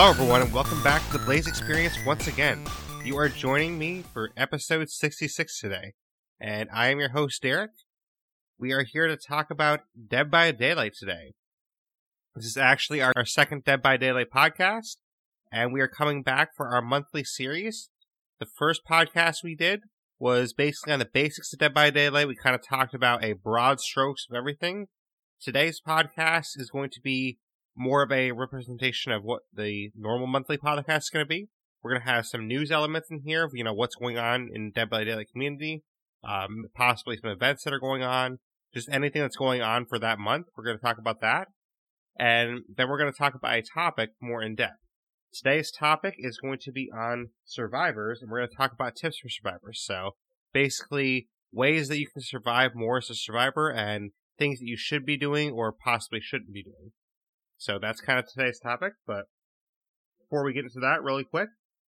Hello, everyone, and welcome back to the Blaise Experience once again. You are joining me for episode 66 today, and I am your host, Derek. We are here to talk about Dead by Daylight today. This is actually our, our second Dead by Daylight podcast, and we are coming back for our monthly series. The first podcast we did was basically on the basics of Dead by Daylight. We kind of talked about a broad strokes of everything. Today's podcast is going to be more of a representation of what the normal monthly podcast is going to be. We're going to have some news elements in here of, you know, what's going on in Dead by Daylight community, um, possibly some events that are going on, just anything that's going on for that month. We're going to talk about that. And then we're going to talk about a topic more in depth. Today's topic is going to be on survivors, and we're going to talk about tips for survivors. So basically, ways that you can survive more as a survivor and things that you should be doing or possibly shouldn't be doing. So that's kind of today's topic. But before we get into that, really quick,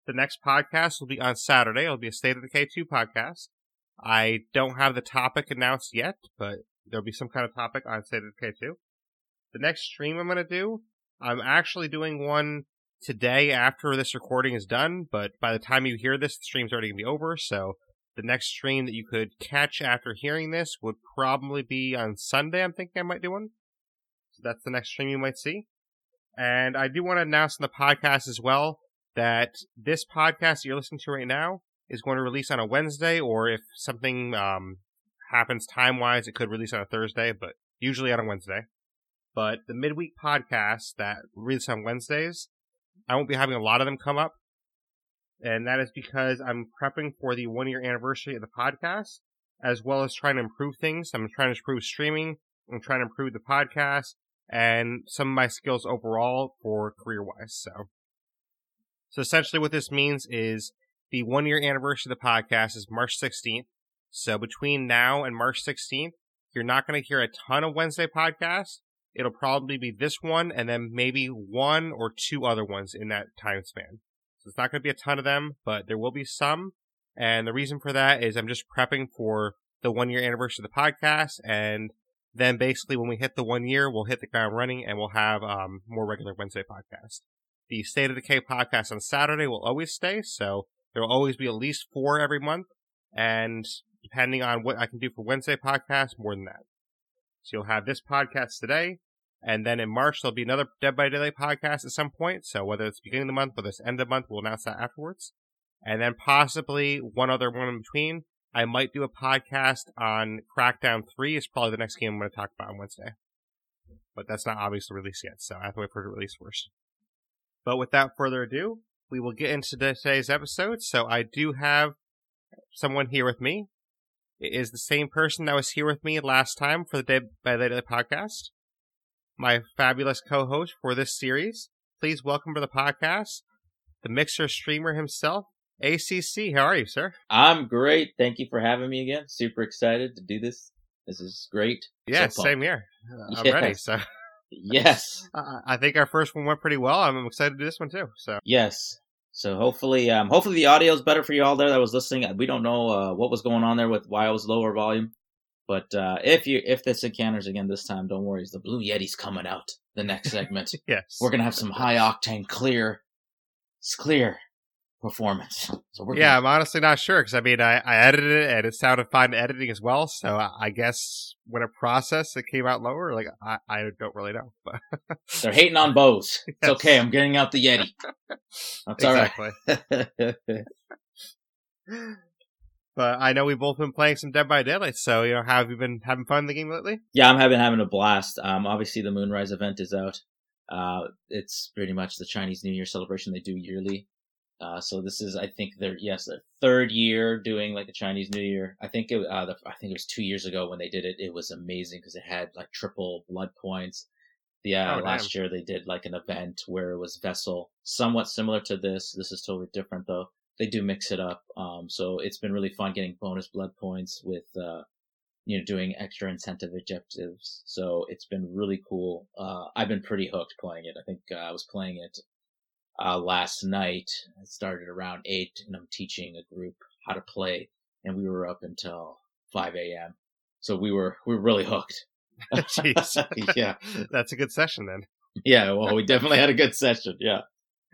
the next podcast will be on Saturday. It'll be a State of Decay 2 podcast. I don't have the topic announced yet, but there'll be some kind of topic on State of Decay 2. The next stream I'm going to do, I'm actually doing one today after this recording is done, but by the time you hear this, the stream's already going to be over. So the next stream that you could catch after hearing this would probably be on Sunday. I'm thinking I might do one. That's the next stream you might see. And I do want to announce in the podcast as well that this podcast you're listening to right now is going to release on a Wednesday, or if something um, happens time wise, it could release on a Thursday, but usually on a Wednesday. But the midweek podcast that releases on Wednesdays, I won't be having a lot of them come up. And that is because I'm prepping for the one year anniversary of the podcast, as well as trying to improve things. I'm trying to improve streaming. I'm trying to improve the podcast and some of my skills overall for career wise. So, so essentially what this means is the one year anniversary of the podcast is March 16th. So between now and March 16th, you're not going to hear a ton of Wednesday podcasts. It'll probably be this one and then maybe one or two other ones in that time span. So it's not going to be a ton of them, but there will be some. And the reason for that is I'm just prepping for the one year anniversary of the podcast and then basically when we hit the one year, we'll hit the ground running and we'll have um, more regular Wednesday podcast. The State of the Decay podcast on Saturday will always stay, so there will always be at least four every month, and depending on what I can do for Wednesday podcast, more than that. So you'll have this podcast today, and then in March there'll be another Dead by Daylight podcast at some point. So whether it's beginning of the month, whether it's end of the month, we'll announce that afterwards. And then possibly one other one in between. I might do a podcast on Crackdown 3. It's probably the next game I'm going to talk about on Wednesday. But that's not obviously released yet, so I have to wait for it to release first. But without further ado, we will get into today's episode. So I do have someone here with me. It is the same person that was here with me last time for the Day by Day podcast. My fabulous co-host for this series. Please welcome to the podcast the Mixer streamer himself, ACC, how are you, sir? I'm great. Thank you for having me again. Super excited to do this. This is great. Yeah, so same here. I'm yes. ready. So yes, I think our first one went pretty well. I'm excited to do this one too. So yes. So hopefully, um, hopefully the audio is better for you all there that was listening. We don't know uh, what was going on there with why it was lower volume, but uh, if you if this encounters again this time, don't worry. The Blue Yeti's coming out the next segment. yes, we're gonna have some high octane clear. It's clear performance. So we're yeah, gonna... I'm honestly not sure because I mean I, I edited it and it sounded fine editing as well. So I, I guess when a process it came out lower. Like I, I don't really know. But they're hating on Bose. Yes. It's okay. I'm getting out the Yeti. That's exactly. all right. but I know we've both been playing some Dead by Daylight. So you know, have you been having fun in the game lately? Yeah, I'm having having a blast. Um, obviously the Moonrise event is out. Uh, it's pretty much the Chinese New Year celebration they do yearly. Uh, so this is, I think, their yes, their third year doing like a Chinese New Year. I think it, uh, the, I think it was two years ago when they did it. It was amazing because it had like triple blood points. Yeah, oh, last year they did like an event where it was vessel, somewhat similar to this. This is totally different though. They do mix it up. Um, so it's been really fun getting bonus blood points with, uh, you know, doing extra incentive objectives. So it's been really cool. Uh, I've been pretty hooked playing it. I think uh, I was playing it uh, last night. I started around eight, and I'm teaching a group how to play, and we were up until 5 a.m. So we were we were really hooked. Jeez, yeah, that's a good session then. Yeah, well, we definitely had a good session. Yeah.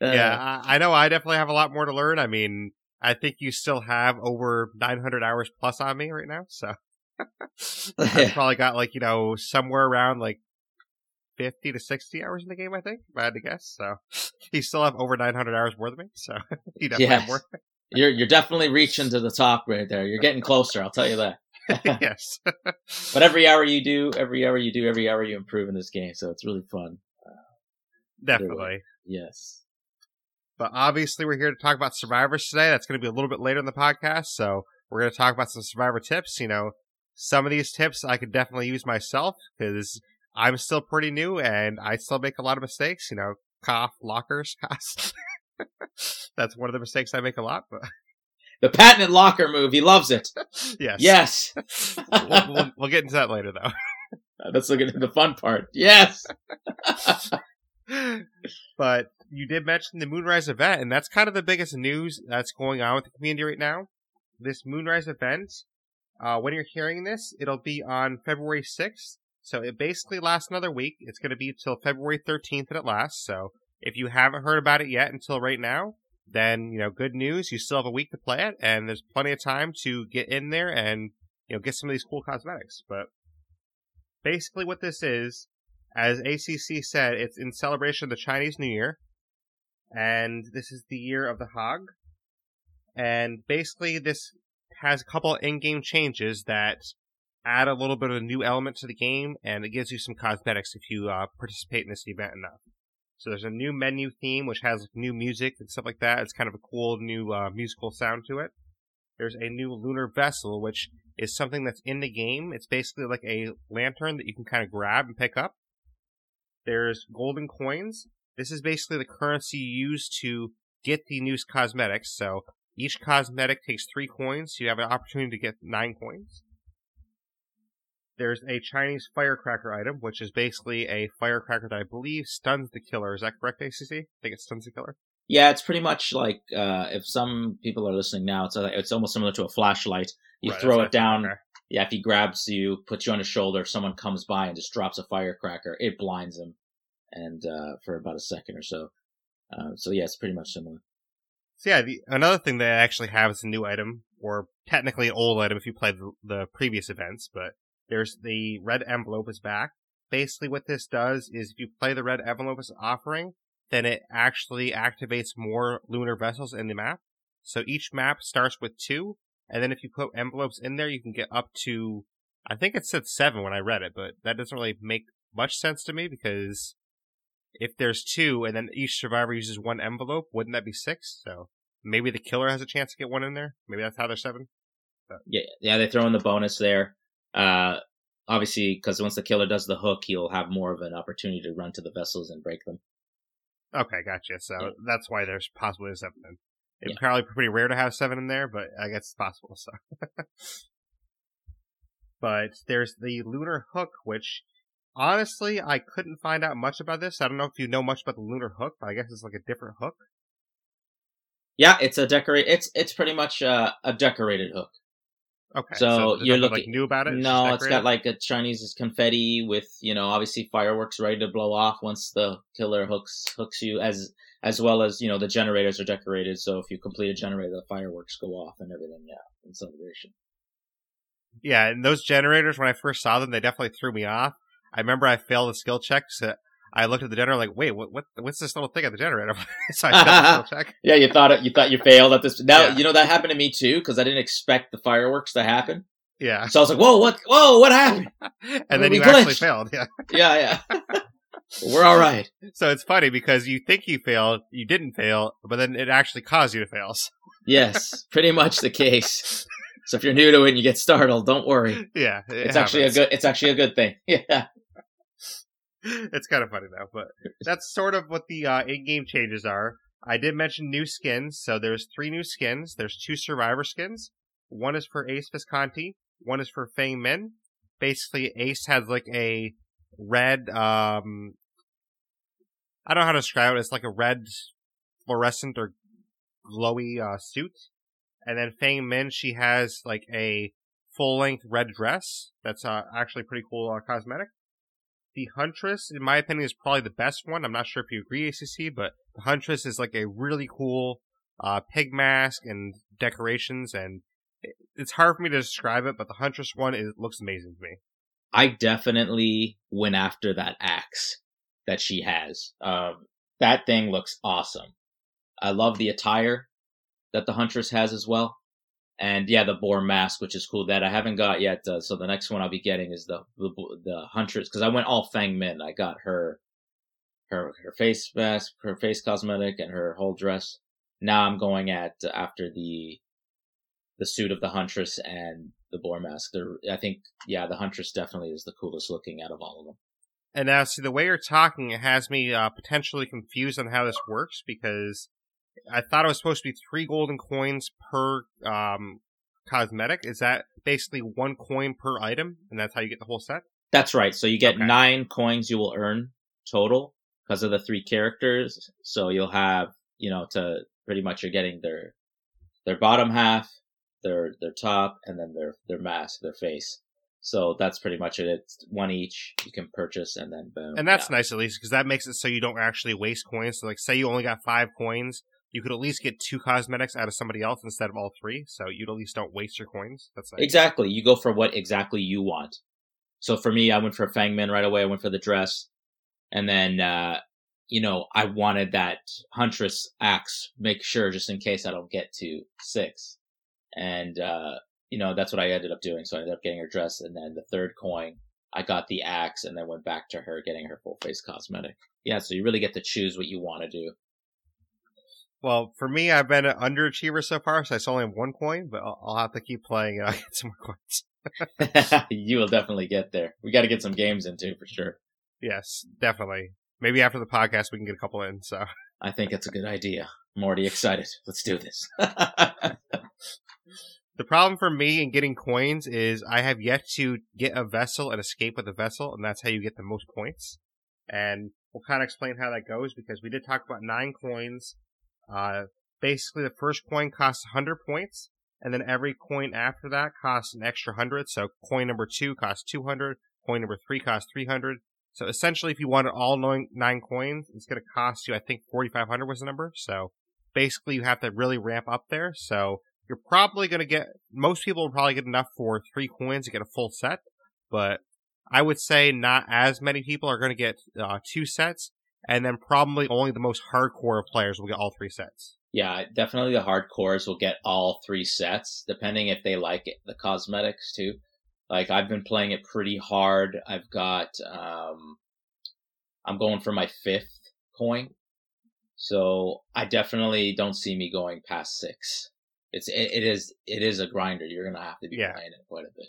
yeah, I, I know. I definitely have a lot more to learn. I mean, I think you still have over 900 hours plus on me right now, so I've probably got like you know somewhere around like 50 to 60 hours in the game. I think if I had to guess. So you still have over 900 hours more than me. So you definitely Yes. have more. You're you're definitely reaching to the top right there. You're getting closer. I'll tell you that. yes. But every hour you do, every hour you do, every hour you improve in this game. So it's really fun. Uh, definitely. Yes. But obviously, we're here to talk about survivors today. That's going to be a little bit later in the podcast. So we're going to talk about some survivor tips. You know, some of these tips I could definitely use myself because I'm still pretty new and I still make a lot of mistakes. You know, cough, lockers. That's one of the mistakes I make a lot. But The patented locker move. He loves it. yes. Yes. we'll, we'll, we'll get into that later, though. Let's look at the fun part. Yes. but you did mention the Moonrise event, and that's kind of the biggest news that's going on with the community right now. This Moonrise event, uh, when you're hearing this, it'll be on February 6th. So it basically lasts another week. It's going to be until February 13th that it lasts. So if you haven't heard about it yet until right now, then, you know, good news. You still have a week to play it, and there's plenty of time to get in there and, you know, get some of these cool cosmetics. But basically what this is, as ACC said, it's in celebration of the Chinese New Year, and this is the year of the Hog. And basically, this has a couple in-game changes that add a little bit of a new element to the game, and it gives you some cosmetics if you uh, participate in this event enough. So there's a new menu theme which has new music and stuff like that. It's kind of a cool new uh, musical sound to it. There's a new lunar vessel which is something that's in the game. It's basically like a lantern that you can kind of grab and pick up. There's golden coins. This is basically the currency you use to get the new cosmetics. So each cosmetic takes three coins. So you have an opportunity to get nine coins. There's a Chinese firecracker item, which is basically a firecracker that I believe stuns the killer. Is that correct, ACC? I think it stuns the killer. Yeah, it's pretty much like uh, if some people are listening now, it's a, it's almost similar to a flashlight. You Right, throw it down. Yeah, if he grabs you, puts you on his shoulder, someone comes by and just drops a firecracker, it blinds him, and uh, for about a second or so. Uh, so yeah, it's pretty much similar. So yeah, the, another thing they actually have is a new item, or technically an old item if you played the, the previous events, but there's the red envelope is back. Basically what this does is if you play the red envelope as offering, then it actually activates more lunar vessels in the map. So each map starts with two, and then if you put envelopes in there, you can get up to, I think it said seven when I read it, but that doesn't really make much sense to me because if there's two and then each survivor uses one envelope, wouldn't that be six? So maybe the killer has a chance to get one in there. Maybe that's how there's seven. Yeah, yeah, they throw in the bonus there. Uh, obviously, because once the killer does the hook, he'll have more of an opportunity to run to the vessels and break them. Okay, gotcha. So Yeah. that's why there's possibly a seven. Then. It's Yeah. probably pretty rare to have seven in there, but I guess it's possible. So, but there's the lunar hook, which honestly I couldn't find out much about this. I don't know if you know much about the lunar hook, but I guess it's like a different hook. Yeah, it's a decorate. It's it's pretty much uh, a decorated hook. Okay, So there's you're nothing, like looking- new about it. It's no, it's got like a Chinese confetti with you know obviously fireworks ready to blow off once the killer hooks hooks you as as well as you know the generators are decorated. So if you complete a generator, the fireworks go off and everything. Yeah, in celebration. Yeah, and those generators, when I first saw them, they definitely threw me off. I remember I failed the skill check, so I looked at the generator like, wait, what, what what's this little thing at the generator? so I failed the check. Yeah, you thought it. You thought you failed at this. Now Yeah. you know that happened to me too because I didn't expect the fireworks to happen. Yeah, So I was like, "Whoa, what? Whoa, what happened?" and then we you actually failed. Yeah, Yeah, yeah. We're all right. so it's funny because you think you failed, you didn't fail, but then it actually caused you to fail. Yes, pretty much the case. So if you're new to it and you get startled, don't worry. yeah, it It's actually a good. It's actually a good thing. Yeah. it's kind of funny though, but that's sort of what the uh, in-game changes are. I did mention new skins, so there's three new skins. There's two survivor skins. One is for Ace Visconti. One is for Fang Min. Basically, Ace has like a red. um I don't know how to describe it. It's like a red fluorescent or glowy uh, suit. And then Fang Min, she has like a full-length red dress. That's uh, actually pretty cool uh, cosmetic. The Huntress, in my opinion, is probably the best one. I'm not sure if you agree, ACC, but the Huntress is like a really cool uh, pig mask and decorations, and it's hard for me to describe it, but the Huntress one looks amazing to me. I definitely went after that axe that she has. Um, that thing looks awesome. I love the attire that the Huntress has as well. And yeah, the boar mask, which is cool that I haven't got yet. Uh, so the next one I'll be getting is the the, the Huntress because I went all Fang Min. I got her, her her face mask, her face cosmetic, and her whole dress. Now I'm going at after the the suit of the Huntress and the boar mask. They're, I think, yeah, the Huntress definitely is the coolest looking out of all of them. And now, see, the way you're talking, it has me uh, potentially confused on how this works because I thought it was supposed to be three golden coins per um, cosmetic. Is that basically one coin per item, and that's how you get the whole set? That's right. So you get okay. nine coins you will earn total because of the three characters. So you'll have, you know, to pretty much you're getting their their bottom half, their their top, and then their their mask, their face. So that's pretty much it. It's one each you can purchase, and then boom. And that's yeah. nice at least because that makes it so you don't actually waste coins. So like, say you only got five coins, you could at least get two cosmetics out of somebody else instead of all three. So you at least don't waste your coins. That's nice. exactly. You go for what exactly you want. So for me, I went for Fang Min right away. I went for the dress, and then uh, you know I wanted that Huntress axe. Make sure just in case I don't get to six and uh, you know that's what I ended up doing. So I ended up getting her dress, and then the third coin, I got the axe, and then went back to her getting her full face cosmetic. Yeah, so you really get to choose what you want to do. Well, for me, I've been an underachiever so far, so I still only have one coin, but I'll, I'll have to keep playing uh, and I'll get some more coins. you will definitely get there. We got to get some games into for sure. Yes, definitely. Maybe after the podcast we can get a couple in. So I think it's a good idea. I'm already excited. Let's do this. The problem for me in getting coins is I have yet to get a vessel and escape with a vessel, and that's how you get the most points. And we'll kind of explain how that goes because we did talk about nine coins. Uh, basically, the first coin costs 100 points, and then every coin after that costs an extra 100. So coin number two costs 200, coin number three costs 300. So essentially, if you wanted all nine, coins, it's going to cost you, I think, 4,500 was the number. So basically, you have to really ramp up there. So you're probably going to get, most people will probably get enough for three coins to get a full set, but I would say not as many people are going to get uh, two sets, and then probably only the most hardcore of players will get all three sets. Yeah, definitely the hardcores will get all three sets, depending if they like it, the cosmetics too. Like I've been playing it pretty hard. I've got, um, I'm going for my fifth coin, so I definitely don't see me going past six it's it, it is it is a grinder. You're gonna have to be yeah. playing it quite a bit.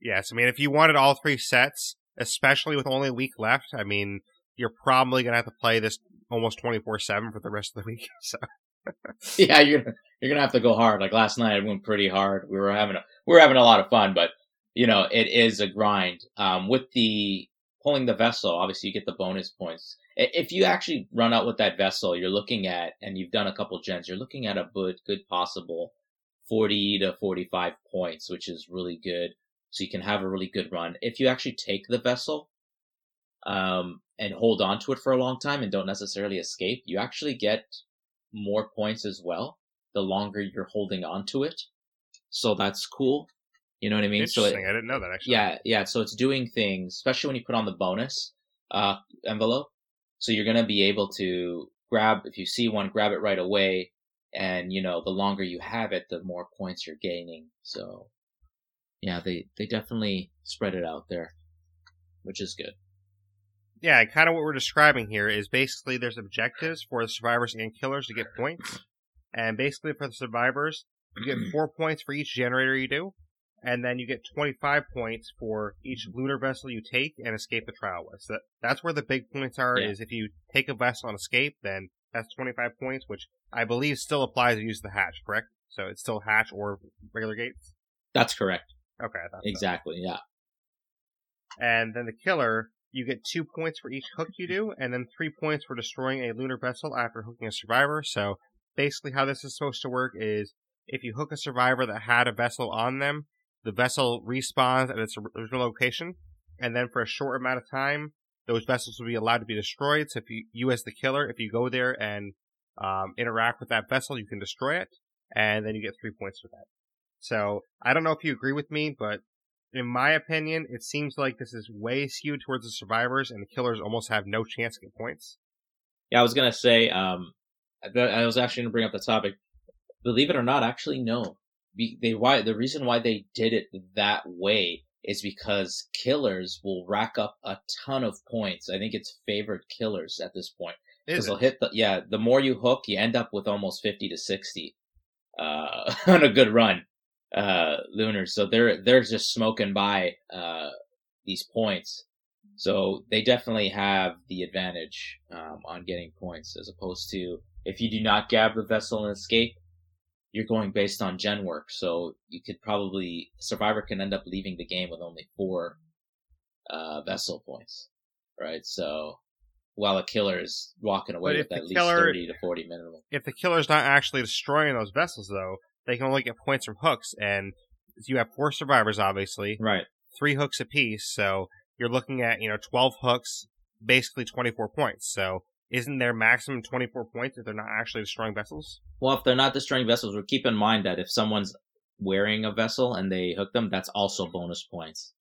Yeah. Yes, I mean if you wanted all three sets, especially with only a week left, I mean you're probably gonna have to play this almost twenty four seven for the rest of the week. So. yeah, you're you're gonna have to go hard. Like last night, I went pretty hard. We were having a we were having a lot of fun, but you know it is a grind. Um, with the pulling the vessel, obviously you get the bonus points if you actually run out with that vessel, you're looking at, and you've done a couple gens, you're looking at a good, good possible 40 to 45 points, which is really good. So you can have a really good run. If you actually take the vessel, um, and hold on to it for a long time and don't necessarily escape, you actually get more points as well the longer you're holding on to it. So that's cool. You know what I mean? Interesting. So it, I didn't know that actually. Yeah, yeah. So it's doing things, especially when you put on the bonus uh, envelope. So you're going to be able to grab, if you see one, grab it right away. And, you know, the longer you have it, the more points you're gaining. So yeah, they, they definitely spread it out there, which is good. Yeah, kind of what we're describing here is basically there's objectives for the survivors and killers to get points. And basically for the survivors, you get four points for each generator you do and then you get 25 points for each mm-hmm. lunar vessel you take and escape the trial with. So that's where the big points are. Yeah. Is if you take a vessel and escape, then that's 25 points, which I believe still applies to use the hatch. Correct? So it's still hatch or regular gates. That's correct. Okay, exactly. So. Yeah. And then the killer, you get two points for each hook you do, and then three points for destroying a lunar vessel after hooking a survivor. So basically, how this is supposed to work is if you hook a survivor that had a vessel on them, the vessel respawns at its original location, and then for a short amount of time, those vessels will be allowed to be destroyed. So if you, you as the killer, if you go there and um, interact with that vessel, you can destroy it, and then you get three points for that. So I don't know if you agree with me, but in my opinion, it seems like this is way skewed towards the survivors, and the killers almost have no chance to get points. Yeah, I was gonna say. Um, I was actually gonna bring up the topic. Believe it or not, actually, no. They why the reason why they did it that way is because killers will rack up a ton of points. I think it's favored killers at this point because they'll hit the yeah. The more you hook, you end up with almost fifty to sixty uh, on a good run uh, Lunars. So they're they're just smoking by uh, these points. So they definitely have the advantage um, on getting points as opposed to if you do not grab the vessel and escape, you're going based on gen work. So you could probably survivor can end up leaving the game with only four uh, vessel points, right? So while a killer is walking away with at least killer, thirty to forty minimum. If the killer's not actually destroying those vessels, though, they can only get points from hooks, and you have four survivors, obviously. Right. Three hooks apiece, so you're looking at you know twelve hooks, basically twenty four points. So isn't their maximum twenty four points if they're not actually destroying vessels? Well, if they're not destroying vessels, we keep in mind that if someone's wearing a vessel and they hook them, that's also bonus points.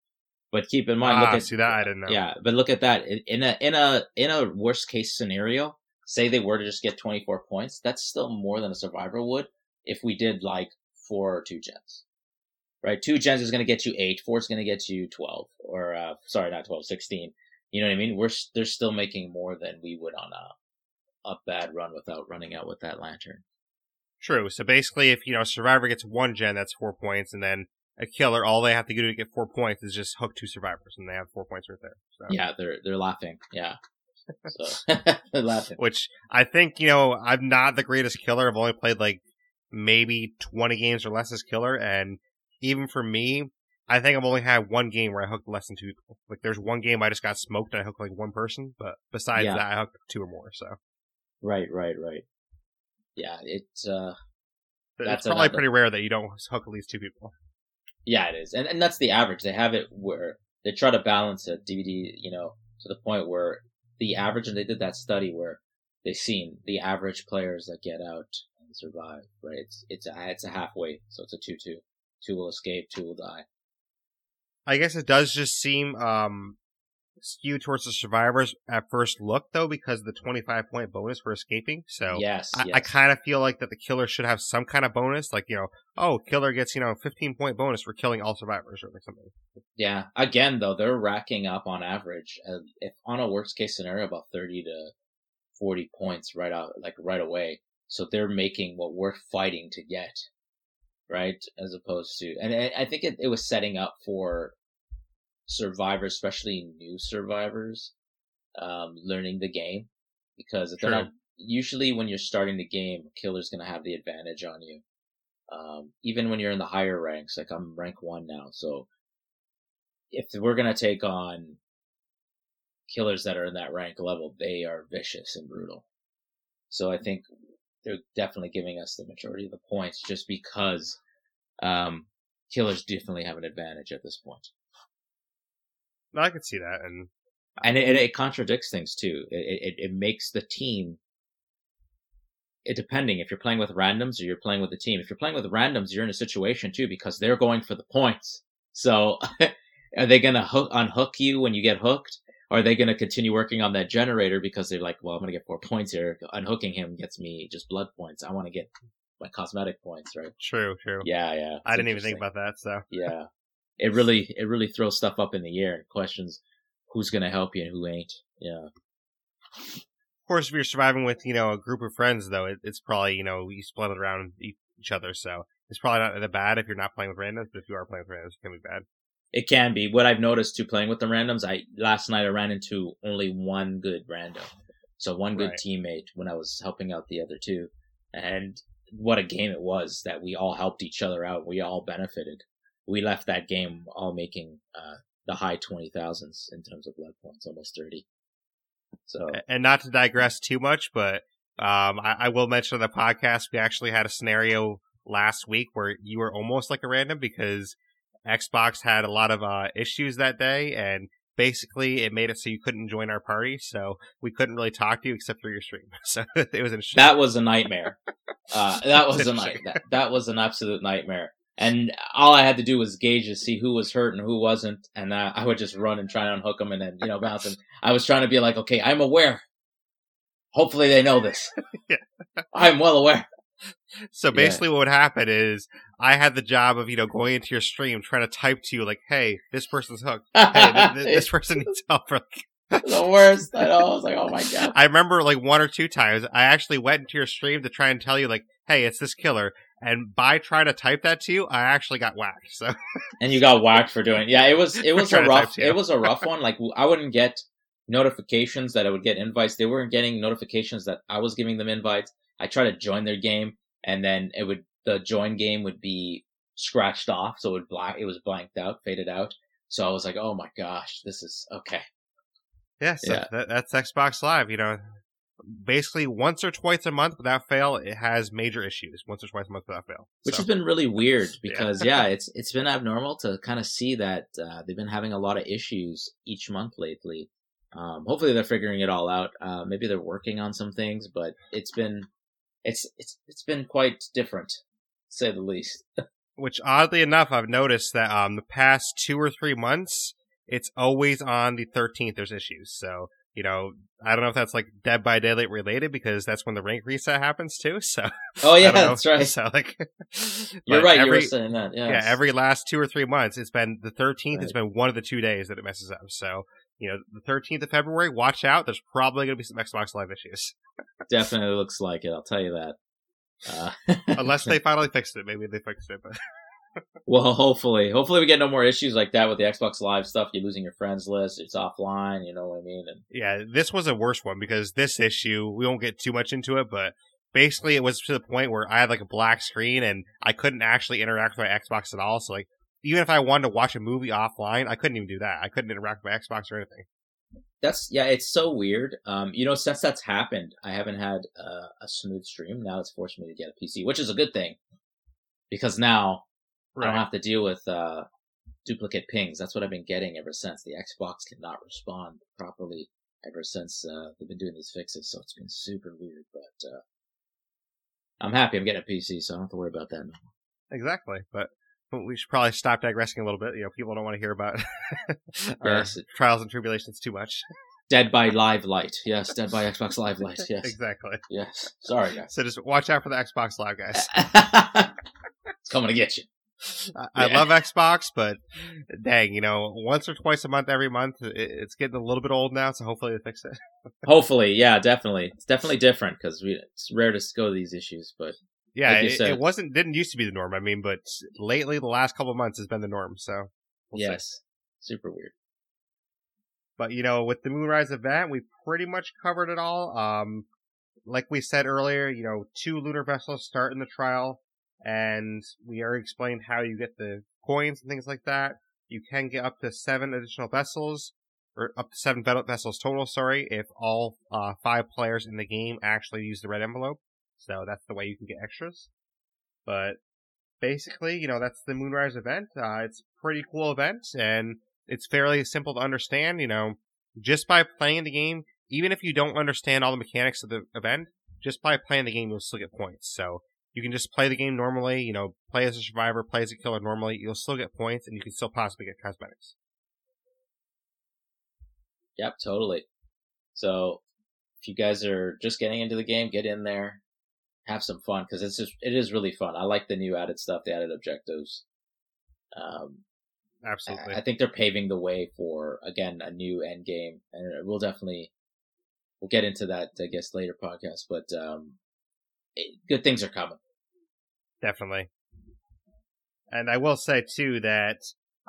But keep in mind, ah, look at see that I didn't know. Yeah, but look at that in a in a in a worst case scenario. Say they were to just get 24 points, that's still more than a survivor would if we did like four or two gens. Right? Two gens is going to get you eight. Four is going to get you 12 or, uh, sorry, not 12, 16. You know what I mean? We're, they're still making more than we would on a, a bad run without running out with that lantern. True. So basically, if, you know, Survivor gets one gen, that's four points, and then a killer, all they have to do to get four points is just hook two survivors, and they have four points right there. So. Yeah, they're they're laughing. Yeah, so they're laughing. Which I think you know, I'm not the greatest killer. I've only played like maybe 20 games or less as killer. And even for me, I think I've only had one game where I hooked less than two people. Like there's one game I just got smoked and I hooked like one person, but besides yeah. that, I hooked two or more. So. Right, right, right. Yeah, it's uh. That's it's probably another... pretty rare that you don't hook at least two people. Yeah, it is, and and that's the average. They have it where they try to balance a DBD, you know, to the point where the average, and they did that study where they've seen the average players that get out survive, right? It's it's a it's a halfway, so it's a two two. Two will escape, two will die. I guess it does just seem um skewed towards the survivors at first look though because of the 25 point bonus for escaping so yes, I, yes. I kind of feel like that the killer should have some kind of bonus like you know oh killer gets you know 15 point bonus for killing all survivors or something yeah again though they're racking up on average uh, if on a worst case scenario about 30 to 40 points right out like right away so they're making what we're fighting to get, right? As opposed to, and I think it, it was setting up for survivors, especially new survivors, um, learning the game because if they're not, usually when you're starting the game, killer's going to have the advantage on you. Um, even when you're in the higher ranks, like I'm rank one now. So if we're going to take on killers that are in that rank level, they are vicious and brutal. So I think they're definitely giving us the majority of the points just because um, killers definitely have an advantage at this point. No, I could see that, and and it, it contradicts things too. It, it it makes the team. It depending if you're playing with randoms or you're playing with the team. If you're playing with randoms, you're in a situation too because they're going for the points. So, are they gonna hook unhook you when you get hooked? Are they going to continue working on that generator because they're like, well, I'm going to get four points here. Unhooking him gets me just blood points. I want to get my cosmetic points, right? True, true. Yeah, yeah. I didn't even think about that. So yeah, it really, it really throws stuff up in the air and questions who's going to help you and who ain't. Yeah. Of course, if you're surviving with you know a group of friends, though, it, it's probably you know you split it around each other, so it's probably not that bad if you're not playing with randoms. But if you are playing with randoms, it can be bad. It can be. What I've noticed too playing with the randoms, I last night I ran into only one good random. So one good right. teammate when I was helping out the other two. And what a game it was that we all helped each other out. We all benefited. We left that game all making uh, the high 20,000s in terms of blood points, almost 30. So, and not to digress too much, but um, I, I, will mention on the podcast we actually had a scenario last week where you were almost like a random because Xbox had a lot of uh, issues that day, and basically it made it so you couldn't join our party, so we couldn't really talk to you except through your stream. So it was interesting. That was a nightmare. Uh, that was a night. That, that was an absolute nightmare. And all I had to do was gauge to see who was hurt and who wasn't, and uh, I would just run and try and unhook them and then you know bounce them. I was trying to be like, okay, I'm aware. Hopefully they know this. Yeah. I'm well aware. So basically, what would happen is I had the job of you know going into your stream trying to type to you like, "Hey, this person's hooked. Hey, th- th- this person needs help." The worst. I know. I was like, oh my god. I remember like one or two times I actually went into your stream to try and tell you like, "Hey, it's this killer." And by trying to type that to you, I actually got whacked. So and you got whacked for doing it. Yeah, it was it was a rough it was a rough one. Like I wouldn't get notifications that I would get invites. They weren't getting notifications that I was giving them invites. I tried to join their game, and then it would the join game would be scratched off, so it would black it was blanked out, faded out. So I was like, oh my gosh, this is okay. yeah, so Yeah. That, that's Xbox Live. You know, basically once or twice a month without fail, it has major issues. Once or twice a month without fail. which So, has been really weird Yeah. because yeah, it's it's been abnormal to kind of see that uh, they've been having a lot of issues each month lately. Um, hopefully they're figuring it all out. Uh, maybe they're working on some things, but it's been it's it's it's been quite different, to say the least. which oddly enough, I've noticed that um the past two or three months, it's always on the 13th. There's issues. So you know, I don't know if that's like Dead by Daylight related because that's when the rank reset happens too. So Oh yeah, that's right. So like, You're right. you Every, were saying that. Yes. Yeah, every last two or three months, it's been the 13th. It's been one of the two days that it messes up. So you know, the 13th of February, watch out. There's probably going to be some Xbox Live issues definitely looks like it. I'll tell you that. Uh, unless they finally fixed it. Maybe they fixed it, but well, hopefully, hopefully we get no more issues like that with the Xbox Live stuff. You're losing your friends list. It's offline. You know what I mean? And Yeah, this was a worse one because this issue, we won't get too much into it, but basically it was to the point where I had like a black screen and I couldn't actually interact with my Xbox at all. So like, even if I wanted to watch a movie offline, I couldn't even do that. I couldn't interact with my Xbox or anything. That's yeah, it's so weird. Um, you know, since that's happened, I haven't had uh, a smooth stream. Now it's forced me to get a PC, which is a good thing because now I don't have to deal with uh, duplicate pings. That's what I've been getting ever since. The Xbox cannot respond properly ever since uh, they've been doing these fixes, so it's been super weird. But uh, I'm happy I'm getting a PC, so I don't have to worry about that. Exactly. But we should probably stop digressing a little bit. You know, people don't want to hear about Yes. trials and tribulations too much. Dead by Live Light, yes. Dead by Xbox Live Light, yes, exactly. yes. Sorry, guys. So just watch out for the Xbox Live, guys. it's coming to get you. I, I love Xbox, but dang, you know, once or twice a month, every month, it, it's getting a little bit old now. So hopefully they fix it. Hopefully, yeah, definitely. It's definitely different because it's rare to go to these issues, but Yeah, Like it, it wasn't didn't used to be the norm. I mean, but lately, the last couple of months has been the norm. So we'll see. yes, super weird. But you know, with the Moonrise event, we pretty much covered it all. Um, like we said earlier, you know, two lunar vessels start in the trial, and we already explained how you get the coins and things like that. You can get up to seven additional vessels, or up to seven vessels total. Sorry, if all uh, five players in the game actually use the red envelope. So that's the way you can get extras. But basically, you know, that's the Moonrise event. Uh, it's a pretty cool event, and it's fairly simple to understand. You know, just by playing the game, even if you don't understand all the mechanics of the event, just by playing the game, you'll still get points. So you can just play the game normally. You know, play as a survivor, play as a killer normally. You'll still get points, and you can still possibly get cosmetics. Yep, totally. So if you guys are just getting into the game, get in there, have some fun because it's just it is really fun. I like the new added stuff, the added objectives. Um, Absolutely. I I think they're paving the way for again a new end game, and we'll definitely we'll get into that I guess later podcast. But um, it, good things are coming. Definitely. And I will say too that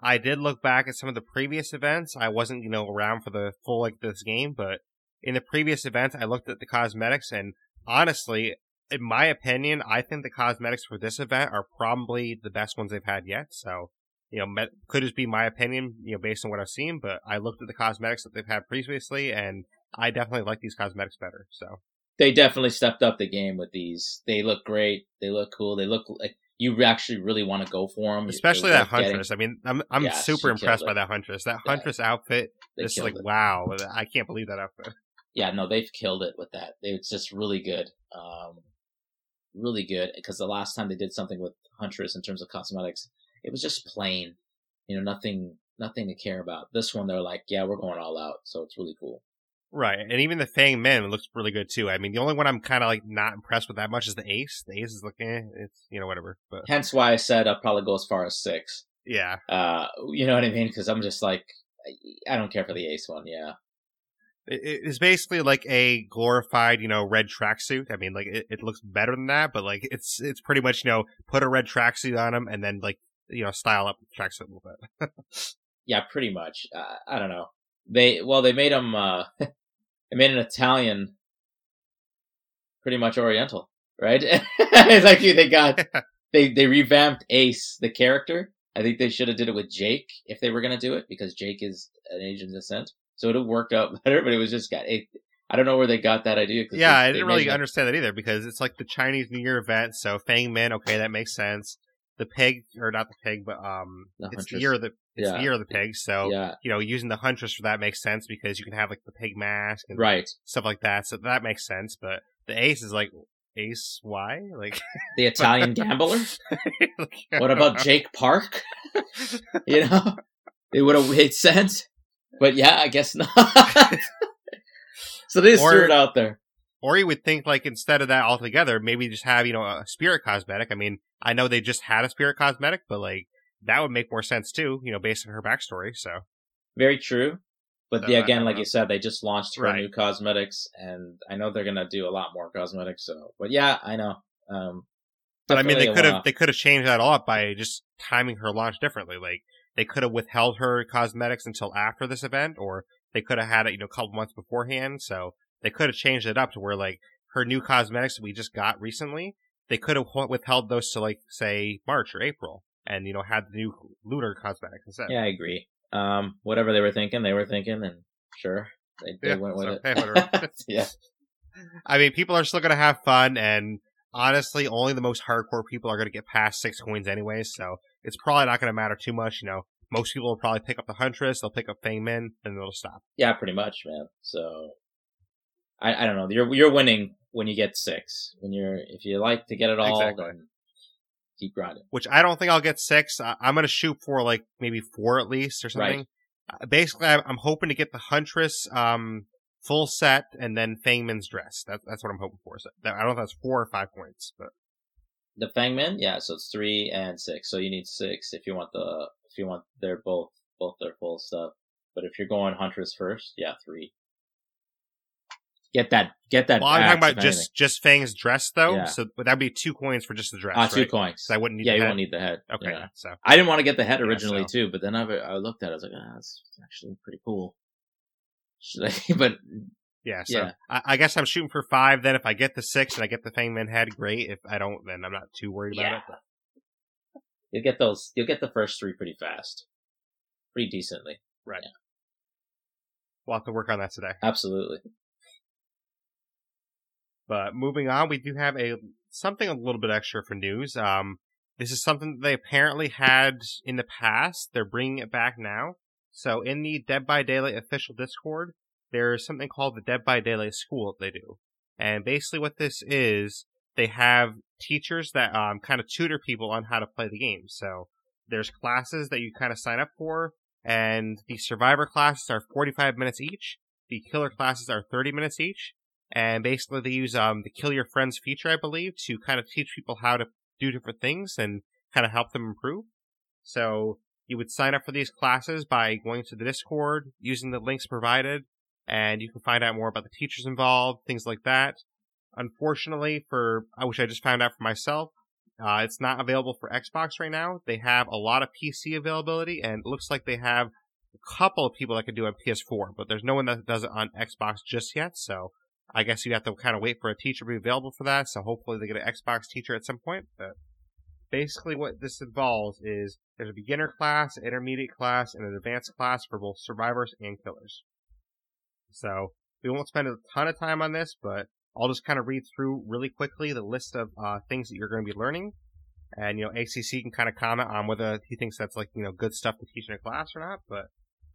I did look back at some of the previous events. I wasn't, you know, around for the full like this game, but in the previous events, I looked at the cosmetics, and honestly, in my opinion, I think the cosmetics for this event are probably the best ones they've had yet. So, you know, me- could just be my opinion, you know, based on what I've seen. But I looked at the cosmetics that they've had previously, and I definitely like these cosmetics better. So, They definitely stepped up the game with these. They look great. They look cool. They look like you actually really want to go for them, Especially that huntress. Getting... I mean, I'm I'm yeah, super impressed by that huntress. That yeah, huntress outfit, just like it. wow, I can't believe that outfit. Yeah, no, they've killed it with that. It's just really good, um, really good. Because the last time they did something with huntress in terms of cosmetics, it was just plain, you know, nothing nothing to care about. This one, they're like, yeah, we're going all out, so it's really cool. Right, and even the Fang Min looks really good too. I mean, the only one I'm kind of like not impressed with that much is the Ace. The Ace is looking, eh, it's you know whatever. But hence why I said I'll probably go as far as six. Yeah. Uh, you know what I mean? Because I'm just like, I don't care for the Ace one. Yeah. It is basically like a glorified, you know, red tracksuit. I mean, like it, it looks better than that, but like it's it's pretty much you know put a red tracksuit on him and then like you know style up the tracksuit a little bit. yeah, pretty much. Uh, I don't know. They well, they made him. Uh, they made an Italian, pretty much Oriental, right? it's like they got they they revamped Ace the character. I think they should have did it with Jake if they were gonna do it because Jake is an Asian descent, so it would have worked out better. But it was just got it. I don't know where they got that idea. Yeah, they, I didn't really understand that either because it's like the Chinese New Year event. So Fang Min, okay, that makes sense. The pig, or not the pig, but um, The it's the year of the it's Yeah. the year of the pig. So yeah, you know, using the huntress for that makes sense because you can have like the pig mask and right. stuff like that. So that makes sense. But the ace is like ace why? Like, The Italian gambler. like, What about Jake Park? you know, it would have made sense. But yeah, I guess not. so they just Or- threw it out there. Or you would think like instead of that altogether, maybe just have you know a spirit cosmetic. I mean, I know they just had a spirit cosmetic, but like that would make more sense too. You know, based on her backstory. So Very true. But yeah, again, like know. you said, they just launched her Right. new cosmetics, and I know they're gonna do a lot more cosmetics. So, but yeah, I know. Um, But I mean, they could have they could have changed that all up by just timing her launch differently. Like they could have withheld her cosmetics until after this event, or they could have had it you know a couple months beforehand. So they could have changed it up to where like her new cosmetics we just got recently, they could have withheld those to like say March or April, and you know had the new lunar cosmetics instead. Yeah, I agree. Um, whatever they were thinking, they were thinking, and sure, they, they Yeah, went with so, it. hey, yeah, I mean, people are still gonna have fun, and honestly, only the most hardcore people are gonna get past six coins anyways. So it's probably not gonna matter too much. You know, most people will probably pick up the Huntress, they'll pick up Fang Min, and they'll stop. yeah, pretty much, man. So, I, I don't know. You're you're winning when you get six. When you're if you like to get it all, Exactly. keep grinding. Which I don't think I'll get six. I- I'm gonna shoot for like maybe four at least or something. Uh, Basically, I'm hoping to get the Huntress um full set and then Fang Min's dress. That, that's what I'm hoping for. So that, I don't know if that's four or five points, but The Fang Min, yeah. So it's three and six. So you need six if you want the if you want their both both their full stuff. But if you're going Huntress first, yeah, three. Get that get that. well, I'm talking about just anything. just Fang's dress though. Yeah. So but that'd be two coins for just the dress. ah two right? coins. So I wouldn't need yeah, the you head. won't need the head. Okay, Yeah. so I didn't want to get the head Yeah, originally so- too, but then I, I looked at it. I was like, ah, that's actually pretty cool. Should I? but yeah, so Yeah. I, I guess I'm shooting for five. Then if I get the six and I get the Fang Min head, great. If I don't, then I'm not too worried about yeah, it. You'll get those. You'll get the first three pretty fast, pretty decently. Right. We'll have to work on that today. Absolutely. But moving on, we do have a something a little bit extra for news. Um, this is something that they apparently had in the past. They're bringing it back now. So in the Dead by Daylight official Discord, there's something called the Dead by Daylight School that they do. And basically what this is, they have teachers that um, kind of tutor people on how to play the game. So there's classes that you kind of sign up for, and the survivor classes are 45 minutes each. The killer classes are 30 minutes each and basically they use um the kill your friends feature i believe to kind of teach people how to do different things and kind of help them improve so you would sign up for these classes by going to the discord using the links provided and you can find out more about the teachers involved things like that unfortunately for i wish i just found out for myself uh, it's not available for xbox right now they have a lot of pc availability and it looks like they have a couple of people that can do it on ps4 but there's no one that does it on xbox just yet so I guess you have to kind of wait for a teacher to be available for that. So hopefully they get an Xbox teacher at some point. But basically, what this involves is there's a beginner class, an intermediate class, and an advanced class for both survivors and killers. So we won't spend a ton of time on this, but I'll just kind of read through really quickly the list of uh, things that you're going to be learning. And, you know, ACC can kind of comment on whether he thinks that's like, you know, good stuff to teach in a class or not. But,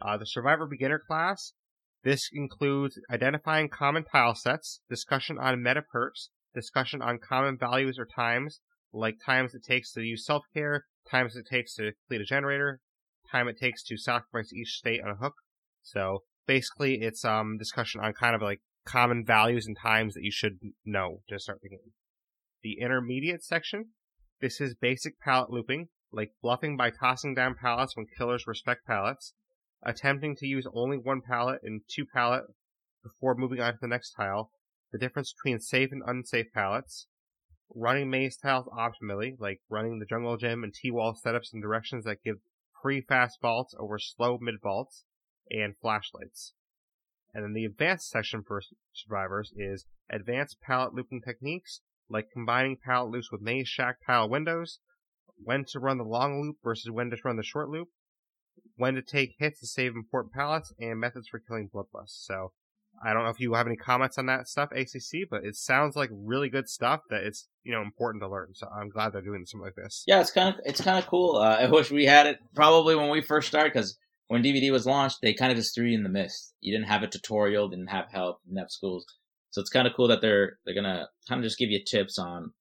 uh, the Survivor Beginner class, this includes identifying common tile sets, discussion on meta perks, discussion on common values or times, like times it takes to use self-care, times it takes to complete a generator, time it takes to sacrifice each state on a hook. So basically it's um discussion on kind of like common values and times that you should know to start the game. The intermediate section, this is basic pallet looping, like bluffing by tossing down pallets when killers respect pallets, attempting to use only one pallet and two pallet before moving on to the next tile, the difference between safe and unsafe pallets, running maze tiles optimally, like running the jungle gym and T-wall setups in directions that give pre-fast vaults over slow mid vaults, and flashlights. And then the advanced section for survivors is advanced pallet looping techniques, like combining pallet loops with maze shack tile windows, when to run the long loop versus when to run the short loop, when to take hits to save important pallets, and methods for killing bloodlust. So I don't know if you have any comments on that stuff, ACC, but it sounds like really good stuff that it's you know important to learn. So I'm glad they're doing something like this. Yeah, it's kind of it's kind of cool. Uh, I wish we had it probably when we first started because when DBD was launched, they kind of just threw you in the mist. You didn't have a tutorial, didn't have help, didn't have schools. So it's kind of cool that they're they're gonna kind of just give you tips on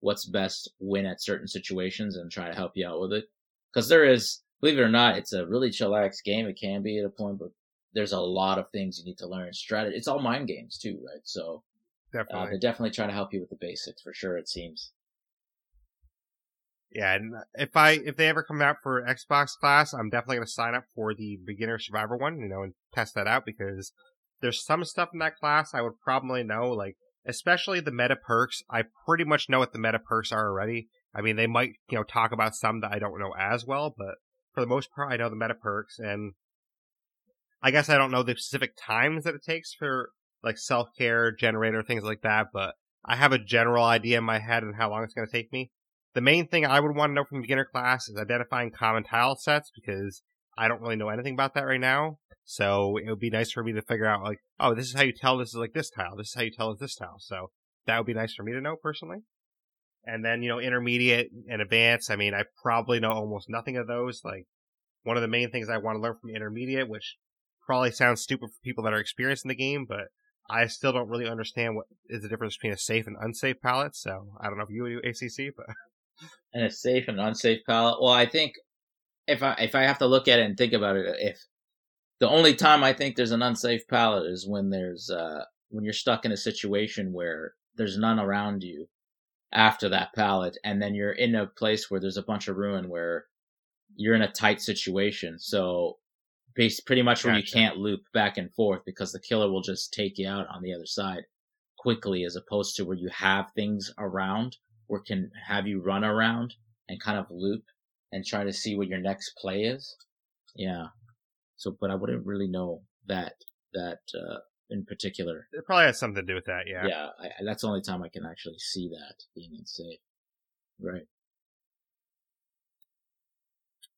what's best win at certain situations and try to help you out with it. Because there is, believe it or not, it's a really chillax game. It can be at a point, but there's a lot of things you need to learn. Strategy. It's all mind games too, right? So definitely, uh, they're definitely trying to help you with the basics for sure. It seems. Yeah, and if I if they ever come out for Xbox class, I'm definitely gonna sign up for the beginner survivor one, you know, and test that out because there's some stuff in that class I would probably know, like especially the meta perks. I pretty much know what the meta perks are already. I mean, they might you know talk about some that I don't know as well, but for the most part, I know the meta perks, and I guess I don't know the specific times that it takes for like self care generator things like that, but I have a general idea in my head on how long it's to take me. The main thing I would want to know from beginner class is identifying common tile sets because I don't really know anything about that right now. So it would be nice for me to figure out like, oh, this is how you tell this is like this tile. This is how you tell is this tile. So that would be nice for me to know personally. And then, you know, intermediate and advanced. I mean, I probably know almost nothing of those. Like one of the main things I want to learn from intermediate, which probably sounds stupid for people that are experienced in the game, but I still don't really understand what is the difference between a safe and unsafe pallet. So I don't know if you would do ACC, but and a safe and unsafe pallet. Well, I think if I if I have to look at it and think about it, if the only time I think there's an unsafe pallet is when there's uh when you're stuck in a situation where there's none around you after that pallet, and then you're in a place where there's a bunch of ruin where you're in a tight situation. So based pretty much where gotcha. you can't loop back and forth because the killer will just take you out on the other side quickly as opposed to where you have things around or can have you run around and kind of loop and try to see what your next play is. Yeah. So, but I wouldn't really know that that uh, in particular. It probably has something to do with that. Yeah. Yeah. I, that's the only time I can actually see that being unsafe. Right.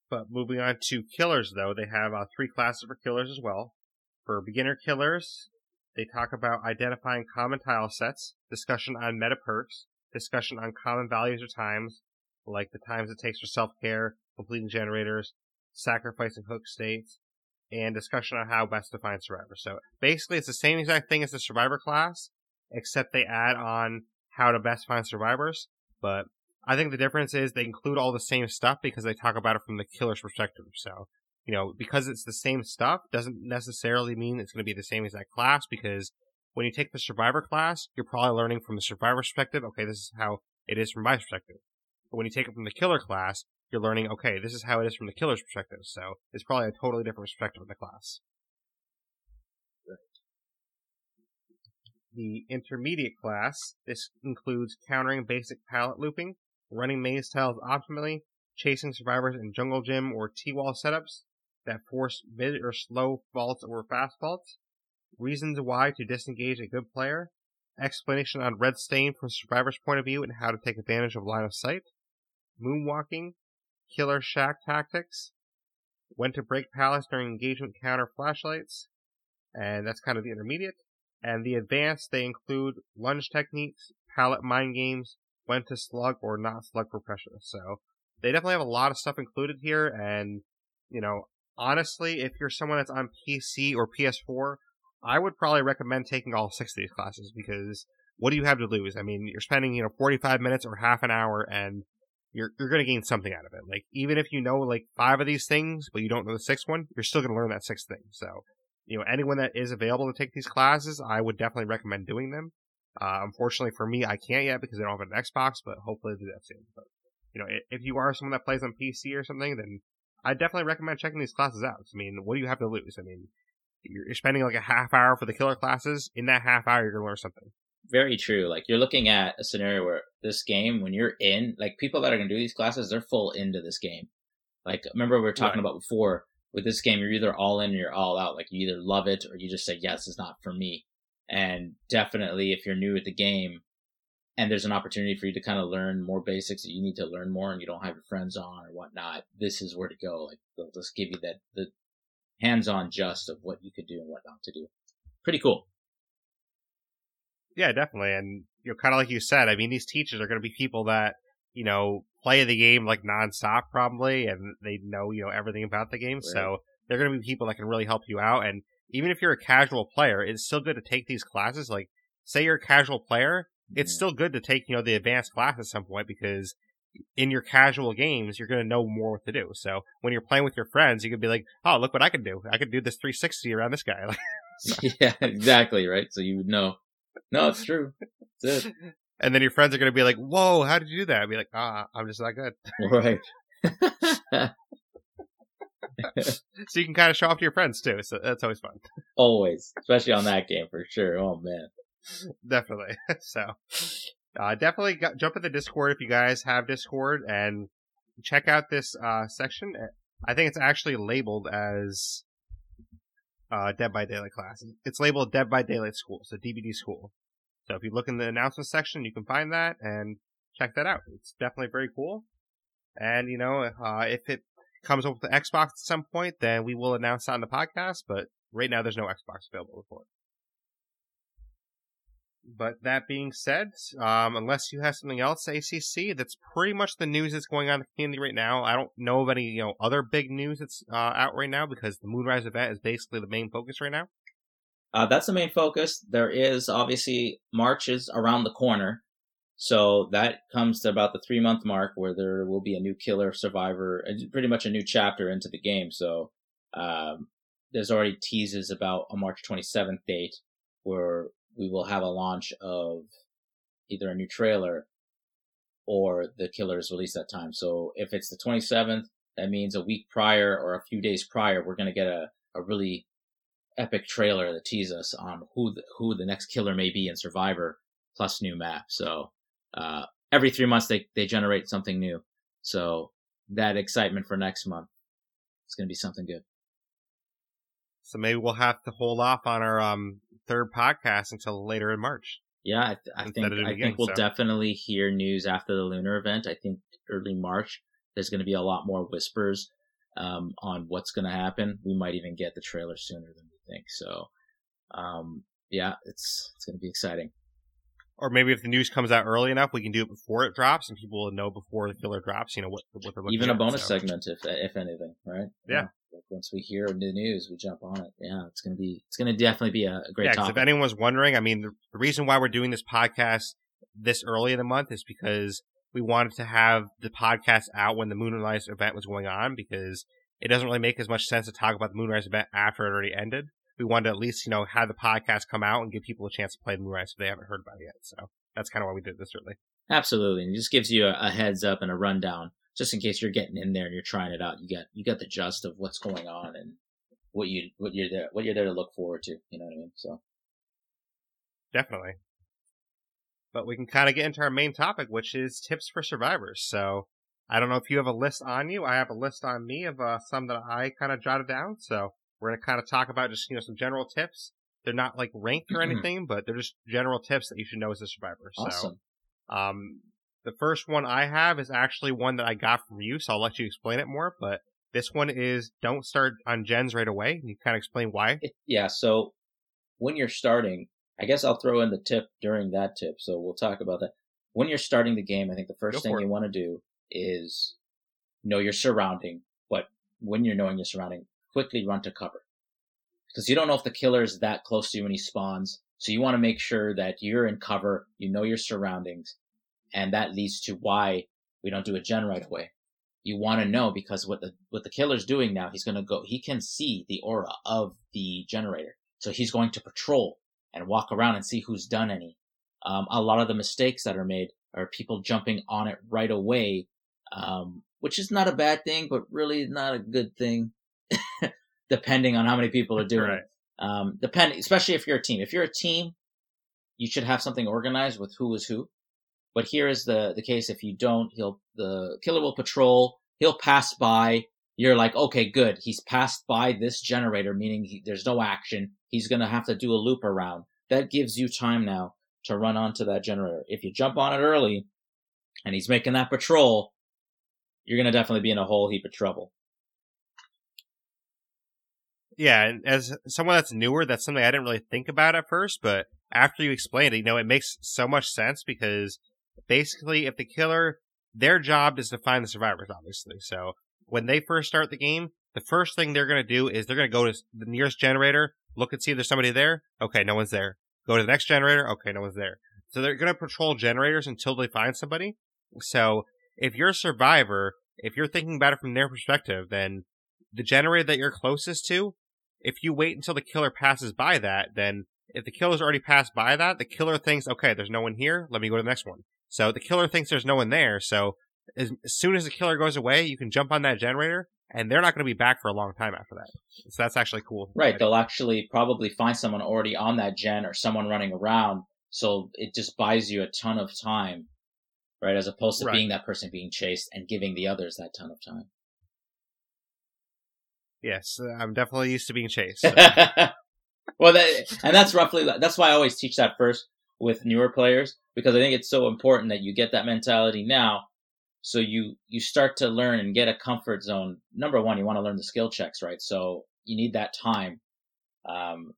But moving on to killers, though, they have uh, three classes for killers as well. For beginner killers, they talk about identifying common tile sets, discussion on meta perks, discussion on common values or times, like the times it takes for self-care, completing generators, sacrificing hook states, and discussion on how best to find survivors. So basically it's the same exact thing as the survivor class, except they add on how to best find survivors, but I think the difference is they include all the same stuff because they talk about it from the killer's perspective. So, you know, because it's the same stuff doesn't necessarily mean it's going to be the same exact class because when you take the survivor class, you're probably learning from the survivor perspective. Okay, this is how it is from my perspective. But when you take it from the killer class, you're learning, okay, this is how it is from the killer's perspective. So it's probably a totally different perspective of the class. The intermediate class, this includes countering basic pallet looping, running maze tiles optimally, chasing survivors in jungle gym or T-wall setups that force mid or slow vaults over fast vaults, reasons why to disengage a good player, explanation on red stain from survivor's point of view and how to take advantage of line of sight, moonwalking, killer shack tactics, when to break pallets during engagement counter flashlights, and that's kind of the intermediate. And the advanced, they include lunge techniques, pallet mind games, when to slug or not slug for pressure. So they definitely have a lot of stuff included here. And, you know, honestly, if you're someone that's on PC or PS4, I would probably recommend taking all six of these classes because what do you have to lose? I mean, you're spending, you know, 45 minutes or half an hour and you're, you're going to gain something out of it. Like, even if you know like five of these things, but you don't know the sixth one, you're still going to learn that sixth thing. So, you know, anyone that is available to take these classes, I would definitely recommend doing them. Uh, unfortunately for me, I can't yet because I don't have an Xbox, but hopefully I'll do that soon. But, you know, if you are someone that plays on PC or something, then I definitely recommend checking these classes out. I mean, what do you have to lose? I mean, you're spending like a half hour for the killer classes. In that half hour, you're to learn something. Very true. Like you're looking at a scenario where this game, when you're in, like people that are going to do these classes, they're full into this game. Like remember we were talking right. about before with this game, you're either all in or you're all out. Like you either love it or you just say, yes, it's not for me. And definitely if you're new at the game and there's an opportunity for you to kind of learn more basics that you need to learn more and you don't have your friends on or whatnot, this is where to go. Like they'll just give you that, the hands-on just of what you could do and what not to do. Pretty cool. Yeah, definitely. And, you know, kind of like you said, I mean, these teachers are going to be people that, you know, play the game like nonstop probably, and they know, you know, everything about the game. Right. So they're going to be people that can really help you out. And even if you're a casual player, it's still good to take these classes. Like, say you're a casual player, it's still good to take, you know, the advanced class at some point because in your casual games, you're going to know more what to do. So when you're playing with your friends, you could be like, oh, look what I can do. I could do this 360 around this guy. yeah, exactly. Right. So you would know. No, it's true. That's it. And then your friends are going to be like, whoa, how did you do that? I'd be like, ah, I'm just that good. Right. so you can kind of show off to your friends too. So that's always fun. Always, especially on that game for sure. Oh man. Definitely. So, uh, definitely jump in the Discord if you guys have Discord and check out this uh, section. I think it's actually labeled as uh, Dead by Daylight classes. It's labeled Dead by Daylight School, so DBD School. So if you look in the announcement section, you can find that and check that out. It's definitely very cool. And you know, uh, if it comes over to Xbox at some point, then we will announce that on the podcast. But right now, there's no Xbox available for it. But that being said, um, unless you have something else, ACC, that's pretty much the news that's going on in the community right now. I don't know of any, you know, other big news that's uh, out right now because the Moonrise event is basically the main focus right now. Uh, that's the main focus. There is obviously March is around the corner, so that comes to about the three month mark where there will be a new killer survivor, pretty much a new chapter into the game. So um, there's already teases about a March 27th date where we will have a launch of either a new trailer or the killer is released that time. So if it's the 27th, that means a week prior or a few days prior, we're going to get a, a really epic trailer that teases us on who the, who the next killer may be in Survivor plus new map. So uh, every three months they, they generate something new. So that excitement for next month, it's going to be something good. So maybe we'll have to hold off on our um, third podcast until later in March. Yeah, I, th- I think I think we'll so. definitely hear news after the lunar event. I think early March there's going to be a lot more whispers um, on what's going to happen. We might even get the trailer sooner than we think. So, um, yeah, it's it's going to be exciting. Or maybe if the news comes out early enough, we can do it before it drops, and people will know before the killer drops. You know what what they're looking even a bonus so. segment, if if anything, right? Yeah. yeah once we hear the news, we jump on it. Yeah, it's gonna be it's gonna definitely be a, great yeah, topic. If anyone was wondering, I mean, the, the reason why we're doing this podcast this early in the month is because we wanted to have the podcast out when the Moonrise event was going on because it doesn't really make as much sense to talk about the Moonrise event after it already ended. We wanted to at least, you know, have the podcast come out and give people a chance to play the Moonrise if they haven't heard about it yet. So that's kind of why we did this early. Absolutely. And it just gives you a, a heads up and a rundown just in case you're getting in there and you're trying it out. You got you get the gist of what's going on and what you what you're there what you're there to look forward to. You know what I mean? So definitely. But we can kind of get into our main topic, which is tips for survivors. So I don't know if you have a list on you. I have a list on me of uh, some that I kind of jotted down. So we're gonna kind of talk about just you know some general tips. They're not like ranked or anything, but they're just general tips that you should know as a survivor. Awesome. So, um, the first one I have is actually one that I got from you, so I'll let you explain it more. But this one is don't start on gens right away. Can you kind of explain why? Yeah. So when you're starting, I guess I'll throw in the tip during that tip. So we'll talk about that. when you're starting the game, I think the first Go thing you want to do is know your surrounding. But when you're knowing your surrounding, quickly run to cover because you don't know if the killer is that close to you when he spawns. So you want to make sure that you're in cover, you know your surroundings, and that leads to why we don't do a gen right away. You want to know because what the what the killer's doing now, he's going to go. He can see the aura of the generator, so he's going to patrol and walk around and see who's done any. Um, a lot of the mistakes that are made are people jumping on it right away, um, which is not a bad thing, but really not a good thing, depending on how many people are doing Right. it. Um, depending, especially if you're a team. If you're a team, you should have something organized with who is who. But here is the the case: if you don't, he'll the killer will patrol. He'll pass by. You're like, okay, good. He's passed by this generator, meaning he, there's no action. He's gonna have to do a loop around. That gives you time now to run onto that generator. If you jump on it early, and he's making that patrol, you're gonna definitely be in a whole heap of trouble. Yeah, and as someone that's newer, that's something I didn't really think about at first, but after you explained it, you know, it makes so much sense because basically, if the killer, their job is to find the survivors, obviously. So when they first start the game, the first thing they're going to do is they're going to go to the nearest generator, look and see if there's somebody there. Okay, no one's there. Go to the next generator. Okay, no one's there. So they're going to patrol generators until they find somebody. So if you're a survivor, if you're thinking about it from their perspective, then the generator that you're closest to, if you wait until the killer passes by that, then if the killer's already passed by that, the killer thinks, okay, there's no one here. Let me go to the next one. So the killer thinks there's no one there. So as, as soon as the killer goes away, you can jump on that generator, and they're not going to be back for a long time after that. So that's actually cool. Right. They'll actually probably find someone already on that gen or someone running around. So it just buys you a ton of time, right? As opposed to Right. being that person being chased and giving the others that ton of time. Yes, I'm definitely used to being chased. so. well, that, and that's roughly, that's why I always teach that first with newer players because I think it's so important that you get that mentality now. So you, you start to learn and get a comfort zone. Number one, you want to learn the skill checks, right? So you need that time. Um,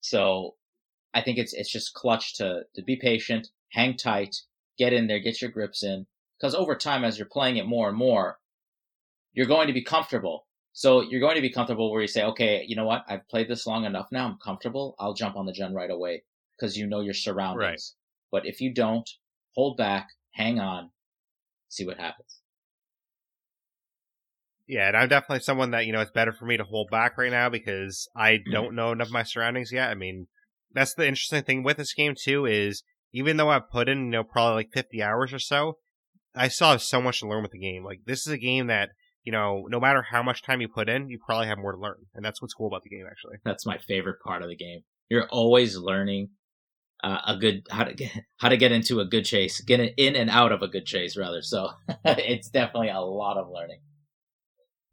so I think it's, it's just clutch to, to be patient, hang tight, get in there, get your grips in. Cause over time, as you're playing it more and more, you're going to be comfortable. So you're going to be comfortable where you say, okay, you know what? I've played this long enough now. I'm comfortable. I'll jump on the gen right away because you know your surroundings. Right. But if you don't, hold back, hang on, see what happens. Yeah, and I'm definitely someone that, you know, it's better for me to hold back right now because I mm-hmm. don't know enough of my surroundings yet. I mean, that's the interesting thing with this game too is even though I've put in, you know, probably like 50 hours or so, I still have so much to learn with the game. Like this is a game that, you know, no matter how much time you put in, you probably have more to learn. And that's what's cool about the game actually. That's my favorite part of the game. You're always learning uh, a good how to get how to get into a good chase, get in and out of a good chase rather. So it's definitely a lot of learning.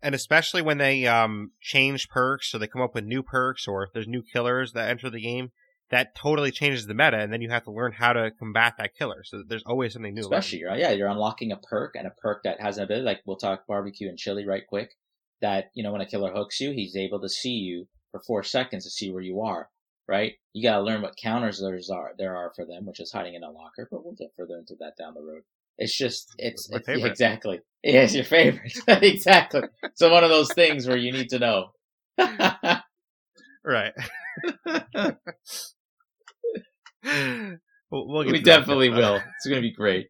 And especially when they um change perks or they come up with new perks or if there's new killers that enter the game, that totally changes the meta and then you have to learn how to combat that killer. So there's always something new. Especially, right? Yeah, you're unlocking a perk and a perk that has an ability. Like we'll talk barbecue and chili right quick. That you know when a killer hooks you, he's able to see you for four seconds to see where you are. Right? You got to learn what counters there's are there are for them, which is hiding in a locker. But we'll get further into that down the road. It's just it's, it's exactly yeah, it's your favorite exactly. So one of those things where you need to know. Right. we'll, we'll we to definitely will. It's gonna be great.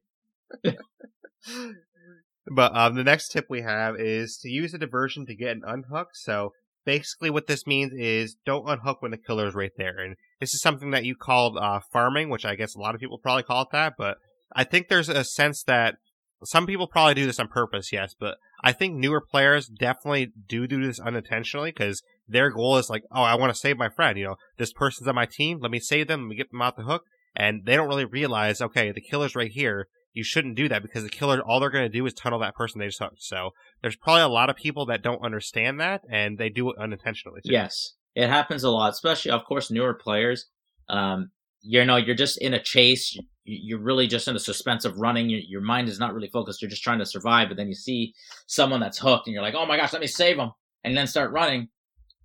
But um, the next tip we have is to use a diversion to get an unhook. So basically, what this means is don't unhook when the killer is right there. And this is something that you called uh, farming, which I guess a lot of people probably call it that. But I think there's a sense that some people probably do this on purpose, yes. But I think newer players definitely do do this unintentionally because their goal is like, oh, I want to save my friend. You know, this person's on my team. Let me save them. Let me get them out the hook. And they don't really realize, okay, the killer's right here you shouldn't do that because the killer all they're going to do is tunnel that person they just hooked. So there's probably a lot of people that don't understand that and they do it unintentionally too. Yes, it happens a lot, especially of course newer players. Um, you know, you're just in a chase. You- You're really just in the suspense of running. Your, your mind is not really focused. You're just trying to survive. But then you see someone that's hooked, and you're like, "Oh my gosh, let me save them!" And then start running.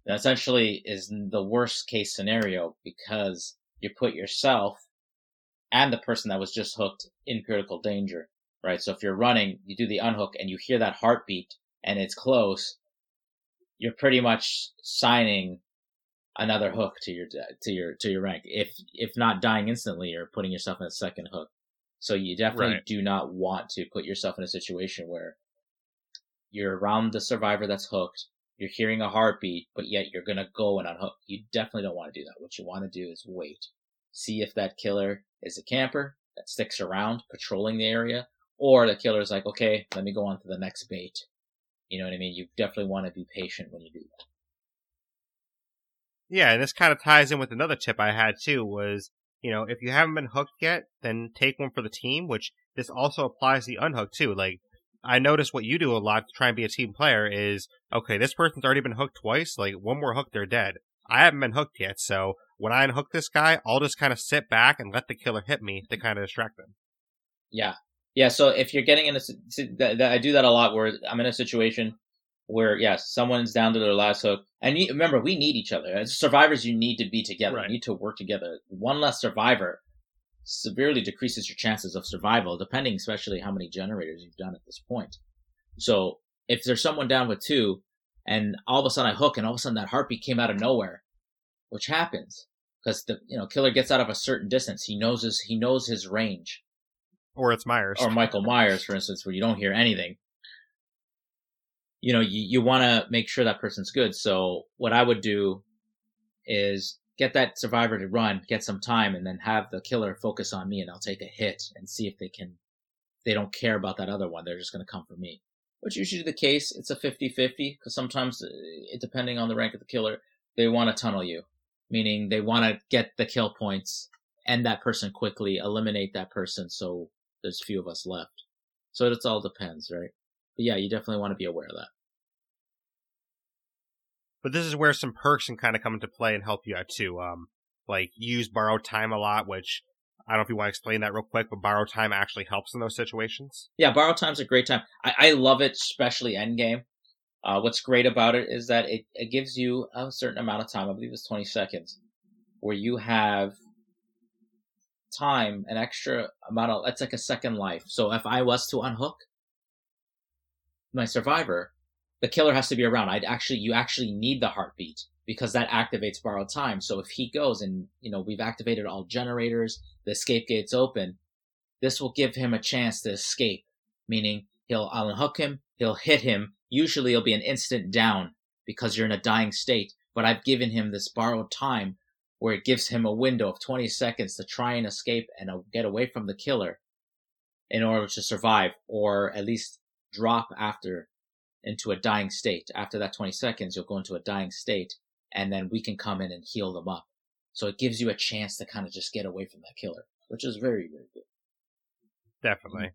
That essentially is the worst case scenario because you put yourself and the person that was just hooked in critical danger, right? So if you're running, you do the unhook and you hear that heartbeat and it's close, you're pretty much signing another hook to your to your to your rank. If if not dying instantly, you're putting yourself in a second hook. So you definitely Right. do not want to put yourself in a situation where you're around the survivor that's hooked, you're hearing a heartbeat, but yet you're gonna go and unhook. You definitely don't want to do that. What you want to do is wait. See if that killer is a camper that sticks around patrolling the area, or the killer's like, okay, let me go on to the next bait. You know what I mean? You definitely want to be patient when you do that. Yeah, and this kind of ties in with another tip I had too was, you know, if you haven't been hooked yet, then take one for the team, which this also applies the unhooked too. Like, I notice what you do a lot to try and be a team player is, okay, this person's already been hooked twice, like one more hook, they're dead. I haven't been hooked yet, so when I unhook this guy, I'll just kind of sit back and let the killer hit me to kind of distract them. Yeah. Yeah. So if you're getting in a, si- si- that, that, I do that a lot where I'm in a situation where, yes, someone's down to their last hook. And you, remember, we need each other. As survivors, you need to be together. Right. You need to work together. One less survivor severely decreases your chances of survival, depending especially how many generators you've done at this point. So if there's someone down with two and all of a sudden I hook and all of a sudden that heartbeat came out of nowhere, which happens because the, you know, killer gets out of a certain distance. He knows his, he knows his range Or it's Myers. or Michael Myers, for instance, where you don't hear anything. You know, you, you want to make sure that person's good. So what I would do is get that survivor to run, get some time, and then have the killer focus on me, and I'll take a hit and see if they can. They don't care about that other one. They're just going to come for me. Which usually the case. It's a 50-50 because sometimes, uh, depending on the rank of the killer, they want to tunnel you, meaning they want to get the kill points, end that person quickly, eliminate that person, so there's few of us left. So it all depends, right? But yeah, you definitely want to be aware of that. But this is where some perks can kind of come into play and help you out too. Um, like use borrow time a lot, which I don't know if you want to explain that real quick, but borrow time actually helps in those situations. Yeah, borrow time's a great time. I, I love it, especially endgame. Uh, what's great about it is that it, it gives you a certain amount of time, I believe it's 20 seconds, where you have time, an extra amount of, it's like a second life. So if I was to unhook my survivor, the killer has to be around. I'd actually, you actually need the heartbeat because that activates borrowed time. So if he goes and, you know, we've activated all generators, the escape gate's open, this will give him a chance to escape, meaning he'll, I'll unhook him, he'll hit him. Usually it'll be an instant down because you're in a dying state, but I've given him this borrowed time where it gives him a window of 20 seconds to try and escape and uh, get away from the killer in order to survive or at least drop after into a dying state. After that 20 seconds, you'll go into a dying state and then we can come in and heal them up. So it gives you a chance to kind of just get away from that killer, which is very, very good. Definitely.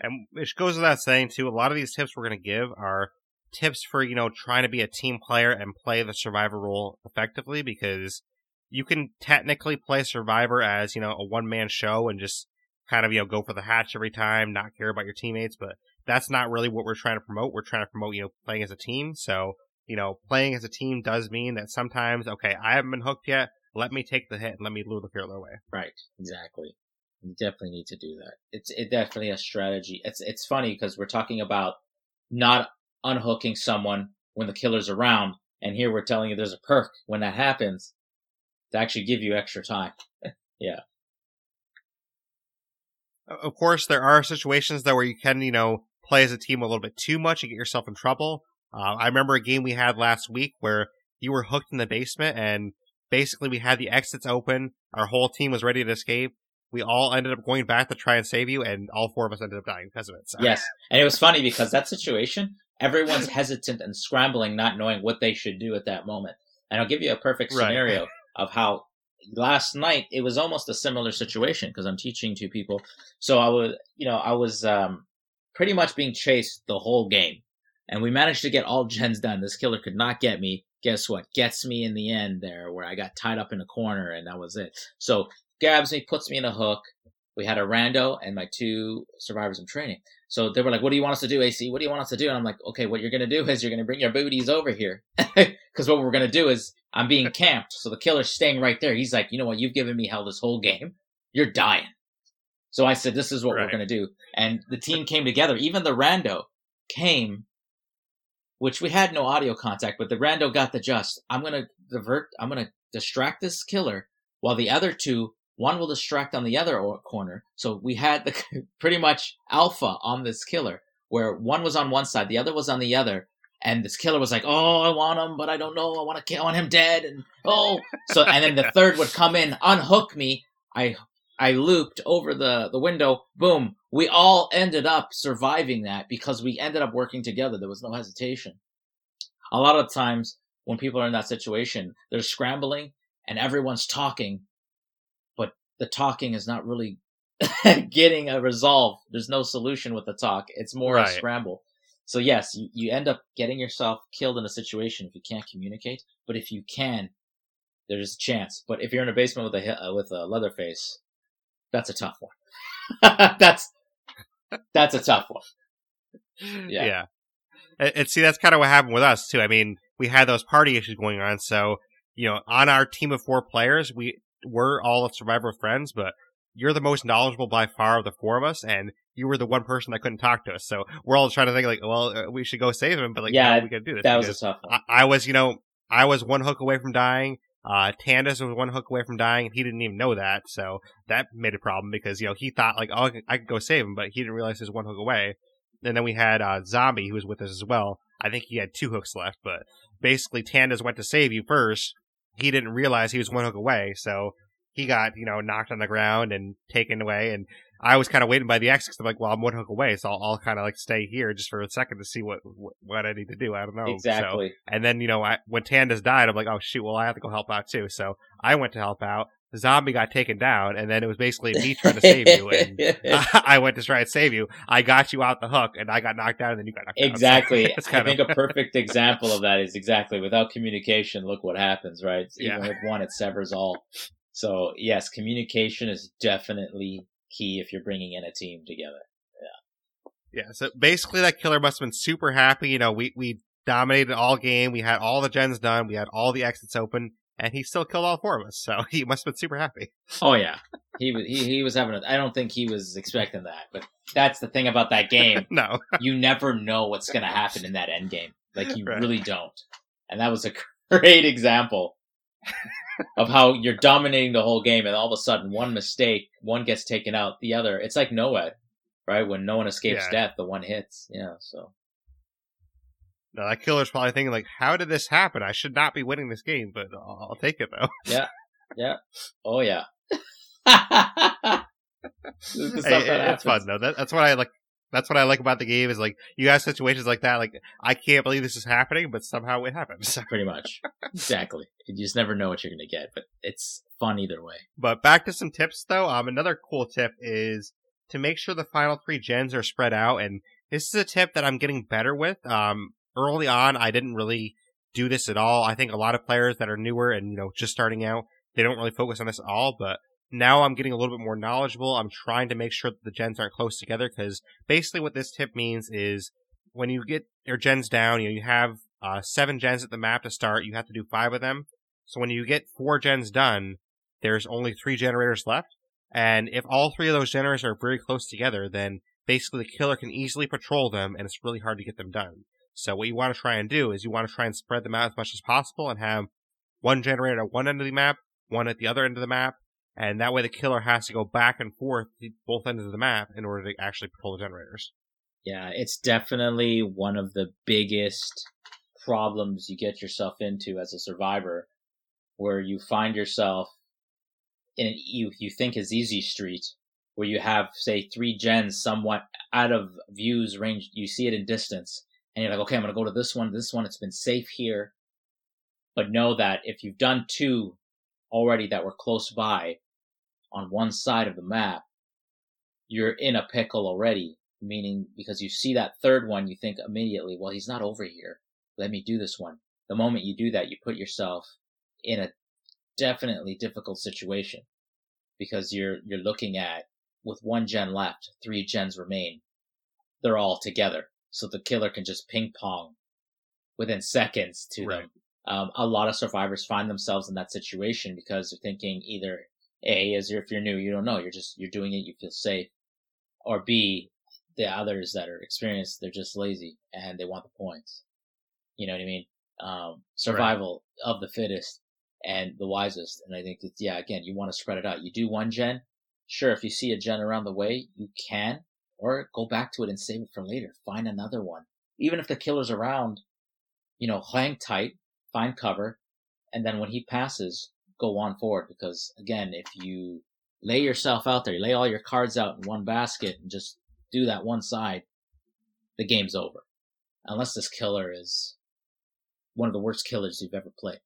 And which goes without saying too, a lot of these tips we're going to give are tips for, you know, trying to be a team player and play the survivor role effectively because you can technically play survivor as, you know, a one man show and just kind of, you know, go for the hatch every time, not care about your teammates, but that's not really what we're trying to promote. We're trying to promote, you know, playing as a team. So, you know, playing as a team does mean that sometimes, okay, I haven't been hooked yet. Let me take the hit and let me lure the killer away. Right, exactly. You definitely need to do that. It's it definitely a strategy. It's it's funny because we're talking about not unhooking someone when the killer's around, and here we're telling you there's a perk when that happens to actually give you extra time. yeah. Of course, there are situations though where you can, you know, play as a team a little bit too much and get yourself in trouble. Uh, I remember a game we had last week where you were hooked in the basement and basically we had the exits open. Our whole team was ready to escape. We all ended up going back to try and save you and all four of us ended up dying because of it. So. Yes, and it was funny because that situation, everyone's hesitant and scrambling, not knowing what they should do at that moment. And I'll give you a perfect Right. scenario of how last night it was almost a similar situation because I'm teaching two people. So I was, you know, I was um, pretty much being chased the whole game, and we managed to get all gens done. This killer could not get me. Guess what? Gets me in the end there, where I got tied up in a corner, and that was it. So grabs me, puts me in a hook. We had a rando and my two survivors in training. So they were like, "What do you want us to do, AC? What do you want us to do?" And I'm like, "Okay, what you're gonna do is you're gonna bring your booties over here, because what we're gonna do is I'm being camped, so the killer's staying right there. He's like, you know what? You've given me hell this whole game. you're dying. So I said, this is what Right. we're going to do. And the team came together. Even the rando came, which we had no audio contact, but the rando got the just. I'm going to divert, I'm going to distract this killer while the other two, one will distract on the other corner. So we had the pretty much alpha on this killer where one was on one side, the other was on the other. And this killer was like, "Oh, I want him, but I don't know. I want to kill. I want him dead." And oh, so and then the third would come in, unhook me. I I looped over the the window. Boom. We all ended up surviving that because we ended up working together. There was no hesitation. A lot of times when people are in that situation, they're scrambling and everyone's talking, the talking is not really getting a resolve. There's no solution with the talk. It's more a scramble. So yes, you, you end up getting yourself killed in a situation if you can't communicate. But if you can, there's a chance. But if you're in a basement with a uh, with a Leatherface, that's a tough one. that's that's a tough one. Yeah. Yeah. And, and see, that's kind of what happened with us too. I mean, we had those party issues going on, so you know, on our team of four players, we were all of Survivor friends, but you're the most knowledgeable by far of the four of us, and you were the one person that couldn't talk to us. So we're all trying to think like, well, uh, we should go save him, but like, Yeah, yeah, we gotta do this. That was a tough one. I, I was, you know, I was one hook away from dying. Uh, Tandis was one hook away from dying, and he didn't even know that, so that made a problem because you know he thought like, oh, I could- I could go save him, but he didn't realize he was one hook away. And then we had uh, Zombie who was with us as well. I think he had two hooks left, but basically Tandis went to save you first. He didn't realize he was one hook away, so he got you know knocked on the ground and taken away. And I was kind of waiting by the exit. I'm like, well, I'm one hook away, so I'll, I'll kind of like stay here just for a second to see what what, what I need to do. I don't know So- exactly. and then, you know, I, when Tandis died, I'm like, oh shoot, well, I have to go help out too. So I went to help out. The zombie got taken down, and then it was basically me trying to save you. And I went to try and save you. I got you out the hook, and I got knocked down, and then you got knocked down. So Exactly. I think a perfect example of that is exactly without communication, look what happens, right? Even Yeah. with one, it severs all. So yes, communication is definitely key if you're bringing in a team together. Yeah. Yeah. So basically, that killer must have been super happy. You know, we we dominated all game. We had all the gens done. We had all the exits open, and he still killed all four of us. So he must have been super happy. Oh yeah, he was he, he was having. A, I don't think he was expecting that, but that's the thing about that game. No, you never know what's going to happen in that end game. Like you Right. really don't. And that was a great example of how you're dominating the whole game and all of a sudden one mistake, one gets taken out, the other, it's like NOED, right? When no one escapes Yeah. death, the one hits. Yeah. So no, that killer's probably thinking like, how did this happen? I should not be winning this game, but I'll, I'll take it though. Yeah, yeah, oh yeah. This Hey, that it's fun though. That, that's what I like. That's what I like about the game is like you have situations like that. Like I can't believe this is happening, but somehow it happens. Pretty much. Exactly. You just never know what you're going to get, but it's fun either way. But back to some tips though. Um, another cool tip is to make sure the final three gens are spread out, and this is a tip that I'm getting better with. Um, early on, I didn't really do this at all. I think a lot of players that are newer and you know just starting out, they don't really focus on this at all. But now I'm getting a little bit more knowledgeable. I'm trying to make sure that the gens aren't close together because basically what this tip means is when you get your gens down, you know, you have uh, seven gens at the map to start. You have to do five of them. So when you get four gens done, there's only three generators left. And if all three of those generators are very close together, then basically the killer can easily patrol them and it's really hard to get them done. So what you want to try and do is you want to try and spread them out as much as possible and have one generator at one end of the map, one at the other end of the map, and that way the killer has to go back and forth to both ends of the map in order to actually pull the generators. Yeah, it's definitely one of the biggest problems you get yourself into as a survivor, where you find yourself in you you think is easy street, where you have say three gens somewhat out of views range. You see it in distance, and you're like, okay, I'm gonna go to this one. This one, it's been safe here, but know that if you've done two already that were close by on one side of the map, you're in a pickle already meaning because you see that third one, you think immediately, well, he's not over here. Let me do this one. The moment you do that, you put yourself in a definitely difficult situation because you're, you're looking at with one gen left, three gens remain. They're all together. So the killer can just ping pong within seconds to Right. them. Um, a lot of survivors find themselves in that situation because they're thinking either A is if you're new, you don't know. You're just you're doing it. You feel safe. Or B, the others that are experienced, they're just lazy and they want the points. You know what I mean? Um, survival right. of the fittest and the wisest. And I think that yeah, again, you want to spread it out. You do one gen. Sure, if you see a gen around the way, you can, or go back to it and save it for later. Find another one. Even if the killer's around, you know, hang tight, find cover, and then when he passes, go on forward. Because again, if you lay yourself out there, you lay all your cards out in one basket and just do that one side, the game's over. Unless this killer is one of the worst killers you've ever played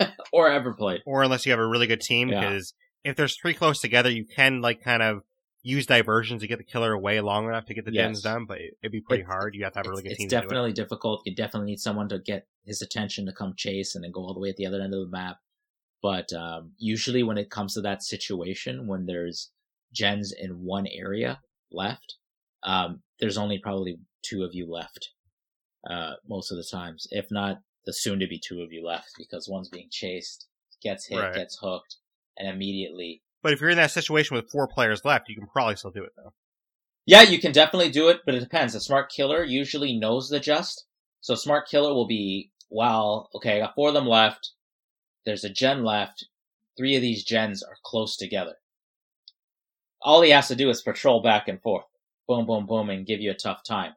or ever played. Or unless you have a really good team, yeah. because if there's three close together, you can like kind of use diversions to get the killer away long enough to get the yes. gens done, but it'd be pretty hard. You have to have a really good it's team. It's definitely it. difficult. You definitely need someone to get his attention to come chase and then go all the way at the other end of the map. But um, usually, when it comes to that situation, when there's gens in one area left, um, there's only probably two of you left uh, most of the times. If not, the soon to be two of you left because one's being chased, gets hit, right. gets hooked, and immediately. But if you're in that situation with four players left, you can probably still do it though. Yeah, you can definitely do it, but it depends. A smart killer usually knows the just. So a smart killer will be, well, okay, I got four of them left. There's a gen left. Three of these gens are close together. All he has to do is patrol back and forth. Boom, boom, boom, and give you a tough time.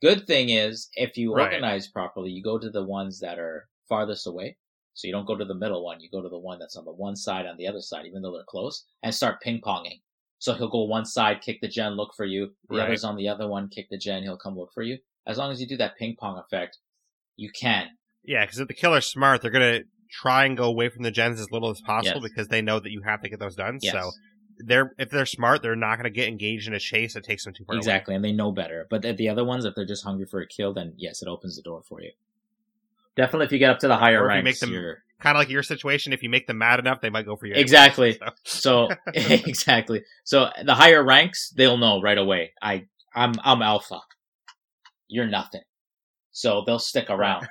Good thing is, if you right. organize properly, you go to the ones that are farthest away. So you don't go to the middle one, you go to the one that's on the one side on the other side, even though they're close, and start ping ponging. So he'll go one side, kick the gen, look for you. The right. other's on the other one, kick the gen, he'll come look for you. As long as you do that ping pong effect, you can. Yeah, because if the killer's smart, they're gonna try and go away from the gens as little as possible yes. because they know that you have to get those done. Yes. So they're if they're smart, they're not going to get engaged in a chase that takes them too far. Exactly, away. and they know better. But the other ones, if they're just hungry for a kill, then yes, it opens the door for you. Definitely, if you get up to the higher ranks, make them you're... kind of like your situation. If you make them mad enough, they might go for you. Exactly. So, so exactly. So the higher ranks, they'll know right away. I I'm I'm alpha. You're nothing. So they'll stick around.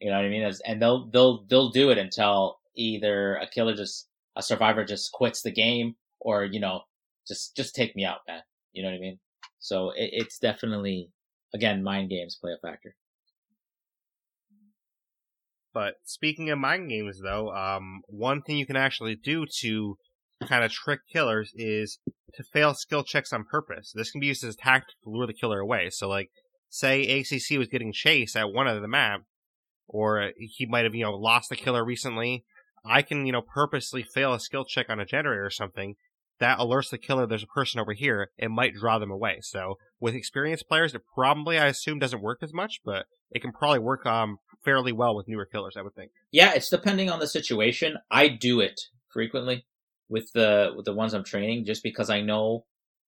you know what I mean? And they'll they'll they'll do it until either a killer just a survivor just quits the game or you know just just take me out man you know what i mean so it, it's definitely again mind games play a factor but speaking of mind games though um one thing you can actually do to kind of trick killers is to fail skill checks on purpose. This can be used as a tactic to lure the killer away. So like say acc was getting chased at one end of the map or he might have you know lost the killer recently. I can, you know, purposely fail a skill check on a generator or something that alerts the killer there's a person over here, it might draw them away. So with experienced players, it probably I assume doesn't work as much, but it can probably work um fairly well with newer killers, I would think. Yeah, it's depending on the situation. I do it frequently with the with the ones I'm training just because I know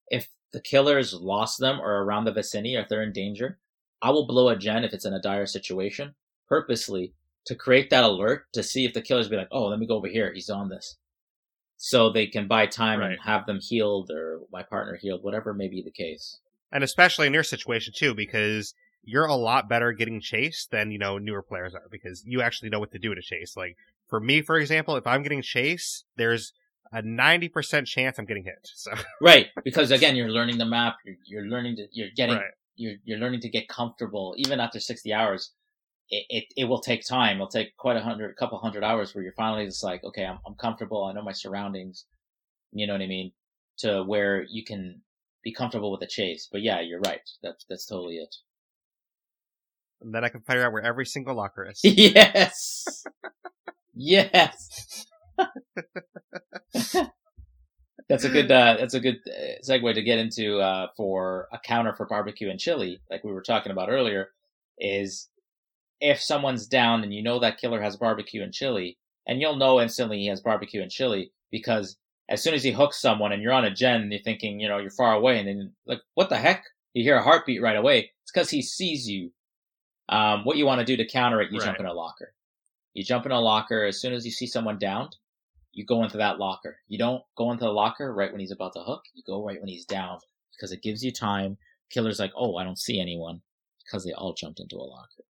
if the killers lost them or around the vicinity or if they're in danger, I will blow a gen if it's in a dire situation purposely to create that alert to see if the killers be like, oh, let me go over here. He's on this so they can buy time right. and have them healed or my partner healed, whatever may be the case. And especially in your situation too, because you're a lot better getting chased than, you know, newer players are because you actually know what to do to chase. Like for me, for example, if I'm getting chased, there's a 90% chance I'm getting hit. So Right. Because again, you're learning the map. You're, you're learning to, you're getting, right. you're, you're learning to get comfortable even after 60 hours it, it, it, will take time. It'll take quite a hundred, a couple hundred hours where you're finally just like, okay, I'm, I'm comfortable. I know my surroundings. You know what I mean? To where you can be comfortable with the chase. But yeah, you're right. That's, that's totally it. And then I can figure out where every single locker is. yes. yes. that's a good, uh, that's a good uh, segue to get into, uh, for a counter for barbecue and chili, like we were talking about earlier, is if someone's down and you know that killer has barbecue and chili, and you'll know instantly he has barbecue and chili because as soon as he hooks someone and you're on a gen and you're thinking, you know, you're far away and then like, what the heck? You hear a heartbeat right away. It's because he sees you. Um, what you want to do to counter it, you right. jump in a locker. You jump in a locker as soon as you see someone downed, you go into that locker. You don't go into the locker right when he's about to hook. You go right when he's down because it gives you time. Killer's like, oh, I don't see anyone because they all jumped into a locker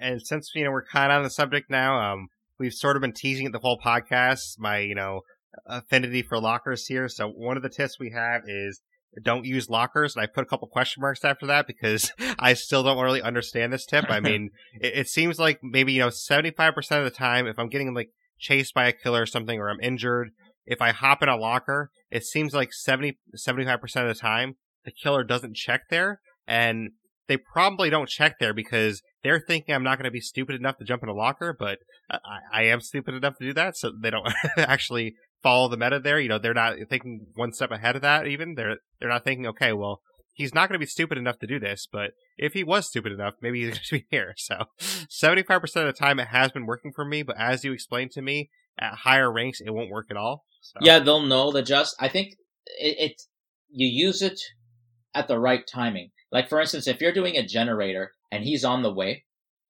and since you know we're kind of on the subject now, um, we've sort of been teasing it the whole podcast. My you know affinity for lockers here. So one of the tips we have is don't use lockers. And I put a couple question marks after that because I still don't really understand this tip. I mean, it, it, seems like maybe, you know, 75% of the time, if I'm getting like chased by a killer or something, or I'm injured, if I hop in a locker, it seems like 70, 75% of the time, the killer doesn't check there. And they probably don't check there because they're thinking I'm not going to be stupid enough to jump in a locker, but I, I am stupid enough to do that. So they don't actually follow the meta there. You know, they're not thinking one step ahead of that. Even they're they're not thinking, okay, well, he's not going to be stupid enough to do this, but if he was stupid enough, maybe he's going to be here. So, seventy five percent of the time, it has been working for me. But as you explained to me, at higher ranks, it won't work at all. So. Yeah, they'll know the just. I think it, it you use it at the right timing. Like for instance, if you're doing a generator and he's on the way,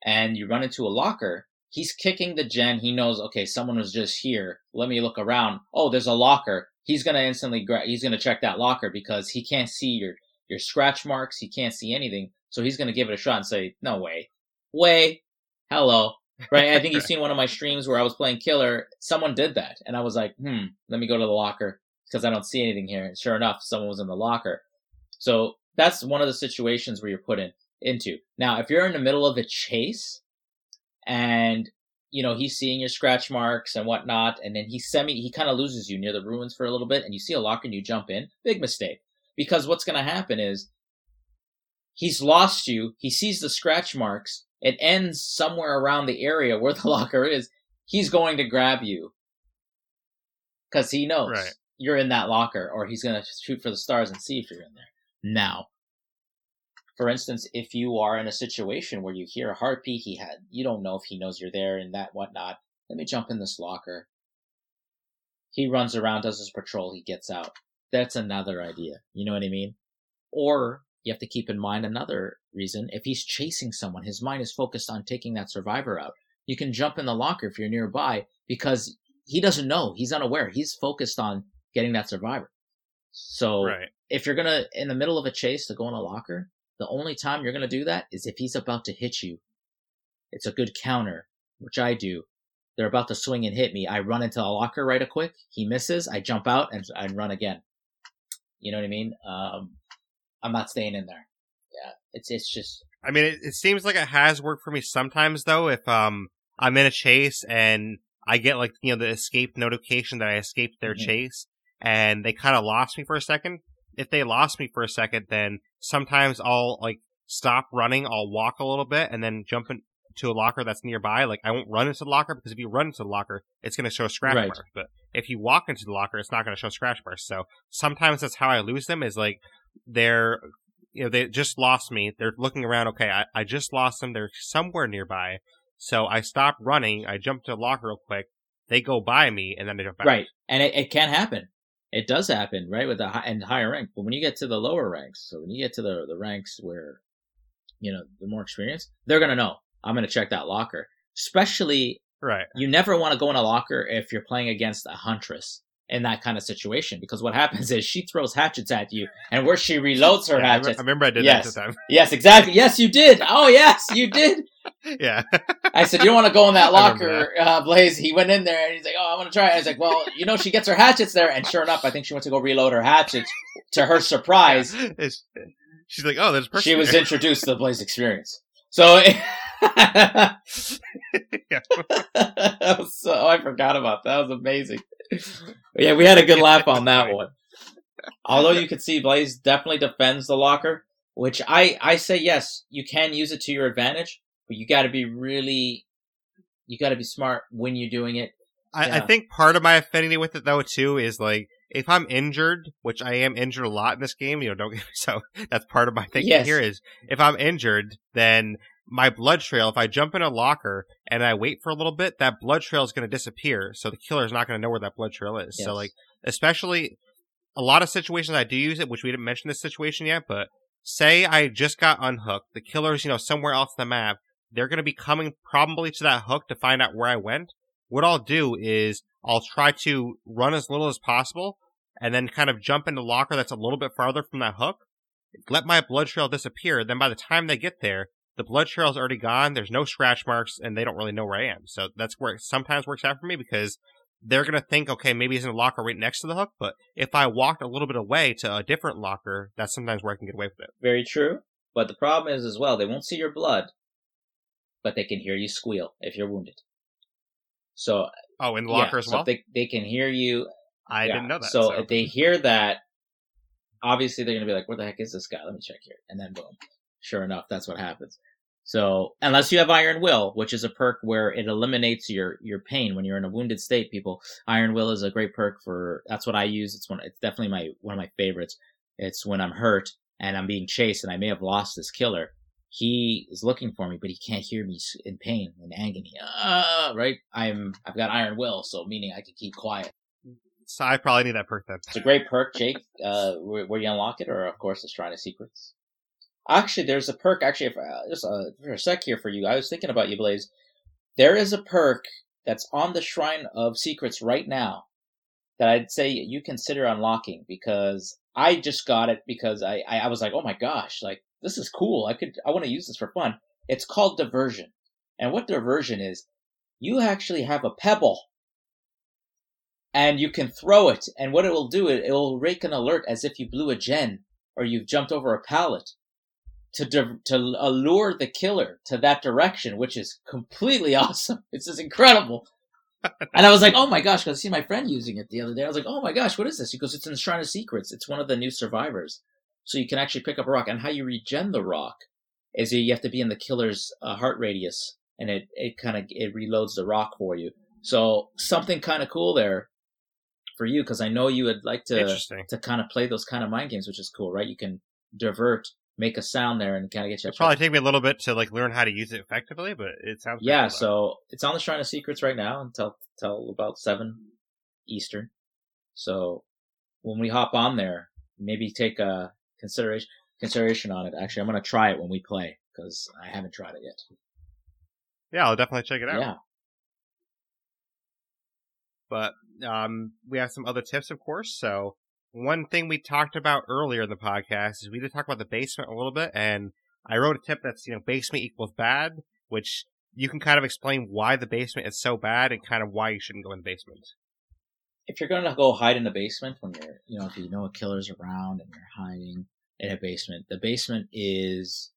and you run into a locker, he's kicking the gen. He knows, okay, someone was just here. Let me look around. Oh, there's a locker. He's gonna instantly gra- he's gonna check that locker because he can't see your your scratch marks. He can't see anything. So he's gonna give it a shot and say, no way, way, hello, right? I think you've seen one of my streams where I was playing killer. Someone did that, and I was like, hmm, let me go to the locker because I don't see anything here. And sure enough, someone was in the locker. So that's one of the situations where you're put in into. Now, if you're in the middle of a chase and you know he's seeing your scratch marks and whatnot and then he semi he kind of loses you near the ruins for a little bit and you see a locker and you jump in. Big mistake. Because what's going to happen is he's lost you he sees the scratch marks it ends somewhere around the area where the locker is he's going to grab you. Because he knows right. you're in that locker or he's going to shoot for the stars and see if you're in there. Now for instance, if you are in a situation where you hear a heartbeat, he had, you don't know if he knows you're there and that whatnot. Let me jump in this locker. He runs around, does his patrol, he gets out. That's another idea. You know what I mean? Or you have to keep in mind another reason. If he's chasing someone, his mind is focused on taking that survivor out. You can jump in the locker if you're nearby because he doesn't know. He's unaware. He's focused on getting that survivor. So right. if you're gonna in the middle of a chase to go in a locker, the only time you're going to do that is if he's about to hit you. It's a good counter, which I do. They're about to swing and hit me. I run into a locker right a quick. He misses. I jump out and, and run again. You know what I mean? Um, I'm not staying in there. Yeah, it's it's just. I mean, it, it seems like it has worked for me sometimes though. If um I'm in a chase and I get like you know the escape notification that I escaped their mm-hmm. chase, and they kind of lost me for a second. If they lost me for a second, then sometimes I'll like stop running, I'll walk a little bit and then jump into a locker that's nearby. Like I won't run into the locker because if you run into the locker, it's going to show scratch right. marks. But if you walk into the locker, it's not going to show scratch marks. So sometimes that's how I lose them is like they're, you know, they just lost me. They're looking around. Okay. I, I just lost them. They're somewhere nearby. So I stop running. I jump to the locker real quick. They go by me and then they jump back. Right. And it, it can happen it does happen, right, with the high, and higher rank. But when you get to the lower ranks, so when you get to the the ranks where, you know, the more experienced, they're gonna know. I'm gonna check that locker. Especially, right. You never want to go in a locker if you're playing against a huntress in that kind of situation because what happens is she throws hatchets at you and where she reloads her yeah, hatchets. I remember I did yes. that time. yes, exactly. Yes, you did. Oh, yes, you did. yeah. I said, you don't want to go in that locker, that. Uh, Blaise. He went in there and he's like, oh, I want to try it. I was like, well, you know, she gets her hatchets there. And sure enough, I think she went to go reload her hatchets to her surprise. She's like, oh, there's a She was introduced to the Blaise experience. So, yeah. so I forgot about that. That was amazing. yeah, we had a good laugh on that one. Although you could see Blaise definitely defends the locker, which I I say yes, you can use it to your advantage, but you got to be really, you got to be smart when you're doing it. I, yeah. I think part of my affinity with it though too is like if I'm injured, which I am injured a lot in this game, you know, don't get me so that's part of my thinking yes. here is if I'm injured, then my blood trail, if I jump in a locker and I wait for a little bit, that blood trail is going to disappear. So the killer is not going to know where that blood trail is. Yes. So like, especially a lot of situations I do use it, which we didn't mention this situation yet, but say I just got unhooked, the killer's, you know, somewhere else on the map. They're going to be coming probably to that hook to find out where I went. What I'll do is I'll try to run as little as possible and then kind of jump into locker that's a little bit farther from that hook. Let my blood trail disappear. Then by the time they get there, the blood trail's already gone. There's no scratch marks, and they don't really know where I am. So that's where it sometimes works out for me because they're gonna think, okay, maybe he's in a locker right next to the hook. But if I walked a little bit away to a different locker, that's sometimes where I can get away with it. Very true. But the problem is as well, they won't see your blood, but they can hear you squeal if you're wounded. So Oh, in the yeah, locker as so well. if they they can hear you. I yeah. didn't know that. So, if they hear that, obviously they're gonna be like, "Where the heck is this guy? Let me check here." And then boom, sure enough, that's what happens. So unless you have Iron Will, which is a perk where it eliminates your your pain when you're in a wounded state, people, Iron Will is a great perk for. That's what I use. It's one. It's definitely my one of my favorites. It's when I'm hurt and I'm being chased and I may have lost this killer. He is looking for me, but he can't hear me in pain and agony. Ah, right? I'm I've got Iron Will, so meaning I can keep quiet. so I probably need that perk then. It's a great perk, Jake. Uh, where, where you unlock it, or of course the Shrine of Secrets. Actually, there's a perk. Actually, if, uh, just uh, for a sec here for you, I was thinking about you, Blaise. There is a perk that's on the Shrine of Secrets right now that I'd say you consider unlocking because I just got it because I, I, I was like, oh my gosh, like this is cool. I could I want to use this for fun. It's called diversion, and what diversion is, you actually have a pebble and you can throw it, and what it will do, it, it will rake an alert as if you blew a gen or you've jumped over a pallet to to allure the killer to that direction, which is completely awesome. It's just incredible. and I was like, oh my gosh, because I see my friend using it the other day. I was like, oh my gosh, what is this? He goes, it's in Shrine of Secrets. It's one of the new survivors. So you can actually pick up a rock, and how you regen the rock is you have to be in the killer's uh, heart radius, and it it kind of it reloads the rock for you. So something kind of cool there for you because I know you would like to to kind of play those kind of mind games, which is cool, right? You can divert, make a sound there, and kind of get you. It'll probably take me a little bit to like learn how to use it effectively, but it sounds yeah. So it's on the Shrine of Secrets right now until till about seven Eastern. So when we hop on there, maybe take a consideration consideration on it. Actually, I'm gonna try it when we play because I haven't tried it yet. yeah, I'll definitely check it out. Yeah. but um, we have some other tips, of course. So one thing we talked about earlier in the podcast is we did talk about the basement a little bit, and I wrote a tip that's you know basement equals bad, which you can kind of explain why the basement is so bad and kind of why you shouldn't go in the basement. if you're gonna go hide in the basement when you're, you know, if you know a killer's around and you're hiding in a basement, the basement is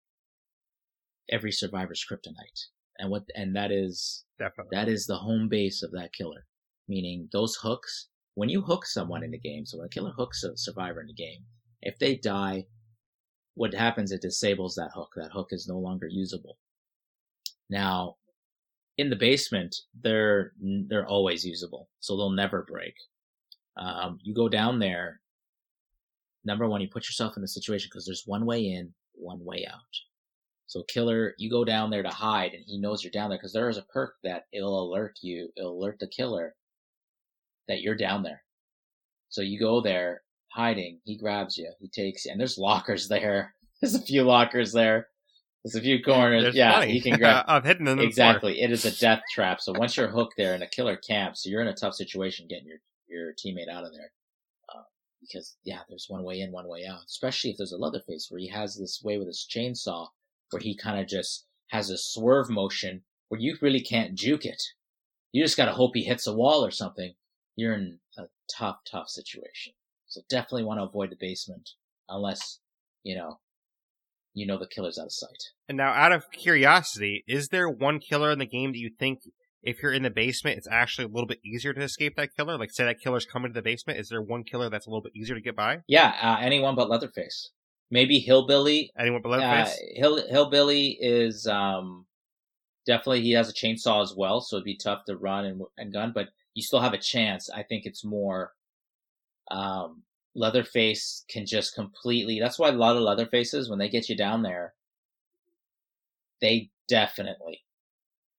every survivor's kryptonite, and what, and that is Definitely. that is the home base of that killer. Meaning those hooks, when you hook someone in the game, so when a killer hooks a survivor in the game, if they die, what happens? It disables that hook. That hook is no longer usable. Now, in the basement, they're they're always usable, so they'll never break. Um, you go down there. Number one, you put yourself in the situation because there's one way in, one way out. So killer, you go down there to hide, and he knows you're down there because there is a perk that it'll alert you, it'll alert the killer that you're down there. So you go there hiding, he grabs you, he takes you, and there's lockers there. There's a few lockers there. There's a few corners. There's yeah, plenty. he can grab. I've hidden them before. Exactly. It is a death trap. So once you're hooked there and a killer camp, so you're in a tough situation getting your, your teammate out of there. Uh, because, yeah, there's one way in, one way out. Especially if there's a Leatherface where he has this way with his chainsaw where he kind of just has a swerve motion where you really can't juke it. You just gotta hope he hits a wall or something. You're in a tough, tough situation. So definitely want to avoid the basement unless, you know, you know the killer's out of sight. And now, out of curiosity, is there one killer in the game that you think, if you're in the basement, it's actually a little bit easier to escape that killer? Like, say that killer's coming to the basement, is there one killer that's a little bit easier to get by? Yeah, uh, anyone but Leatherface. Maybe Hillbilly. Anyone below the Uh. Hill, Hillbilly is um, definitely he has a chainsaw as well, so it'd be tough to run and, and gun, but you still have a chance. I think it's more um, Leatherface can just completely. That's why a lot of Leatherfaces, when they get you down there, they definitely,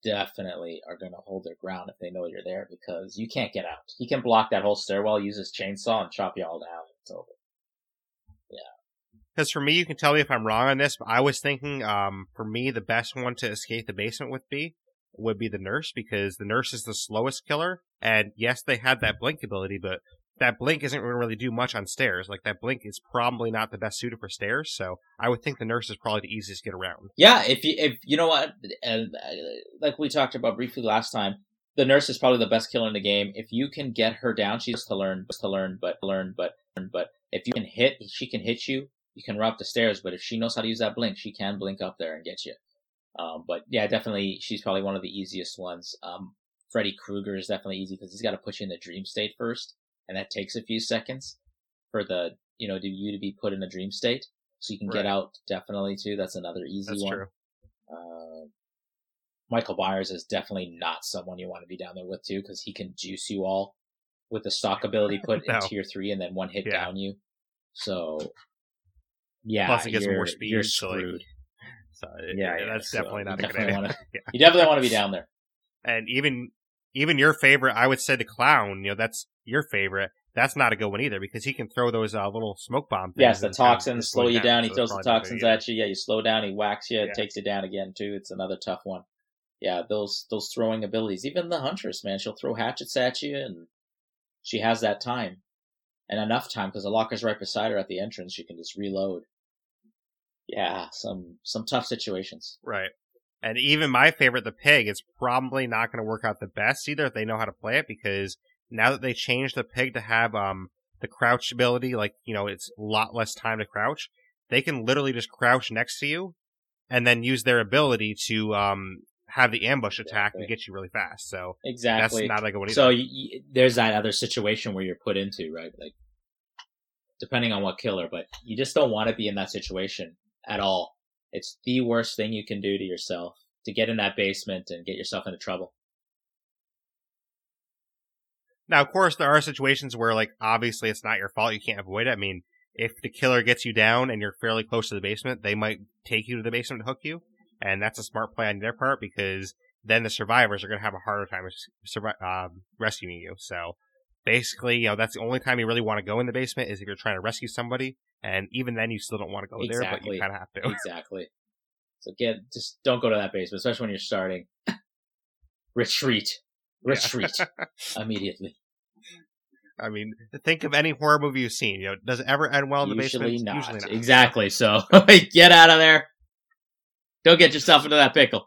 definitely are going to hold their ground if they know you're there because you can't get out. He can block that whole stairwell, use his chainsaw, and chop you all down. It's over. Yeah. Because for me, you can tell me if I'm wrong on this, but I was thinking, um, for me, the best one to escape the basement with be would be the nurse because the nurse is the slowest killer. And yes, they had that blink ability, but that blink isn't going to really do much on stairs. Like that blink is probably not the best suited for stairs. So I would think the nurse is probably the easiest to get around. Yeah, if you if you know what, uh, like we talked about briefly last time, the nurse is probably the best killer in the game. If you can get her down, she's to learn, to learn, but learn, but but if you can hit, she can hit you. You can run up the stairs, but if she knows how to use that blink, she can blink up there and get you. Um, but yeah, definitely, she's probably one of the easiest ones. Um, Freddy Krueger is definitely easy because he's got to put you in the dream state first, and that takes a few seconds for the you know you to be put in a dream state, so you can right. get out definitely too. That's another easy That's one. True. Uh, Michael Myers is definitely not someone you want to be down there with too, because he can juice you all with the stalk ability put no. in tier three and then one hit yeah. down you. So yeah, plus it gets more speed. You're screwed. So, yeah, yeah, that's so definitely not a good idea. Wanna, yeah. You definitely want to be down there. And even even your favorite, I would say the clown. You know, that's your favorite. That's not a good one either because he can throw those uh, little smoke bombs. Yes, the toxins slow you down. down. He so throws the toxins at you. Yeah, you slow down. He whacks you. Yeah. Takes you down again too. It's another tough one. Yeah, those those throwing abilities. Even the huntress, man, she'll throw hatchets at you, and she has that time and enough time because the locker's right beside her at the entrance. She can just reload yeah, some some tough situations. Right. And even my favorite, the pig, is probably not going to work out the best either if they know how to play it because now that they changed the pig to have um the crouch ability, like you know, it's a lot less time to crouch. They can literally just crouch next to you and then use their ability to um have the ambush attack exactly. and get you really fast. So exactly, that's not like what. So y- there's that other situation where you're put into right, like depending on what killer, but you just don't want to be in that situation at all. It's the worst thing you can do to yourself to get in that basement and get yourself into trouble. Now, of course, there are situations where, like, obviously it's not your fault. You can't avoid it. I mean, if the killer gets you down and you're fairly close to the basement, they might take you to the basement to hook you. And that's a smart play on their part because then the survivors are going to have a harder time um, rescuing you. So basically, you know, that's the only time you really want to go in the basement is if you're trying to rescue somebody. And even then, you still don't want to go exactly. there, but you kind of have to. exactly. So get just don't go to that basement, especially when you're starting. Retreat, retreat immediately. I mean, think of any horror movie you've seen. You know, does it ever end well in the Usually basement? Not. Usually not. Exactly. So get out of there. Don't get yourself into that pickle.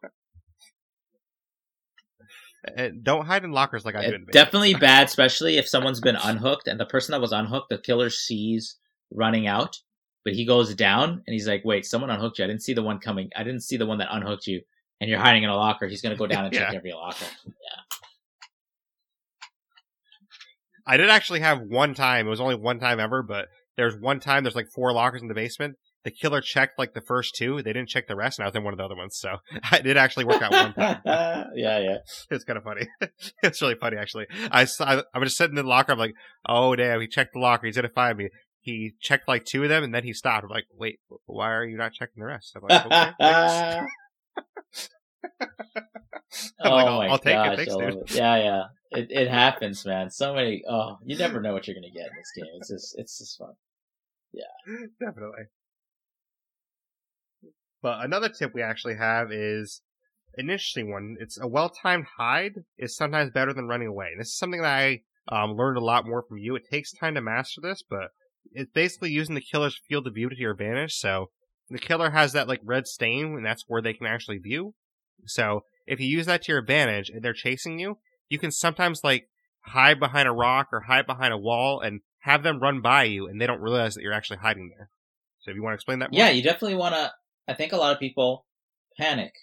And don't hide in lockers like I do. Definitely bad, especially if someone's been unhooked and the person that was unhooked, the killer sees running out, but he goes down and he's like, "Wait, someone unhooked you. I didn't see the one coming. I didn't see the one that unhooked you." And you're hiding in a locker. He's gonna go down and yeah. check every locker. Yeah. I did actually have one time. It was only one time ever, but there's one time. There's like four lockers in the basement. The killer checked like the first two. They didn't check the rest, and I was in one of the other ones. So I did actually work out one time. yeah, yeah. It's kind of funny. it's really funny, actually. I, I I'm just sitting in the locker. I'm like, oh damn, he checked the locker. He's gonna find me he checked like two of them and then he stopped. I'm like, wait, why are you not checking the rest? I'm like, okay, oh like, I'll, my I'll gosh, it. Thanks, it. Yeah, yeah. It it happens, man. So many. Oh, you never know what you're gonna get in this game. It's just it's just fun. Yeah, definitely. But another tip we actually have is an interesting one. It's a well-timed hide is sometimes better than running away. And This is something that I um, learned a lot more from you. It takes time to master this, but it's basically using the killer's field of view to your advantage. So the killer has that like red stain, and that's where they can actually view. So if you use that to your advantage and they're chasing you, you can sometimes like hide behind a rock or hide behind a wall and have them run by you, and they don't realize that you're actually hiding there. So if you want to explain that, more? yeah, you definitely want to. I think a lot of people panic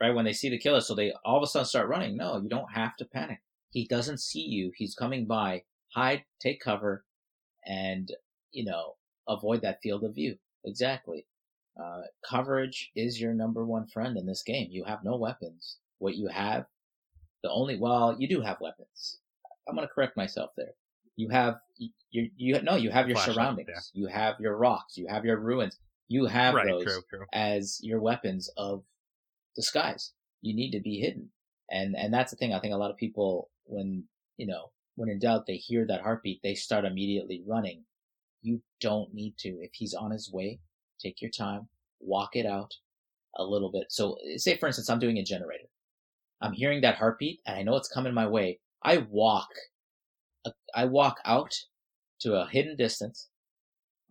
right when they see the killer, so they all of a sudden start running. No, you don't have to panic. He doesn't see you. He's coming by. Hide, take cover, and you know, avoid that field of view. Exactly. Uh, coverage is your number one friend in this game. You have no weapons. What you have, the only, well, you do have weapons. I'm going to correct myself there. You have, you, you, no, you have your Flashlight, surroundings. Yeah. You have your rocks. You have your ruins. You have right, those true, true. as your weapons of disguise. You need to be hidden. And, and that's the thing. I think a lot of people, when, you know, when in doubt, they hear that heartbeat, they start immediately running you don't need to. If he's on his way, take your time, walk it out a little bit. So say for instance, I'm doing a generator. I'm hearing that heartbeat and I know it's coming my way. I walk, I walk out to a hidden distance.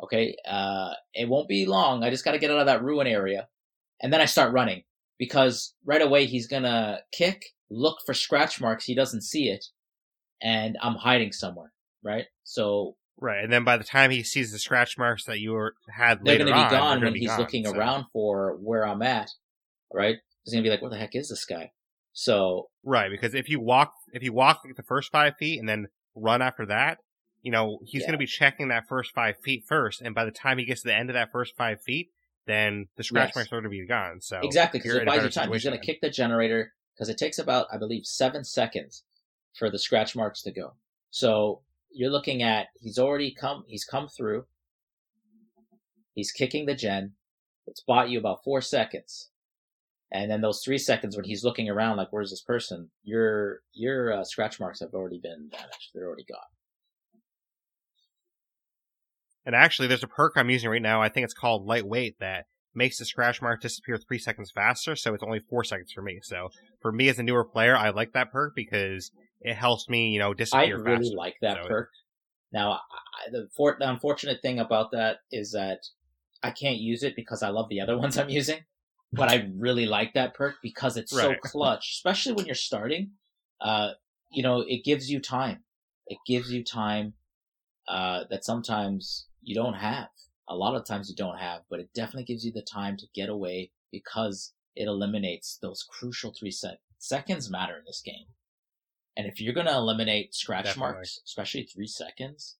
Okay, uh, it won't be long. I just got to get out of that ruin area, and then I start running because right away he's gonna kick, look for scratch marks. He doesn't see it, and I'm hiding somewhere. Right, so right, and then by the time he sees the scratch marks that you were, had, they're gonna be on, gone when be he's gone, looking so. around for where I'm at. Right, he's gonna be like, "What the heck is this guy?" So Right, because if you walk if you walk the first five feet and then run after that, you know, he's Yeah. gonna be checking that first five feet first, and by the time he gets to the end of that first five feet, then the scratch Yes. marks are gonna be gone. So Exactly, because it buys you time. He's going to kick the generator because it takes about, I believe, seven seconds for the scratch marks to go. So you're looking at he's already come. He's come through. He's kicking the gen. It's bought you about four seconds, and then those three seconds when he's looking around, like, "Where's this person?" Your your uh, scratch marks have already been damaged. They're already gone. And actually, there's a perk I'm using right now. I think it's called Lightweight that makes the scratch mark disappear three seconds faster. So it's only four seconds for me. So for me as a newer player, I like that perk because it helps me, you know, disappear. I really faster. like that So- perk. Now, I, the, for, the unfortunate thing about that is that I can't use it because I love the other ones I'm using. But I really like that perk because it's so Right. clutch, especially when you're starting. Uh, you know, it gives you time. It gives you time uh, that sometimes you don't have. A lot of times you don't have, but it definitely gives you the time to get away because it eliminates those crucial three sec- seconds matter in this game. And if you're going to eliminate scratch Definitely. marks, especially three seconds,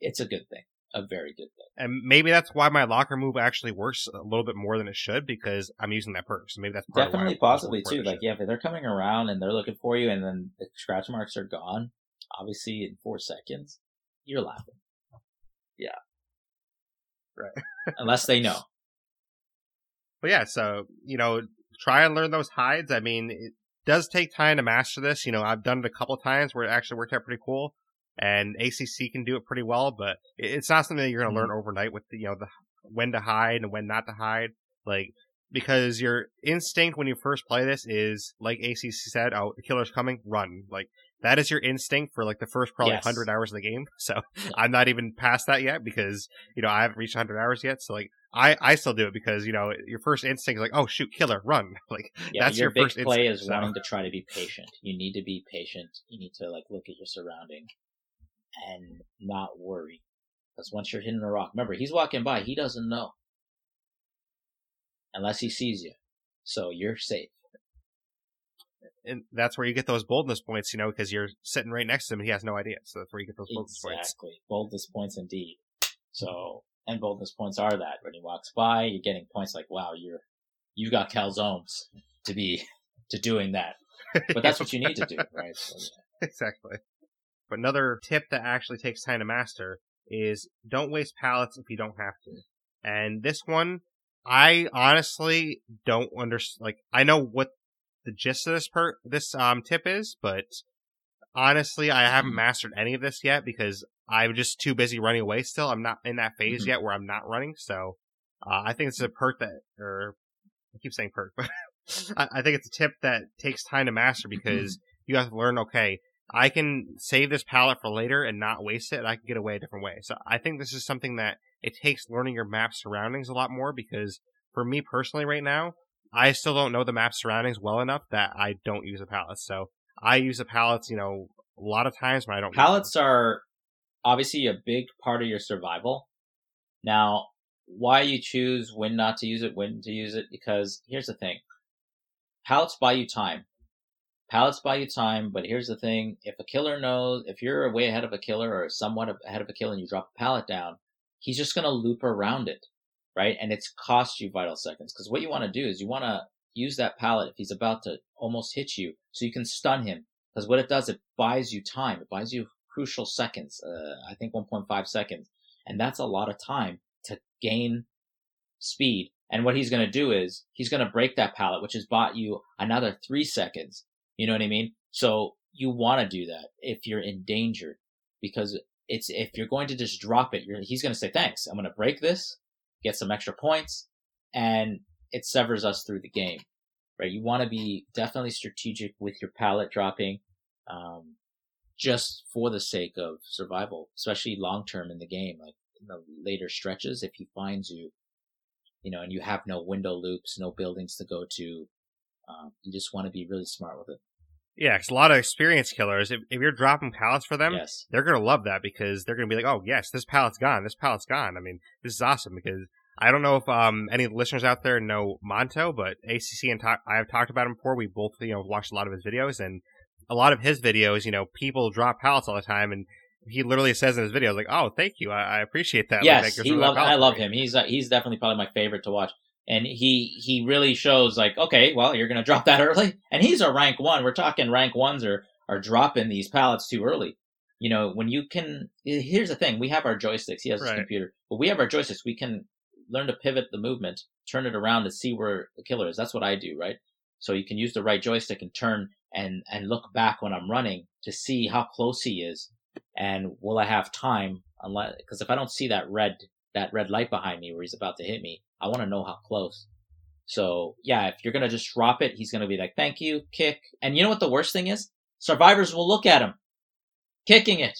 it's a good thing. A very good thing. And maybe that's why my locker move actually works a little bit more than it should because I'm using that perk. So maybe that's part of why Definitely, possibly too. Like, should. yeah, if they're coming around and they're looking for you, and then the scratch marks are gone, obviously in four seconds, you're laughing. Yeah. Right. Unless they know. But yeah, so you know, try and learn those hides. I mean, it does take time to master this. You know, I've done it a couple times where it actually worked out pretty cool, and ACC can do it pretty well. But it's not something that you're going to Mhm. learn overnight with the, you know the when to hide and when not to hide. Like because your instinct when you first play this is like ACC said, "Oh, the killer's coming, run!" Like that is your instinct for like the first probably Yes. 100 hours of the game. So. I'm not even past that yet because you know I haven't reached 100 hours yet. So like I I still do it because you know your first instinct is like, "Oh shoot, killer, run!" Like Yeah, That's your, your big first play instinct, is so. wanting to try to be patient. You need to be patient. You need to like look at your surrounding and not worry. Because once you're hitting a rock, remember he's walking by. He doesn't know unless he sees you. So you're safe. And that's where you get those boldness points, you know, because you're sitting right next to him and he has no idea. So that's where you get those boldness points. Exactly. Boldness points indeed. So, and boldness points are that when he walks by, you're getting points like, wow, you're, you got calzones to be, to doing that. But that's what you need to do, right? So, yeah. exactly. But another tip that actually takes time to master is don't waste pallets if you don't have to. And this one, I honestly don't understand. Like, I know what the gist of this per this um tip is, but honestly, I haven't Hmm. mastered any of this yet because I'm just too busy running away. Still, I'm not in that phase Mhm. yet where I'm not running. So, uh, I think it's a perk that, or I keep saying perk, but I, I think it's a tip that takes time to master because you have to learn. Okay, I can save this pallet for later and not waste it, and I can get away a different way. So I think this is something that it takes learning your map surroundings a lot more because for me personally right now, I still don't know the map surroundings well enough that I don't use a pallets. So I use the pallets, you know, a lot of times when I don't. Pallets are obviously a big part of your survival. Now, why you choose when not to use it, when to use it, because here's the thing. Pallets buy you time. Pallets buy you time, but here's the thing. If a killer knows, if you're way ahead of a killer or somewhat ahead of a killer and you drop a pallet down, he's just going to loop around it, right? And it's cost you vital seconds. Because what you want to do is you want to use that pallet if he's about to almost hit you so you can stun him. Because what it does, it buys you time. It buys you crucial seconds. Uh, I think 1.5 seconds. And that's a lot of time to gain speed. And what he's going to do is he's going to break that pallet, which has bought you another three seconds. You know what I mean? So you want to do that if you're endangered because it's, if you're going to just drop it, he's going to say, thanks. I'm going to break this, get some extra points and it severs us through the game, right? You want to be definitely strategic with your pallet dropping. Um, just for the sake of survival, especially long term in the game, like in the later stretches. If he finds you, you know, and you have no window loops, no buildings to go to, um, you just want to be really smart with it. Yeah, because a lot of experienced killers, if, if you're dropping pallets for them, Yes. they're gonna love that because they're gonna be like, "Oh yes, this pallet's gone. This pallet's gone." I mean, this is awesome because I don't know if um any listeners out there know Monto, but ACC and ta- I have talked about him before. We both you know watched a lot of his videos, and a lot of his videos, you know, people drop pallets all the time, and he literally says in his videos like, "Oh, thank you, I, I appreciate that." Like, Yes, gives he loved. I love him. He's uh, he's definitely probably my favorite to watch. And he he really shows like, okay, well, you're gonna drop that early, and he's a rank one. We're talking rank ones are are dropping these pallets too early. You know, when you can. Eh, here's the thing: we have our joysticks. He has his computer, but we have our joysticks. We can learn to pivot the movement, turn it around to see where the killer is. That's what I do, right? So you can use the right joystick and turn and and look back when I'm running to see how close he is, and will I have time? Unless because if I don't see that red that red light behind me where he's about to hit me, I want to know how close. So yeah, if you're gonna just drop it, he's gonna be like, "Thank you, kick." And you know what the worst thing is? Survivors will look at him, kicking it,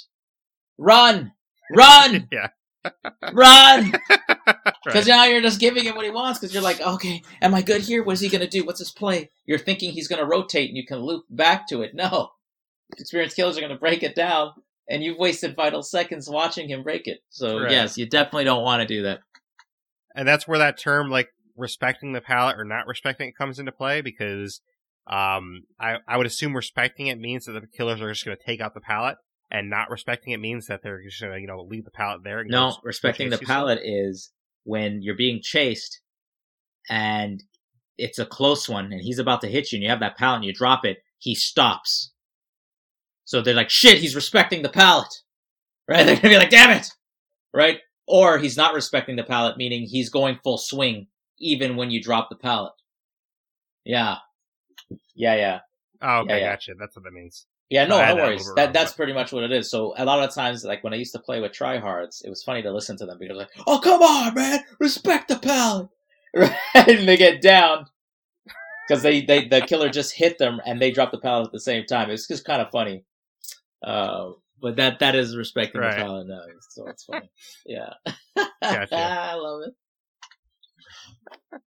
run, run, Yeah. run, Right. because now you're just giving him what he wants. Because you're like, okay, am I good here? What is he gonna do? What's his play? You're thinking he's gonna rotate and you can loop back to it. No, experienced killers are gonna break it down, and you've wasted vital seconds watching him break it. So Right. yes, you definitely don't want to do that. and that's where that term like respecting the pallet or not respecting it comes into play because um I, I would assume respecting it means that the killers are just going to take out the pallet and not respecting it means that they're just going to you know leave the pallet there and No, respecting the chase you some. pallet is when you're being chased and it's a close one and he's about to hit you and you have that pallet and you drop it, he stops. So they're like, shit, he's respecting the pallet. Right? They're gonna be like, damn it! Right? Or he's not respecting the pallet, meaning he's going full swing even when you drop the pallet. Yeah. Yeah, yeah. oh okay Yeah, yeah. gotcha that's what that means Yeah, no, no worries. little That that's pretty much what it is. So a lot of times, like when I used to play with tryhards, it was funny to listen to them because like, oh come on, man, respect the pallet, right? And they get down because they, they the killer just hit them and they drop the pallet at the same time. It's just kind of funny. Uh, but that that is respecting Right. the now, so it's funny. Yeah, Gotcha. I love it.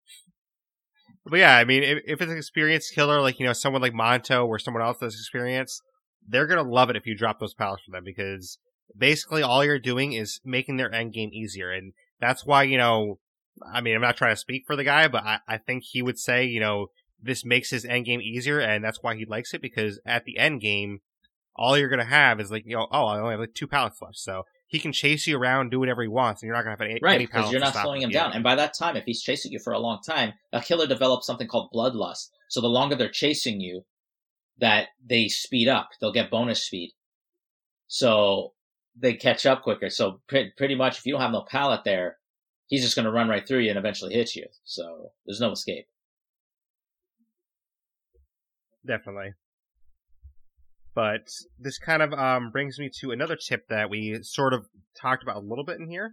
but yeah I mean if, if it's an experienced killer like you know someone like Monto or someone else that's experienced they're going to love it if you drop those pallets for them because basically all you're doing is making their end game easier and that's why you know i mean i'm not trying to speak for the guy but i, I think he would say you know this makes his end game easier and that's why he likes it because at the end game all you're going to have is like you know oh i only have like two pallets left so he can chase you around do whatever he wants and you're not going to have any, Right, because you're not slowing him Yeah. down. And by that time, if he's chasing you for a long time, a killer develops something called bloodlust. So the longer they're chasing you, that they speed up. They'll get bonus speed. So they catch up quicker. So pre- pretty much, if you don't have no pallet there, he's just going to run right through you and eventually hit you. So there's no escape. Definitely. But this kind of um, brings me to another tip that we sort of talked about a little bit in here,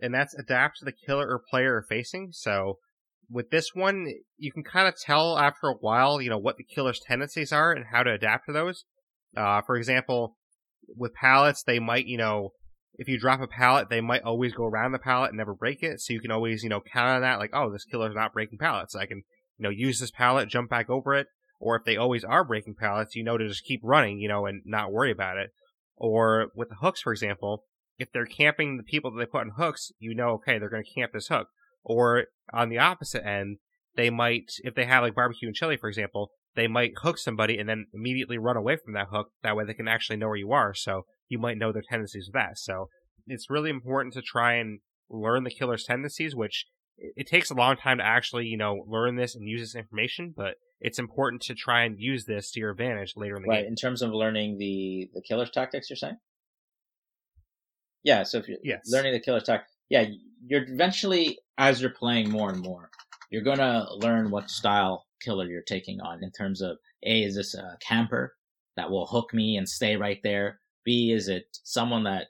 and that's adapt to the killer or player you're facing. So with this one, you can kind of tell after a while, you know, what the killer's tendencies are and how to adapt to those. Uh, for example, with pallets, they might, you know, if you drop a pallet, they might always go around the pallet and never break it. So you can always, you know, count on that, like, oh, this killer's not breaking pallets. I can, you know, use this pallet, jump back over it or if they always are breaking pallets, you know to just keep running, you know, and not worry about it. Or with the hooks, for example, if they're camping the people that they put on hooks, you know, okay, they're going to camp this hook. Or on the opposite end, they might, if they have like barbecue and chili, for example, they might hook somebody and then immediately run away from that hook. That way they can actually know where you are. So you might know their tendencies with that. So it's really important to try and learn the killer's tendencies, which it it takes a long time to actually, you know, learn this and use this information, but it's important to try and use this to your advantage later in the Right. game. Right, in terms of learning the, the killer's tactics, you're saying? Yeah. So if you're Yes. learning the killer's tactics, yeah, you're eventually, as you're playing more and more, you're going to learn what style killer you're taking on in terms of A, is this a camper that will hook me and stay right there? B, is it someone that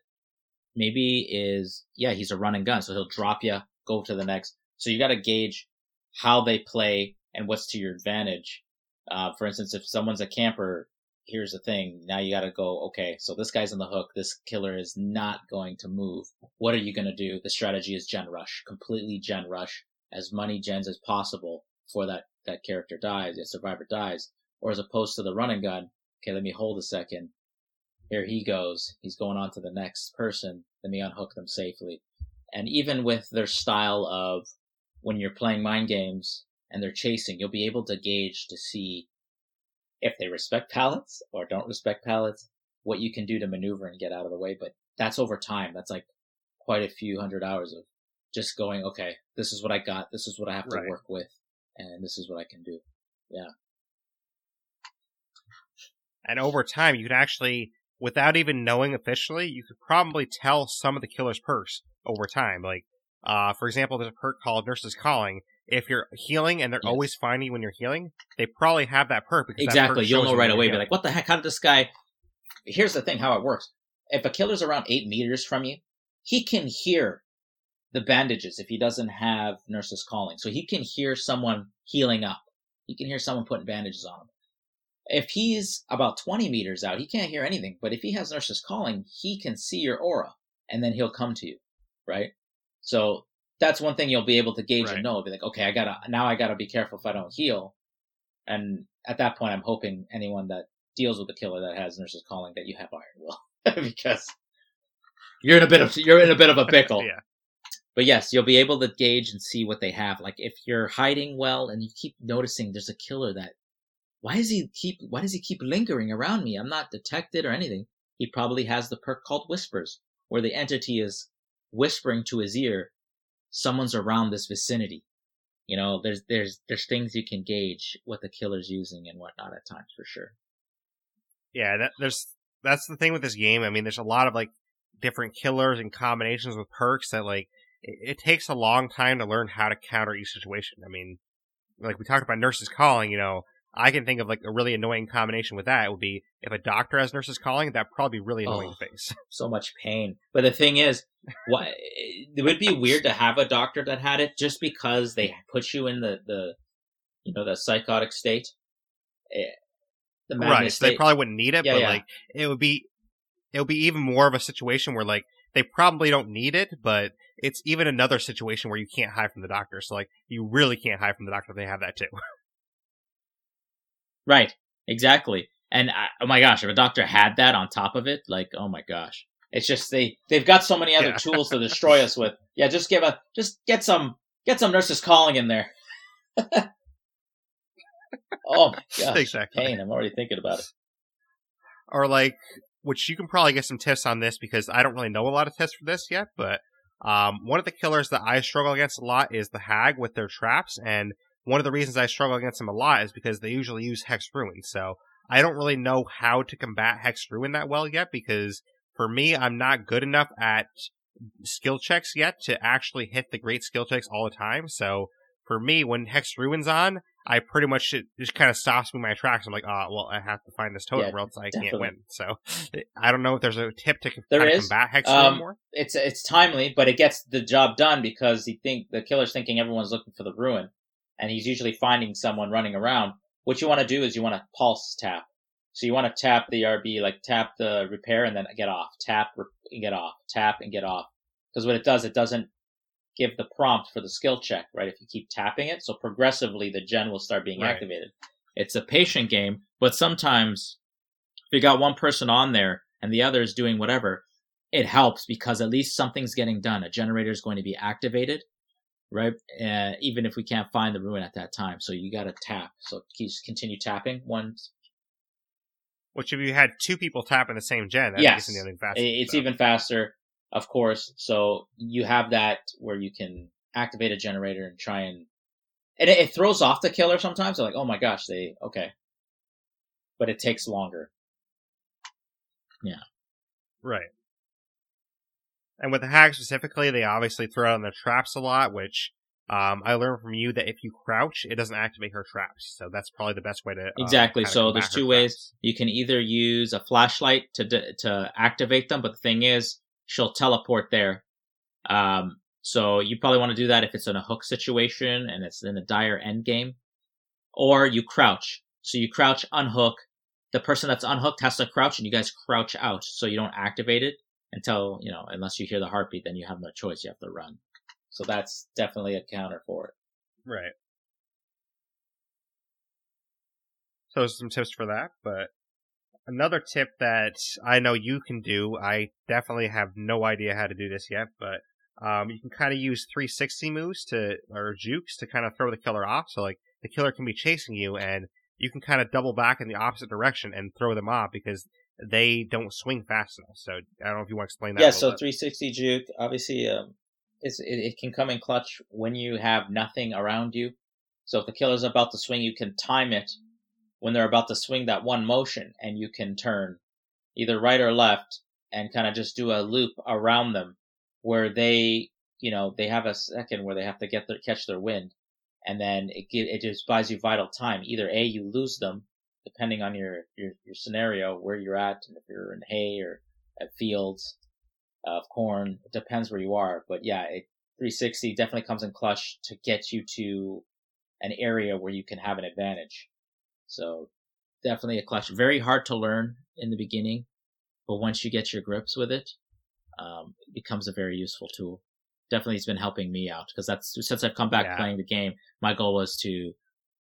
maybe is, yeah, he's a run and gun, so he'll drop you, go to the next. So you got to gauge how they play and what's to your advantage. Uh, for instance, if someone's a camper, here's the thing. Now you got to go. Okay, so this guy's on the hook. This killer is not going to move. What are you going to do? The strategy is gen rush, completely gen rush, as many gens as possible before that that character dies, the survivor dies, or as opposed to the run and gun. Okay, let me hold a second. Here he goes. He's going on to the next person. Let me unhook them safely. And even with their style of when you're playing mind games and they're chasing, you'll be able to gauge to see if they respect pallets or don't respect pallets, what you can do to maneuver and get out of the way. But that's over time. That's like quite a few hundred hours of just going, okay, this is what I got. This is what I have to Right. work with. And this is what I can do. Yeah. And over time, you could actually, without even knowing officially, you could probably tell some of the killer's perks over time. Like, uh, for example, there's a perk called Nurse's Calling. If you're healing and they're Yes. always finding you when you're healing, they probably have that perk. Exactly. You'll know right away. Be like, what the heck? How did this guy? Here's the thing: how it works. If a killer's around eight meters from you, he can hear the bandages if he doesn't have nurses calling. So he can hear someone healing up. He can hear someone putting bandages on him. If he's about 20 meters out, he can't hear anything. But if he has nurses calling, he can see your aura and then he'll come to you. Right. So that's one thing you'll be able to gauge Right. and know. Be like, okay, I gotta, now I gotta be careful if I don't heal. And at that point, I'm hoping anyone that deals with the killer that has nurses calling that you have iron will because you're in a bit of, you're in a bit of a pickle. Yeah. But yes, you'll be able to gauge and see what they have. Like if you're hiding well and you keep noticing there's a killer that why does he keep why does he keep lingering around me? I'm not detected or anything. He probably has the perk called whispers, where the entity is whispering to his ear, someone's around this vicinity. You know, there's there's there's things you can gauge what the killer's using and whatnot at times for sure. Yeah, that, there's that's the thing with this game. I mean, there's a lot of like different killers and combinations with perks that like it, it takes a long time to learn how to counter each situation. I mean, like we talked about nurses calling. You know, I can think of like a really annoying combination with that It would be if a doctor has nurses calling, that'd probably be really annoying Oh. face. so much pain. But the thing is, what it would be weird to have a doctor that had it just because they put you in the the you know the psychotic state. Eh, The right. madness So they state. probably wouldn't need it, Yeah, but yeah. like it would be it would be even more of a situation where like they probably don't need it, but it's even another situation where you can't hide from the doctor. So like you really can't hide from the doctor if they have that too. Right. Exactly. And I, oh my gosh, if a doctor had that on top of it, like oh my gosh, it's just they they've got so many other Yeah. tools to destroy us with. Yeah, just give a just get some get some nurses calling in there. oh my gosh, Exactly. pain! I'm already thinking about it. or like which you can probably get some tips on this because I don't really know a lot of tips for this yet, but um, one of the killers that I struggle against a lot is the hag with their traps, and one of the reasons I struggle against them a lot is because they usually use hex ruin. So I don't really know how to combat hex ruin that well yet because for me, I'm not good enough at skill checks yet to actually hit the great skill checks all the time. So for me, when hex ruin's on, I pretty much it just kind of stops me in my tracks. I'm like, oh, well, I have to find this totem Yeah, or else I definitely. can't win. So I don't know if there's a tip to There kind of combat hex Um, ruin more. it's it's timely, but it gets the job done because he think the killer's thinking everyone's looking for the ruin, and he's usually finding someone running around. What you want to do is you want to pulse tap. So you want to tap the RB, like tap the repair and then get off, tap and get off, tap and get off. Because what it does, it doesn't give the prompt for the skill check, right? If you keep tapping it, so progressively the gen will start being Right. activated. It's a patient game, but sometimes if you got one person on there and the other is doing whatever, it helps because at least something's getting done. A generator is going to be activated, right? Uh, even if we can't find the ruin at that time. So you got to tap. So just continue tapping. One, Which if you had two people tapping the same gen, that Yes. makes it even faster. it's so. even faster, of course. So you have that where you can activate a generator and try and, and it, it throws off the killer sometimes. They're like, oh my gosh, they, okay. But it takes longer. Yeah. Right. And with the hag specifically, they obviously throw out on their traps a lot, which um, I learned from you that if you crouch, it doesn't activate her traps. So that's probably the best way to uh, Exactly. So there's two ways. traps. You can either use a flashlight to d- to activate them, but the thing is, she'll teleport there. Um, so you probably want to do that if it's in a hook situation and it's in a dire end game, or you crouch. So you crouch, unhook, the person that's unhooked has to crouch and you guys crouch out so you don't activate it until, you know, unless you hear the heartbeat, then you have no choice. You have to run. So that's definitely a counter for it. Right. So some tips for that, but another tip that I know you can do, I definitely have no idea how to do this yet, but um, you can kind of use 360 moves to or jukes to kind of throw the killer off. So like the killer can be chasing you, and you can kind of double back in the opposite direction and throw them off because they don't swing fast enough. So I don't know if you want to explain that. Yeah. So bit. 360 juke, obviously, um, it, it can come in clutch when you have nothing around you. So if the killer's about to swing, you can time it when they're about to swing that one motion, and you can turn either right or left and kind of just do a loop around them where they, you know, they have a second where they have to get their catch their wind, and then it it just buys you vital time. Either a you lose them depending on your your, your scenario where you're at, and if you're in hay or at fields of corn, it depends where you are. But yeah, it, 360 definitely comes in clutch to get you to an area where you can have an advantage. So definitely a clutch. Very hard to learn in the beginning, but once you get your grips with it, um, it becomes a very useful tool. Definitely, it's been helping me out because that's since I've come back yeah. playing the game. My goal was to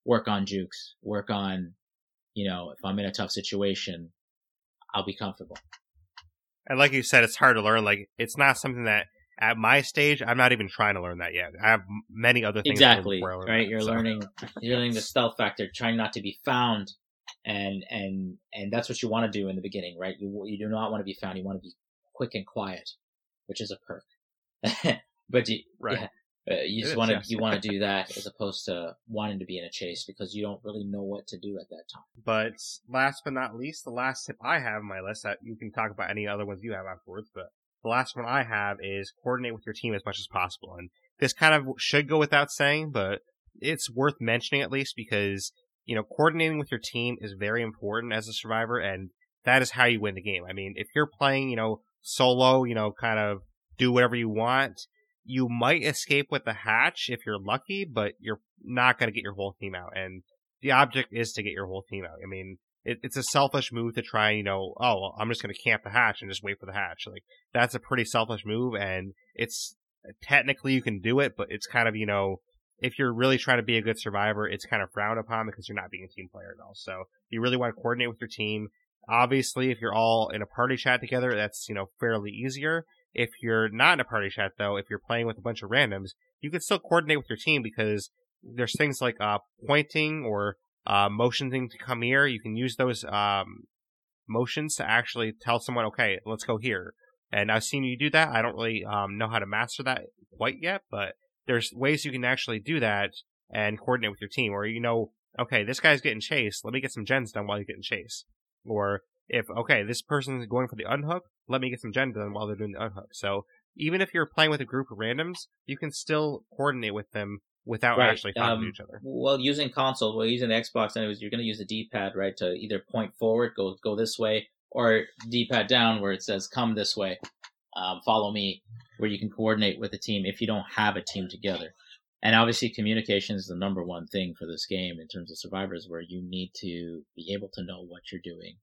work on jukes, work on, you know, if I'm in a tough situation, I'll be comfortable. And like you said, it's hard to learn. Like it's not something that at my stage, I'm not even trying to learn that yet. I have many other things. Exactly. right. That, you're so. learning. You're learning the stealth factor, trying not to be found, and and and that's what you want to do in the beginning, right? You you do not want to be found. You want to be quick and quiet, which is a perk. but you, right. Yeah, uh, you just want to you want to do that as opposed to wanting to be in a chase because you don't really know what to do at that time. But last but not least, the last tip I have on my list that you can talk about any other ones you have afterwards, but the last one I have is coordinate with your team as much as possible. And this kind of should go without saying, but it's worth mentioning at least because, you know, coordinating with your team is very important as a survivor and that is how you win the game. I mean, if you're playing, you know, solo, you know, kind of do whatever you want, you might escape with the hatch if you're lucky, but you're not going to get your whole team out. And the object is to get your whole team out. I mean, it, it's a selfish move to try you know, oh, well, I'm just going to camp the hatch and just wait for the hatch. Like, that's a pretty selfish move, and it's uh, technically you can do it, but it's kind of, you know, if you're really trying to be a good survivor, it's kind of frowned upon because you're not being a team player at all. So you really want to coordinate with your team. Obviously, if you're all in a party chat together, that's, you know, fairly easier. If you're not in a party chat though, if you're playing with a bunch of randoms, you can still coordinate with your team because there's things like uh, pointing or uh, motioning to come here. You can use those um, motions to actually tell someone, okay, let's go here. And I've seen you do that. I don't really um, know how to master that quite yet, but there's ways you can actually do that and coordinate with your team. Or you know, okay, this guy's getting chased. Let me get some gens done while you're getting chased. Or if okay, this person's going for the unhook, let me get some gen done while they're doing the unhook. So even if you're playing with a group of randoms, you can still coordinate with them without right. actually talking um, to each other. Well, using console, well, using the Xbox, anyways, you're going to use the D-pad, right, to either point forward, go go this way, or D-pad down where it says "come this way," um, follow me, where you can coordinate with a team if you don't have a team together. And obviously, communication is the number one thing for this game in terms of survivors, where you need to be able to know what you're doing,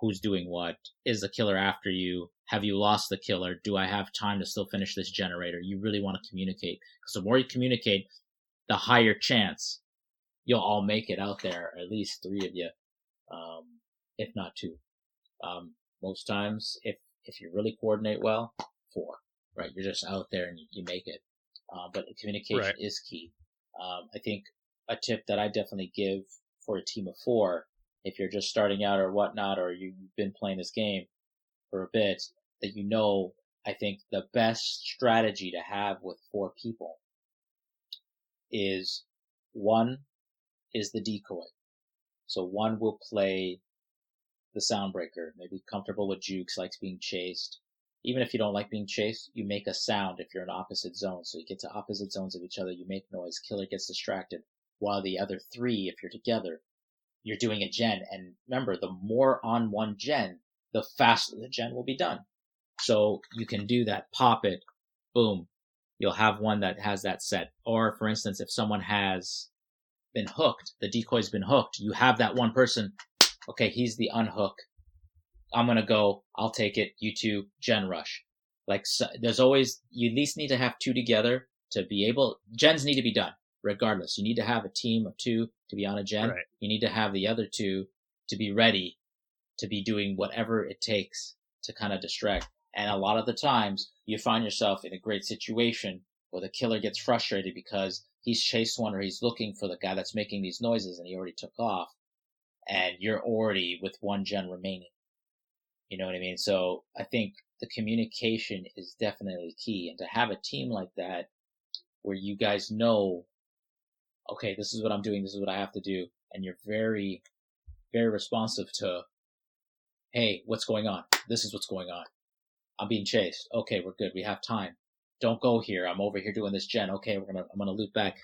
who's doing what, is the killer after you, have you lost the killer? Do I have time to still finish this generator? You really want to communicate because the more you communicate, the higher chance you'll all make it out there. At least three of you, um, if not two. Um, most times, if if you really coordinate well, four. Right, you're just out there and you, you make it. Uh, but communication right. is key. Um, I think a tip that I definitely give for a team of four, if you're just starting out or whatnot, or you've been playing this game for a bit, that you know, I think the best strategy to have with four people is one is the decoy. So one will play the soundbreaker, maybe comfortable with jukes, likes being chased. Even if you don't like being chased, you make a sound if you're in opposite zones. So you get to opposite zones of each other, you make noise, killer gets distracted. While the other three, if you're together, you're doing a gen. And remember, the more on one gen, the faster the gen will be done. So you can do that, pop it, boom. You'll have one that has that set. Or for instance, if someone has been hooked, the decoy's been hooked, you have that one person okay, he's the unhook. I'm gonna go. I'll take it. You two, Gen Rush. Like so, there's always you at least need to have two together to be able. Gens need to be done regardless. You need to have a team of two to be on a gen. Right. You need to have the other two to be ready to be doing whatever it takes to kind of distract. And a lot of the times you find yourself in a great situation where the killer gets frustrated because he's chased one or he's looking for the guy that's making these noises and he already took off and you're already with one gen remaining. You know what I mean? So I think the communication is definitely key and to have a team like that where you guys know, okay, this is what I'm doing. This is what I have to do. And you're very, very responsive to, Hey, what's going on? This is what's going on. I'm being chased. Okay, we're good. We have time. Don't go here. I'm over here doing this gen. Okay, we're gonna I'm gonna loop back.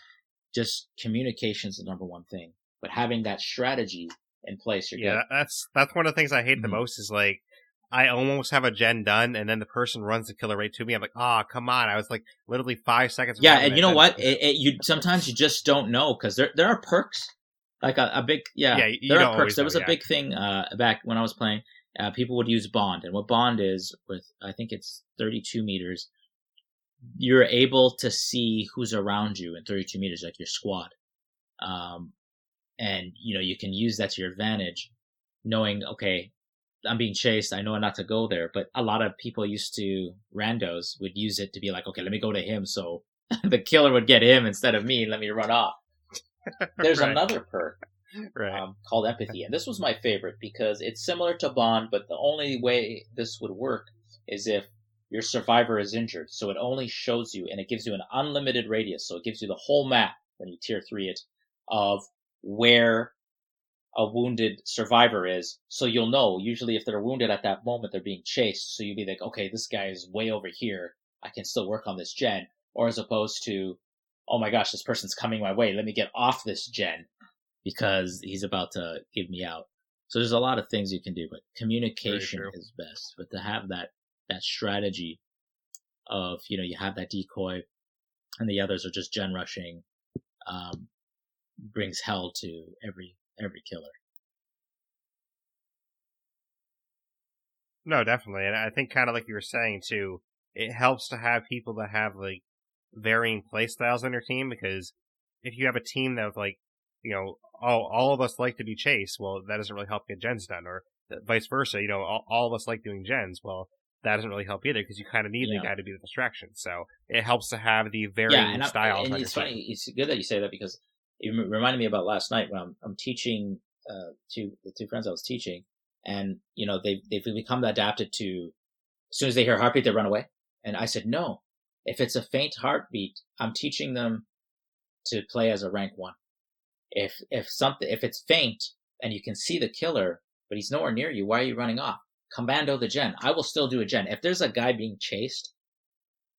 Just communication is the number one thing. But having that strategy in place, you're yeah, good. that's that's one of the things I hate the Mhm. most is like I almost have a gen done, and then the person runs the killer right to me. I'm like, ah, come on! I was like literally five seconds. Yeah, and you know what? It, it, you sometimes you just don't know because there there are perks. Like a, a big yeah, Yeah, there are perks. There know, was a yeah. big thing uh, back when I was playing. Uh, people would use bond, and what bond is with I think it's 32 meters. You're able to see who's around you in 32 meters, like your squad, um, and you know you can use that to your advantage, knowing okay, I'm being chased. I know not to go there, but a lot of people used to randos would use it to be like, okay, let me go to him, so the killer would get him instead of me. Let me run off. There's Right. another perk right. um, called empathy, and this was my favorite because it's similar to bond, but the only way this would work is if your survivor is injured. So it only shows you, and it gives you an unlimited radius. So it gives you the whole map when you tier three it of where a wounded survivor is. So you'll know. Usually, if they're wounded at that moment, they're being chased. So you'll be like, okay, this guy is way over here. I can still work on this gen. Or as opposed to, oh my gosh, this person's coming my way. Let me get off this gen because he's about to give me out. So there's a lot of things you can do, but communication is best. But to have that that strategy of you know you have that decoy, and the others are just gen rushing, um, brings hell to every every killer. No, definitely, and I think kind of like you were saying too, it helps to have people that have like varying play styles on your team because if you have a team that like you know all all of us like to be chased, well that doesn't really help get gens done, or vice versa. You know, all, all of us like doing gens, well that doesn't really help either because you kind of need Yeah. the guy to be the distraction. So it helps to have the varying yeah, and, I, styles. and on it's your team. It's good that you say that because it reminded me about last night when I'm, I'm teaching uh, to the two friends I was teaching, and you know they they've become adapted to as soon as they hear heartbeat they run away. And I said no, if it's a faint heartbeat, I'm teaching them to play as a rank one. If if something if it's faint and you can see the killer but he's nowhere near you, why are you running off? Commando the gen. I will still do a gen. If there's a guy being chased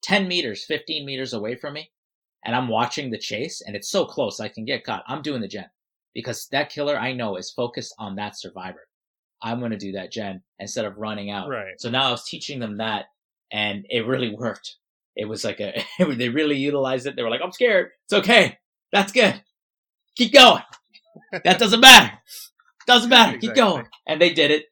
10 meters, 15 meters away from me, and I'm watching the chase and it's so close I can get caught, I'm doing the gen. Because that killer I know is focused on that survivor. I'm going to do that gen instead of running out. Right. So now I was teaching them that and it really worked. It was like a, they really utilized it. They were like, I'm scared. It's okay. That's good. Keep going. That doesn't matter. Doesn't matter. Keep going. And they did it.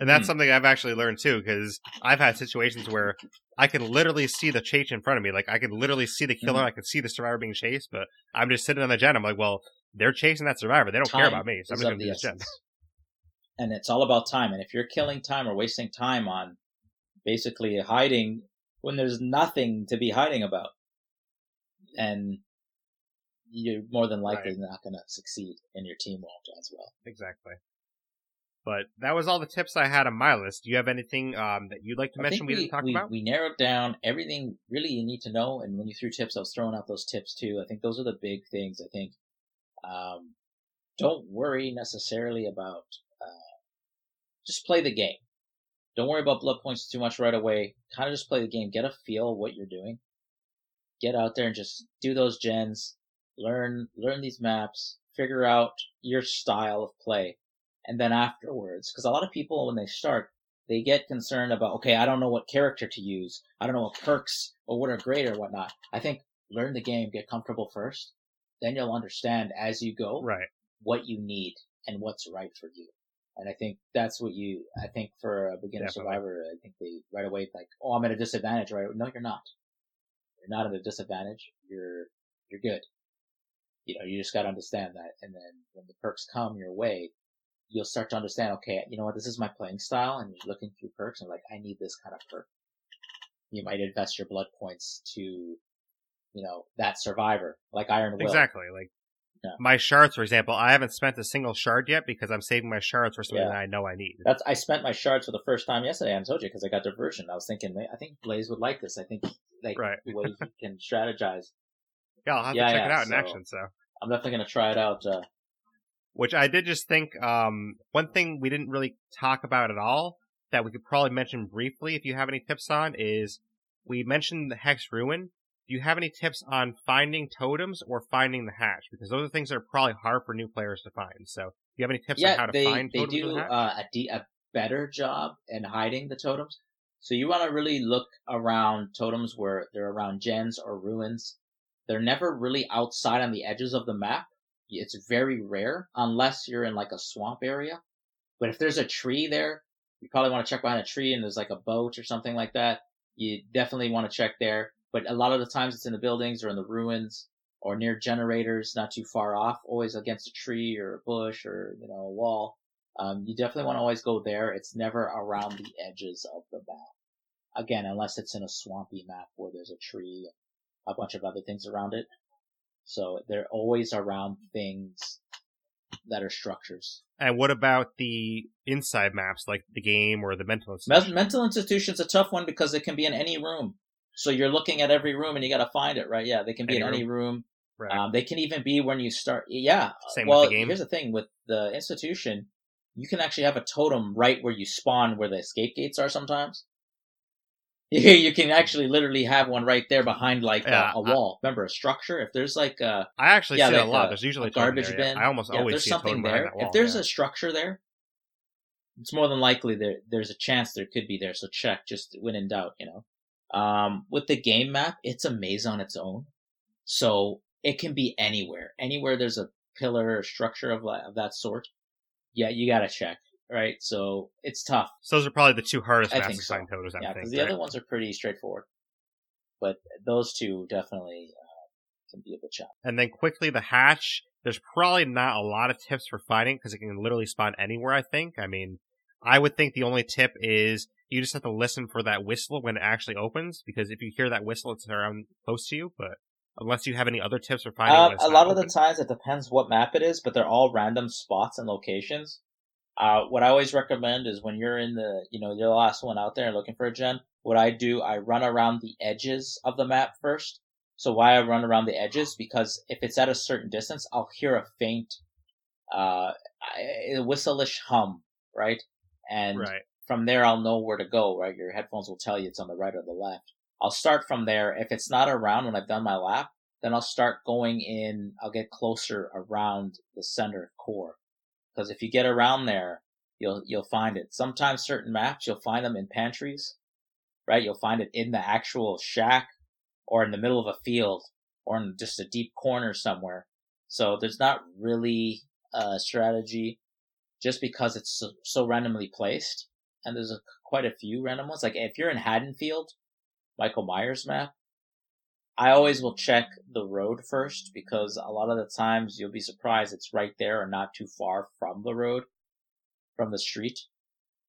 And that's Hmm. something I've actually learned too, because I've had situations where I can literally see the chase in front of me. Like I can literally see the killer, Mhm. I can see the survivor being chased, but I'm just sitting on the gen. I'm like, well, they're chasing that survivor. They don't care about me, so I'm just gonna the do this gen. essence. And it's all about time. And if you're killing time or wasting time on basically hiding when there's nothing to be hiding about, and you're more than likely Right. not going to succeed, and your team won't as well. Exactly. But that was all the tips I had on my list. Do you have anything um, that you'd like to I mention we, we, didn't talk we, about? we narrowed down everything really you need to know. And when you threw tips, I was throwing out those tips too. I think those are the big things. I think um, don't worry necessarily about uh, just play the game. Don't worry about blood points too much right away. Kind of just play the game. Get a feel of what you're doing. Get out there and just do those gens. Learn learn these maps. Figure out your style of play. And then afterwards, because a lot of people when they start, they get concerned about, okay, I don't know what character to use. I don't know what perks or what are great or whatnot. I think learn the game, get comfortable first. Then you'll understand as you go Right. what you need and what's right for you. And I think that's what you, I think for a beginner Definitely. survivor, I think they right away like, oh, I'm at a disadvantage, right? No, you're not. You're not at a disadvantage. You're, you're good. You know, you just got to understand that. And then when the perks come your way, you'll start to understand, okay, you know what, this is my playing style. And you're looking through perks and like, I need this kind of perk. You might invest your blood points to, you know, that survivor, like Iron Will. Exactly. Like Yeah. my shards, for example, I haven't spent a single shard yet because I'm saving my shards for something Yeah. that I know I need. That's I spent my shards for the first time yesterday. I told you because I got diversion. I was thinking, "Man, I think Blaise would like this. I think like Right. the way he can strategize. Yeah, I'll have Yeah, to check it out in action. So, I'm definitely gonna try it out. Uh, which I did just think, um, one thing we didn't really talk about at all that we could probably mention briefly if you have any tips on is we mentioned the Hex Ruin. Do you have any tips on finding totems or finding the hatch? Because those are things that are probably hard for new players to find. So, do you have any tips on yeah, how to they find they totems in do the uh, a, de- a better job in hiding the totems. So you want to really look around totems where they're around gens or ruins. They're never really outside on the edges of the map. It's very rare unless you're in like a swamp area. But if there's a tree there, you probably want to check behind a tree and there's like a boat or something like that. You definitely want to check there. But a lot of the times it's in the buildings or in the ruins or near generators, not too far off, always against a tree or a bush or, you know, a wall. Um, you definitely want to always go there. It's never around the edges of the map. Again, unless it's in a swampy map where there's a tree, a bunch of other things around it. So they're always around things that are structures. And what about the inside maps, like the game or the mental Me- institution? Mental institution's a tough one because it can be in any room. So you're looking at every room and you got to find it, right? Yeah, they can be Any in any room. Right. Um, they can even be when you start. Yeah. Same with well, the game. here's the thing with the institution, you can actually have a totem right where you spawn, where the escape gates are. Sometimes. You you can actually literally have one right there behind like a- Yeah, a, I- wall. Remember a structure? If there's like a, I actually yeah, see like a lot. a- there's usually a a garbage there, yeah. bin. I almost yeah, always there's see something there, wall. if there's yeah. a structure there, it's more than likely there there's a chance there could be there. So check just when in doubt, you know. Um, with the game map, it's a maze on its own, so it can be anywhere. Anywhere there's a pillar or structure of, of that sort, yeah, you gotta check, right? So it's tough. So those are probably the two hardest I think so. I Yeah, think. because the right? other ones are pretty straightforward, but those two definitely uh, can be a bit challenging. And then quickly the hatch. There's probably not a lot of tips for fighting because it can literally spawn anywhere. I think. I mean, I would think the only tip is you just have to listen for that whistle when it actually opens because if you hear that whistle, it's around close to you. But unless you have any other tips for finding, Uh, a lot of the times it depends what map it is, but they're all random spots and locations. Uh, what I always recommend is when you're in the, you know, you're the last one out there and looking for a gen, what I do, I run around the edges of the map first. So why I run around the edges? Because if it's at a certain distance, I'll hear a faint, uh, whistle-ish hum, right? And right. from there I'll know where to go, right? Your headphones will tell you it's on the right or the left. I'll start from there. If it's not around when I've done my lap, then I'll start going in, I'll get closer around the center core. Because if you get around there, you'll, you'll find it. Sometimes certain maps, you'll find them in pantries, right? You'll find it in the actual shack or in the middle of a field or in just a deep corner somewhere. So there's not really a strategy just because it's so, so randomly placed. And there's a, quite a few random ones. Like if you're in Haddonfield, Michael Myers map, I always will check the road first because a lot of the times you'll be surprised it's right there or not too far from the road, from the street.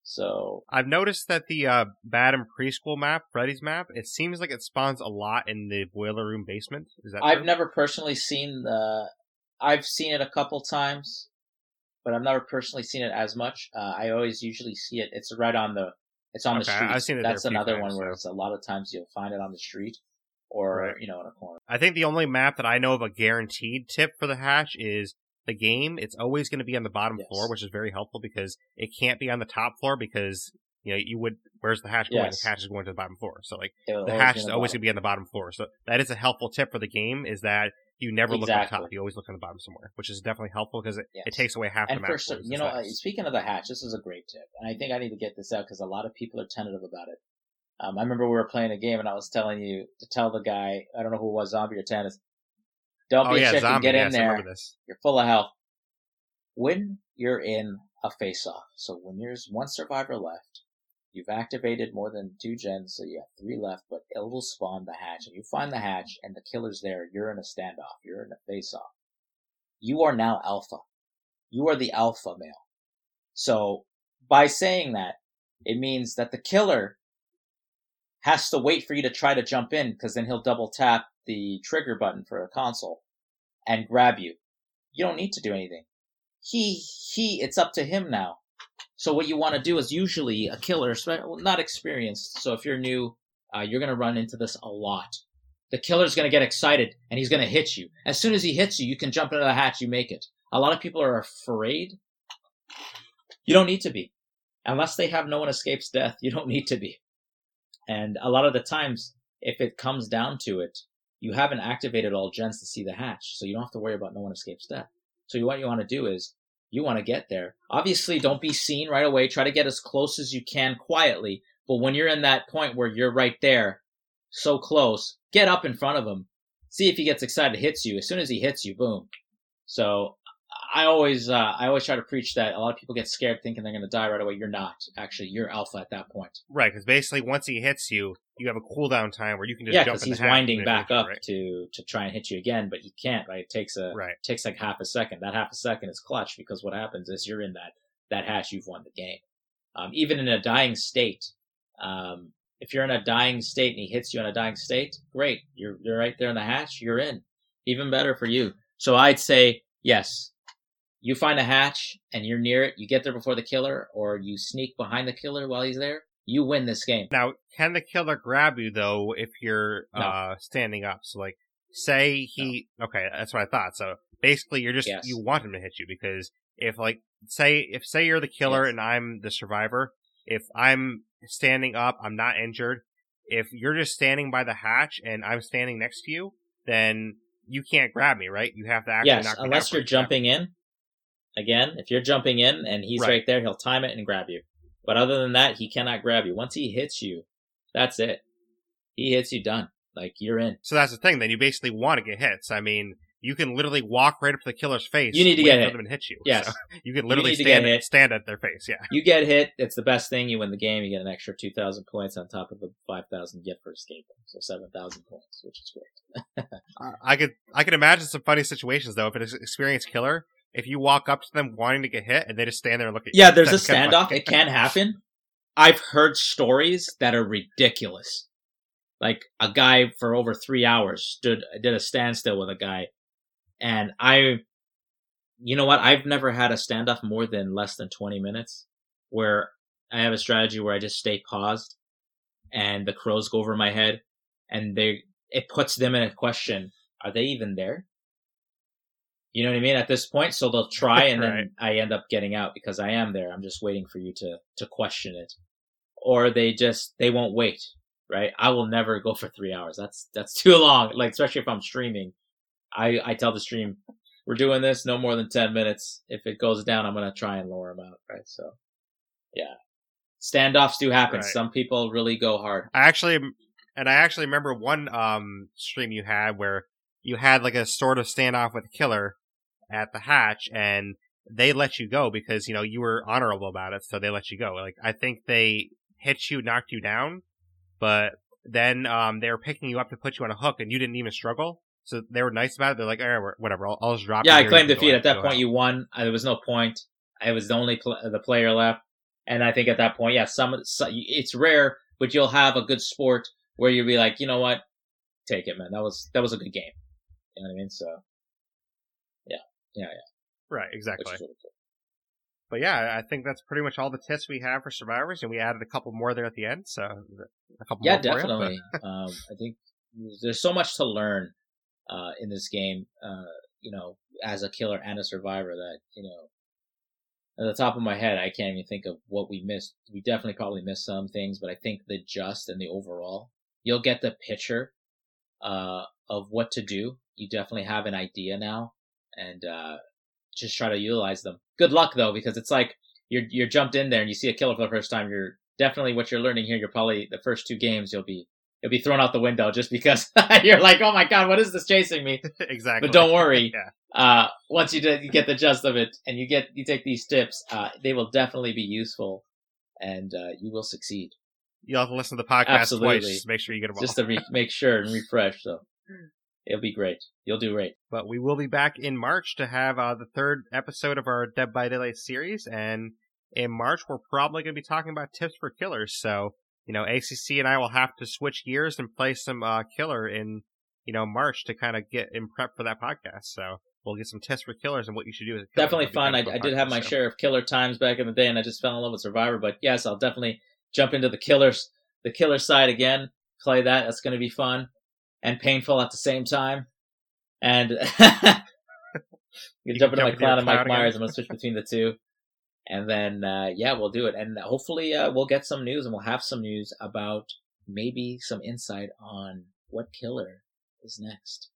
So I've noticed that the uh, Badham preschool map, Freddy's map, it seems like it spawns a lot in the boiler room basement. Is that I've true? never personally seen the. I've seen it a couple times, but I've never personally seen it as much. Uh, I always usually see it. It's right on the. It's on the street. I've seen it That's another times, one where so- it's a lot of times you'll find it on the street, or Right. you know in a corner. I think the only map that I know of a guaranteed tip for the hatch is the game. It's always going to be on the bottom Yes. floor, which is very helpful because it can't be on the top floor because you know you would. Where's the hatch going? Yes. The hatch is going to the bottom floor. So like the hatch is always going to be on the bottom floor. So that is a helpful tip for the game. Is that you never look on Exactly. top. You always look on the bottom somewhere, which is definitely helpful because it, it takes away half and the map. you know, uh, speaking of the hatch, this is a great tip, and I think I need to get this out because a lot of people are tentative about it. Um, I remember we were playing a game, and I was telling you to tell the guy, I don't know who it was, zombie or tennis, don't oh be a yeah, chicken, zombie. get yes, in there. You're full of health. when you're in a face-off, so when there's one survivor left, you've activated more than two gens, so you have three left, but it will spawn the hatch, and you find the hatch, and the killer's there. You're in a standoff. You're in a face-off. You are now alpha. You are the alpha male. So by saying that, it means that the killer has to wait for you to try to jump in because then he'll double tap the trigger button for a console and grab you. You don't need to do anything. He, he, it's up to him now. So what you want to do is usually a killer, not experienced. So if you're new, uh, you're going to run into this a lot. The killer's going to get excited and he's going to hit you. As soon as he hits you, you can jump into the hatch, you make it. A lot of people are afraid. You don't need to be. Unless they have no one escapes death, you don't need to be. And a lot of the times, if it comes down to it, you haven't activated all gens to see the hatch, so you don't have to worry about no one escapes death. So what you want to do is you want to get there. Obviously, don't be seen right away. Try to get as close as you can quietly. But when you're in that point where you're right there, so close, get up in front of him. See if he gets excited, hits you. As soon as he hits you, boom. So I always, uh, I always try to preach that a lot of people get scared thinking they're going to die right away. You're not. Actually, you're alpha at that point. Right, because basically once he hits you, you have a cooldown time where you can just yeah, because he's winding back up right? to to try and hit you again, but he can't. Right, it takes a right. takes like half a second. That half a second is clutch because what happens is you're in that that hatch, you've won the game. Um, even in a dying state, um, if you're in a dying state and he hits you in a dying state, great, you're you're right there in the hatch, you're in. Even better for you. So I'd say yes, you find a hatch and you're near it, you get there before the killer, or you sneak behind the killer while he's there, you win this game. Now, can the killer grab you though if you're no. uh, standing up? So, like, say he. No. Okay, that's what I thought. So basically, you're just yes. you want him to hit you because if like say if say you're the killer yes. and I'm the survivor, if I'm standing up, I'm not injured. If you're just standing by the hatch and I'm standing next to you, then you can't grab me, right? You have to actually yes, unless you're jumping in. Again, if you're jumping in and he's right. right there, he'll time it and grab you. But other than that, he cannot grab you. Once he hits you, that's it. He hits you, done. Like you're in. So that's the thing. Then you basically want to get hits. I mean, you can literally walk right up to the killer's face. You need to get hit. and hit you. Yes. So you can literally you stand, stand at their face. Yeah. You get hit. It's the best thing. You win the game. You get an extra 2,000 points on top of the 5,000 get for escape. So 7,000 points, which is great. I could, I could imagine some funny situations though. If an experienced killer if you walk up to them wanting to get hit and they just stand there and look at you. Yeah, there's a standoff. It can happen. I've heard stories that are ridiculous. Like a guy for over three hours stood did a standstill with a guy, and I, you know what? I've never had a standoff more than less than twenty minutes, where I have a strategy where I just stay paused, and the crows go over my head, and they it puts them in a question: Are they even there? You know what I mean? At this point, so they'll try, and right. then I end up getting out because I am there. I'm just waiting for you to to question it, or they just they won't wait. Right? I will never go for three hours. That's that's too long. Like especially if I'm streaming, I I tell the stream we're doing this no more than ten minutes. If it goes down, I'm gonna try and lower them out. Right? So, yeah, standoffs do happen. Right. Some people really go hard. I actually, and I actually remember one um stream you had where you had like a sort of standoff with a killer at the hatch and they let you go because, you know, you were honorable about it. So they let you go. Like, I think they hit you, knocked you down, but then, um, they were picking you up to put you on a hook and you didn't even struggle. So they were nice about it. They're like, all right, whatever. I'll, I'll just drop. Yeah, I claimed defeat. At that point, you won. Uh, there was no point. I was the only pl- the player left, and I think at that point, yeah, some, some it's rare, but you'll have a good sport where you'll be like, you know what, take it, man. That was that was a good game. You know what I mean? So yeah, yeah. Right, exactly. Really cool. But yeah, I think that's pretty much all the tests we have for survivors, and we added a couple more there at the end. So a couple. Yeah, definitely. You, um, I think there's so much to learn uh, in this game. Uh, you know, as a killer and a survivor, that you know, at the top of my head, I can't even think of what we missed. We definitely probably missed some things, but I think the just and the overall, you'll get the picture uh, of what to do. You definitely have an idea now and uh, just try to utilize them. Good luck though, because it's like you're you're jumped in there and you see a killer for the first time. You're definitely what you're learning here. You're probably the first two games you'll be you'll be thrown out the window just because you're like, oh my god, what is this chasing me? exactly. But don't worry, yeah. uh, once you, you get the gist of it and you get you take these tips, uh, they will definitely be useful, and uh, you will succeed. You'll have to listen to the podcast Absolutely. twice just to make sure you get them all. Just to re- make sure and refresh. So it'll be great. You'll do great. But we will be back in March to have uh, the third episode of our Dead by Daylight series, and in March we're probably going to be talking about tips for killers. So you know, ACC and I will have to switch gears and play some uh, killer in you know March to kind of get in prep for that podcast. So we'll get some tips for killers and what you should do. definitely fun. I, I did have my so. share of killer times back in the day, and I just fell in love with Survivor. But yes, I'll definitely jump into the killers, the killer side again. Play that. That's going to be fun and painful at the same time. And you can jump into my clown and Mike Myers. I'm to switch between the two. And then, uh, yeah, we'll do it. And hopefully, uh, we'll get some news and we'll have some news about maybe some insight on what killer is next.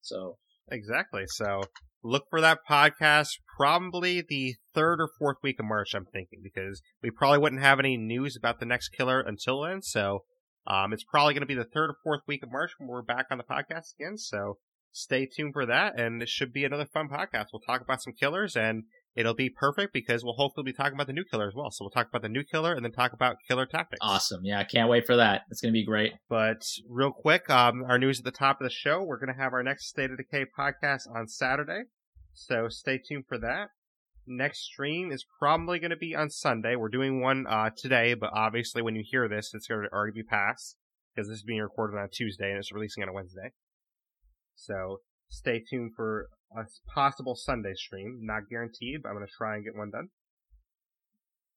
So Exactly. So look for that podcast probably the third or fourth week of March, I'm thinking, because we probably wouldn't have any news about the next killer until then. So um, it's probably going to be the third or fourth week of March when we're back on the podcast again. So stay tuned for that. And it should be another fun podcast. We'll talk about some killers and it'll be perfect because we'll hopefully be talking about the new killer as well. So we'll talk about the new killer and then talk about killer tactics. Awesome. Yeah, I can't wait for that. It's going to be great. But real quick, um, our news at the top of the show, we're going to have our next State of Decay podcast on Saturday. So stay tuned for that. Next stream is probably going to be on Sunday. We're doing one uh, today, but obviously when you hear this, it's going to already be past because this is being recorded on Tuesday and it's releasing on a Wednesday. So stay tuned for a possible Sunday stream. Not guaranteed, but I'm going to try and get one done.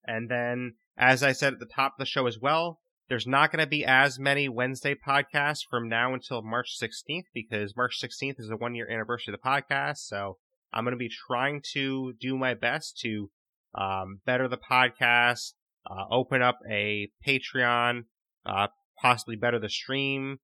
And then, as I said at the top of the show as well, there's not going to be as many Wednesday podcasts from now until March 16th because March 16th is the one year anniversary of the podcast. So I'm going to be trying to do my best to um, better the podcast, uh, open up a Patreon, uh, possibly better the stream,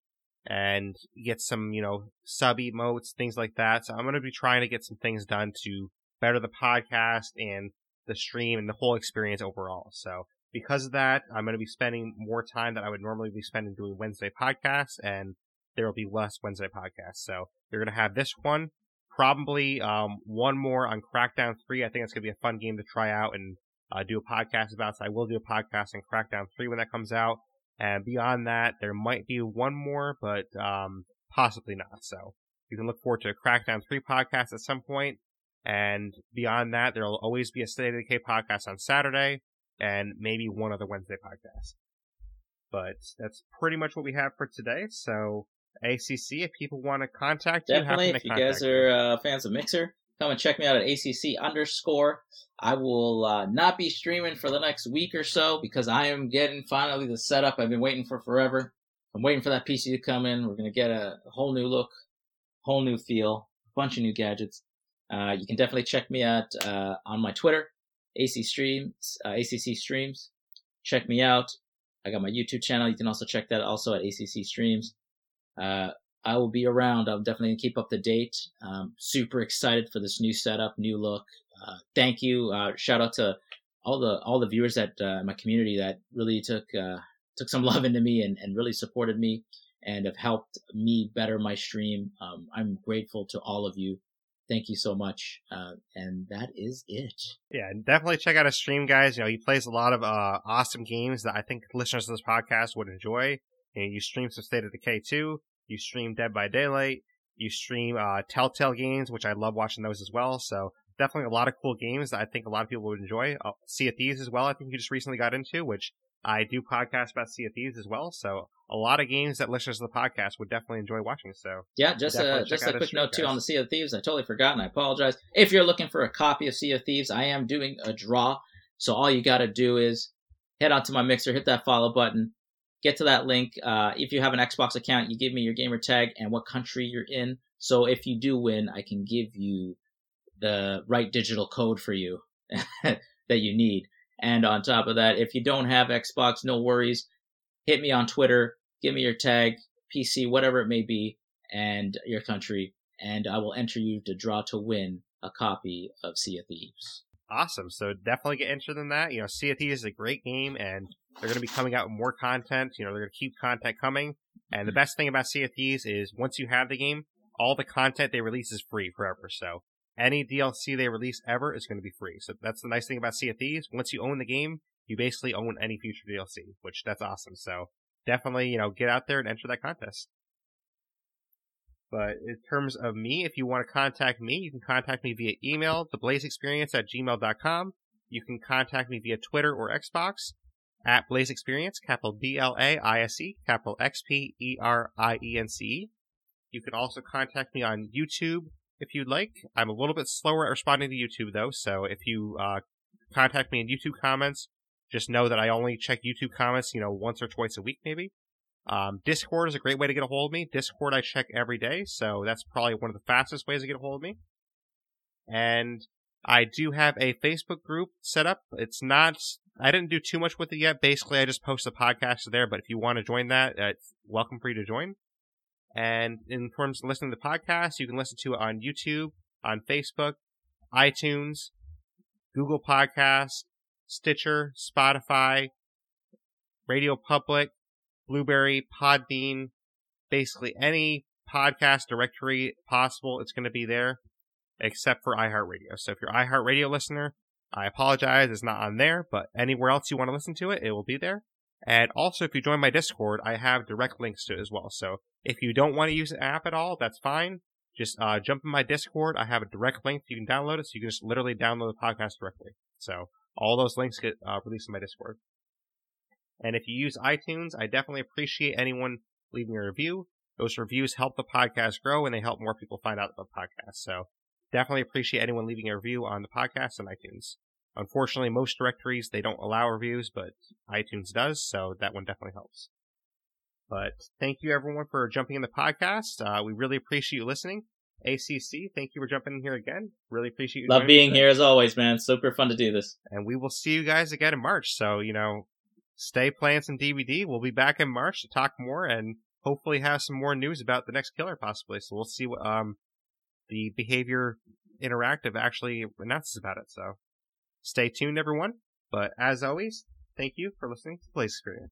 and get some, you know, sub emotes, things like that. So I'm going to be trying to get some things done to better the podcast and the stream and the whole experience overall. So because of that, I'm going to be spending more time than I would normally be spending doing Wednesday podcasts and there will be less Wednesday podcasts. So you're going to have this one, probably, um, one more on Crackdown 3. I think it's going to be a fun game to try out and uh, do a podcast about. So I will do a podcast on Crackdown 3 when that comes out. And beyond that, there might be one more, but um, possibly not. So you can look forward to a Crackdown 3 podcast at some point. And beyond that, there will always be a State of the Decay podcast on Saturday and maybe one other Wednesday podcast. But that's pretty much what we have for today. So ACC, if people want to contact Definitely, you, if you guys are uh, fans of Mixer, come and check me out at ACC underscore. I will uh, not be streaming for the next week or so because I am getting finally the setup I've been waiting for forever. I'm waiting for that PC to come in. We're going to get a, a, whole new look, whole new feel, a bunch of new gadgets. Uh, you can definitely check me out uh, on my Twitter, AC Streams, uh, ACC Streams. Check me out. I got my YouTube channel. You can also check that also at ACC Streams. Uh, I will be around. I'll definitely keep up to date. Um, super excited for this new setup, new look. Uh, thank you. Uh, shout out to all the all the viewers that uh, my community that really took uh, took some love into me and, and really supported me and have helped me better my stream. Um, I'm grateful to all of you. Thank you so much. Uh, and that is it. Yeah, definitely check out his stream, guys. You know, he plays a lot of uh, awesome games that I think listeners of this podcast would enjoy. You, know, you stream some State of Decay too. You stream Dead by Daylight. You stream uh, Telltale games, which I love watching those as well. So definitely a lot of cool games that I think a lot of people would enjoy. Uh, sea of Thieves as well. I think you just recently got into, which I do podcast about Sea of Thieves as well. So a lot of games that listeners of the podcast would definitely enjoy watching. So yeah, just a, just a quick note too on the Sea of Thieves. I totally forgot, and I apologize. If you're looking for a copy of Sea of Thieves, I am doing a draw. So all you got to do is head onto my mixer, hit that follow button, get to that link. Uh, if you have an Xbox account, you give me your gamer tag and what country you're in. So if you do win, I can give you the right digital code for you that you need. And on top of that, if you don't have Xbox, no worries. Hit me on Twitter, give me your tag, PC, whatever it may be, and your country, and I will enter you to draw to win a copy of Sea of Thieves. Awesome. So definitely get interested in that. You know, Sea of Thieves is a great game, and they're going to be coming out with more content. You know, they're going to keep content coming. And the hmm. best thing about Sea of Thieves is once you have the game, all the content they release is free forever. So any DLC they release ever is going to be free. So that's the nice thing about Sea of Thieves. Once you own the game, you basically own any future DLC, which that's awesome. So definitely, you know, get out there and enter that contest. But in terms of me, if you want to contact me, you can contact me via email, theblaisexperience at gmail.com. You can contact me via Twitter or Xbox at Blaise XPerience, capital B L A I S E, capital X P E R I E N C E. You can also contact me on YouTube if you'd like. I'm a little bit slower at responding to YouTube though, so if you uh, contact me in YouTube comments, just know that I only check YouTube comments, you know, once or twice a week maybe. Um, Discord is a great way to get a hold of me. Discord I check every day, so that's probably one of the fastest ways to get a hold of me. And I do have a Facebook group set up. It's not, I didn't do too much with it yet. Basically, I just post the podcast there, but if you want to join that, it's welcome for you to join. And in terms of listening to the podcast, you can listen to it on YouTube, on Facebook, iTunes, Google Podcast, Stitcher, Spotify, Radio Public, Blubrry, Podbean, basically any podcast directory possible, it's going to be there, except for iHeartRadio. So if you're iHeartRadio listener, I apologize, it's not on there, but anywhere else you want to listen to it, it will be there. And also, if you join my Discord, I have direct links to it as well. So if you don't want to use an app at all, that's fine. Just uh, jump in my Discord. I have a direct link. You can download it, so you can just literally download the podcast directly. So all those links get uh, released in my Discord. And if you use iTunes, I definitely appreciate anyone leaving a review. Those reviews help the podcast grow and they help more people find out about the podcast. So definitely appreciate anyone leaving a review on the podcast on iTunes. Unfortunately, most directories, they don't allow reviews, but iTunes does, so that one definitely helps. But thank you everyone for jumping in the podcast. Uh, we really appreciate you listening. ACC, thank you for jumping in here again. Really appreciate you. Love being here as always, man. Super fun to do this. And we will see you guys again in March. So, you know, stay playing some DBD. We'll be back in March to talk more and hopefully have some more news about the next killer possibly. So we'll see what um the Behaviour Interactive actually announces about it. So stay tuned everyone. But as always, thank you for listening to Blaise XPerience.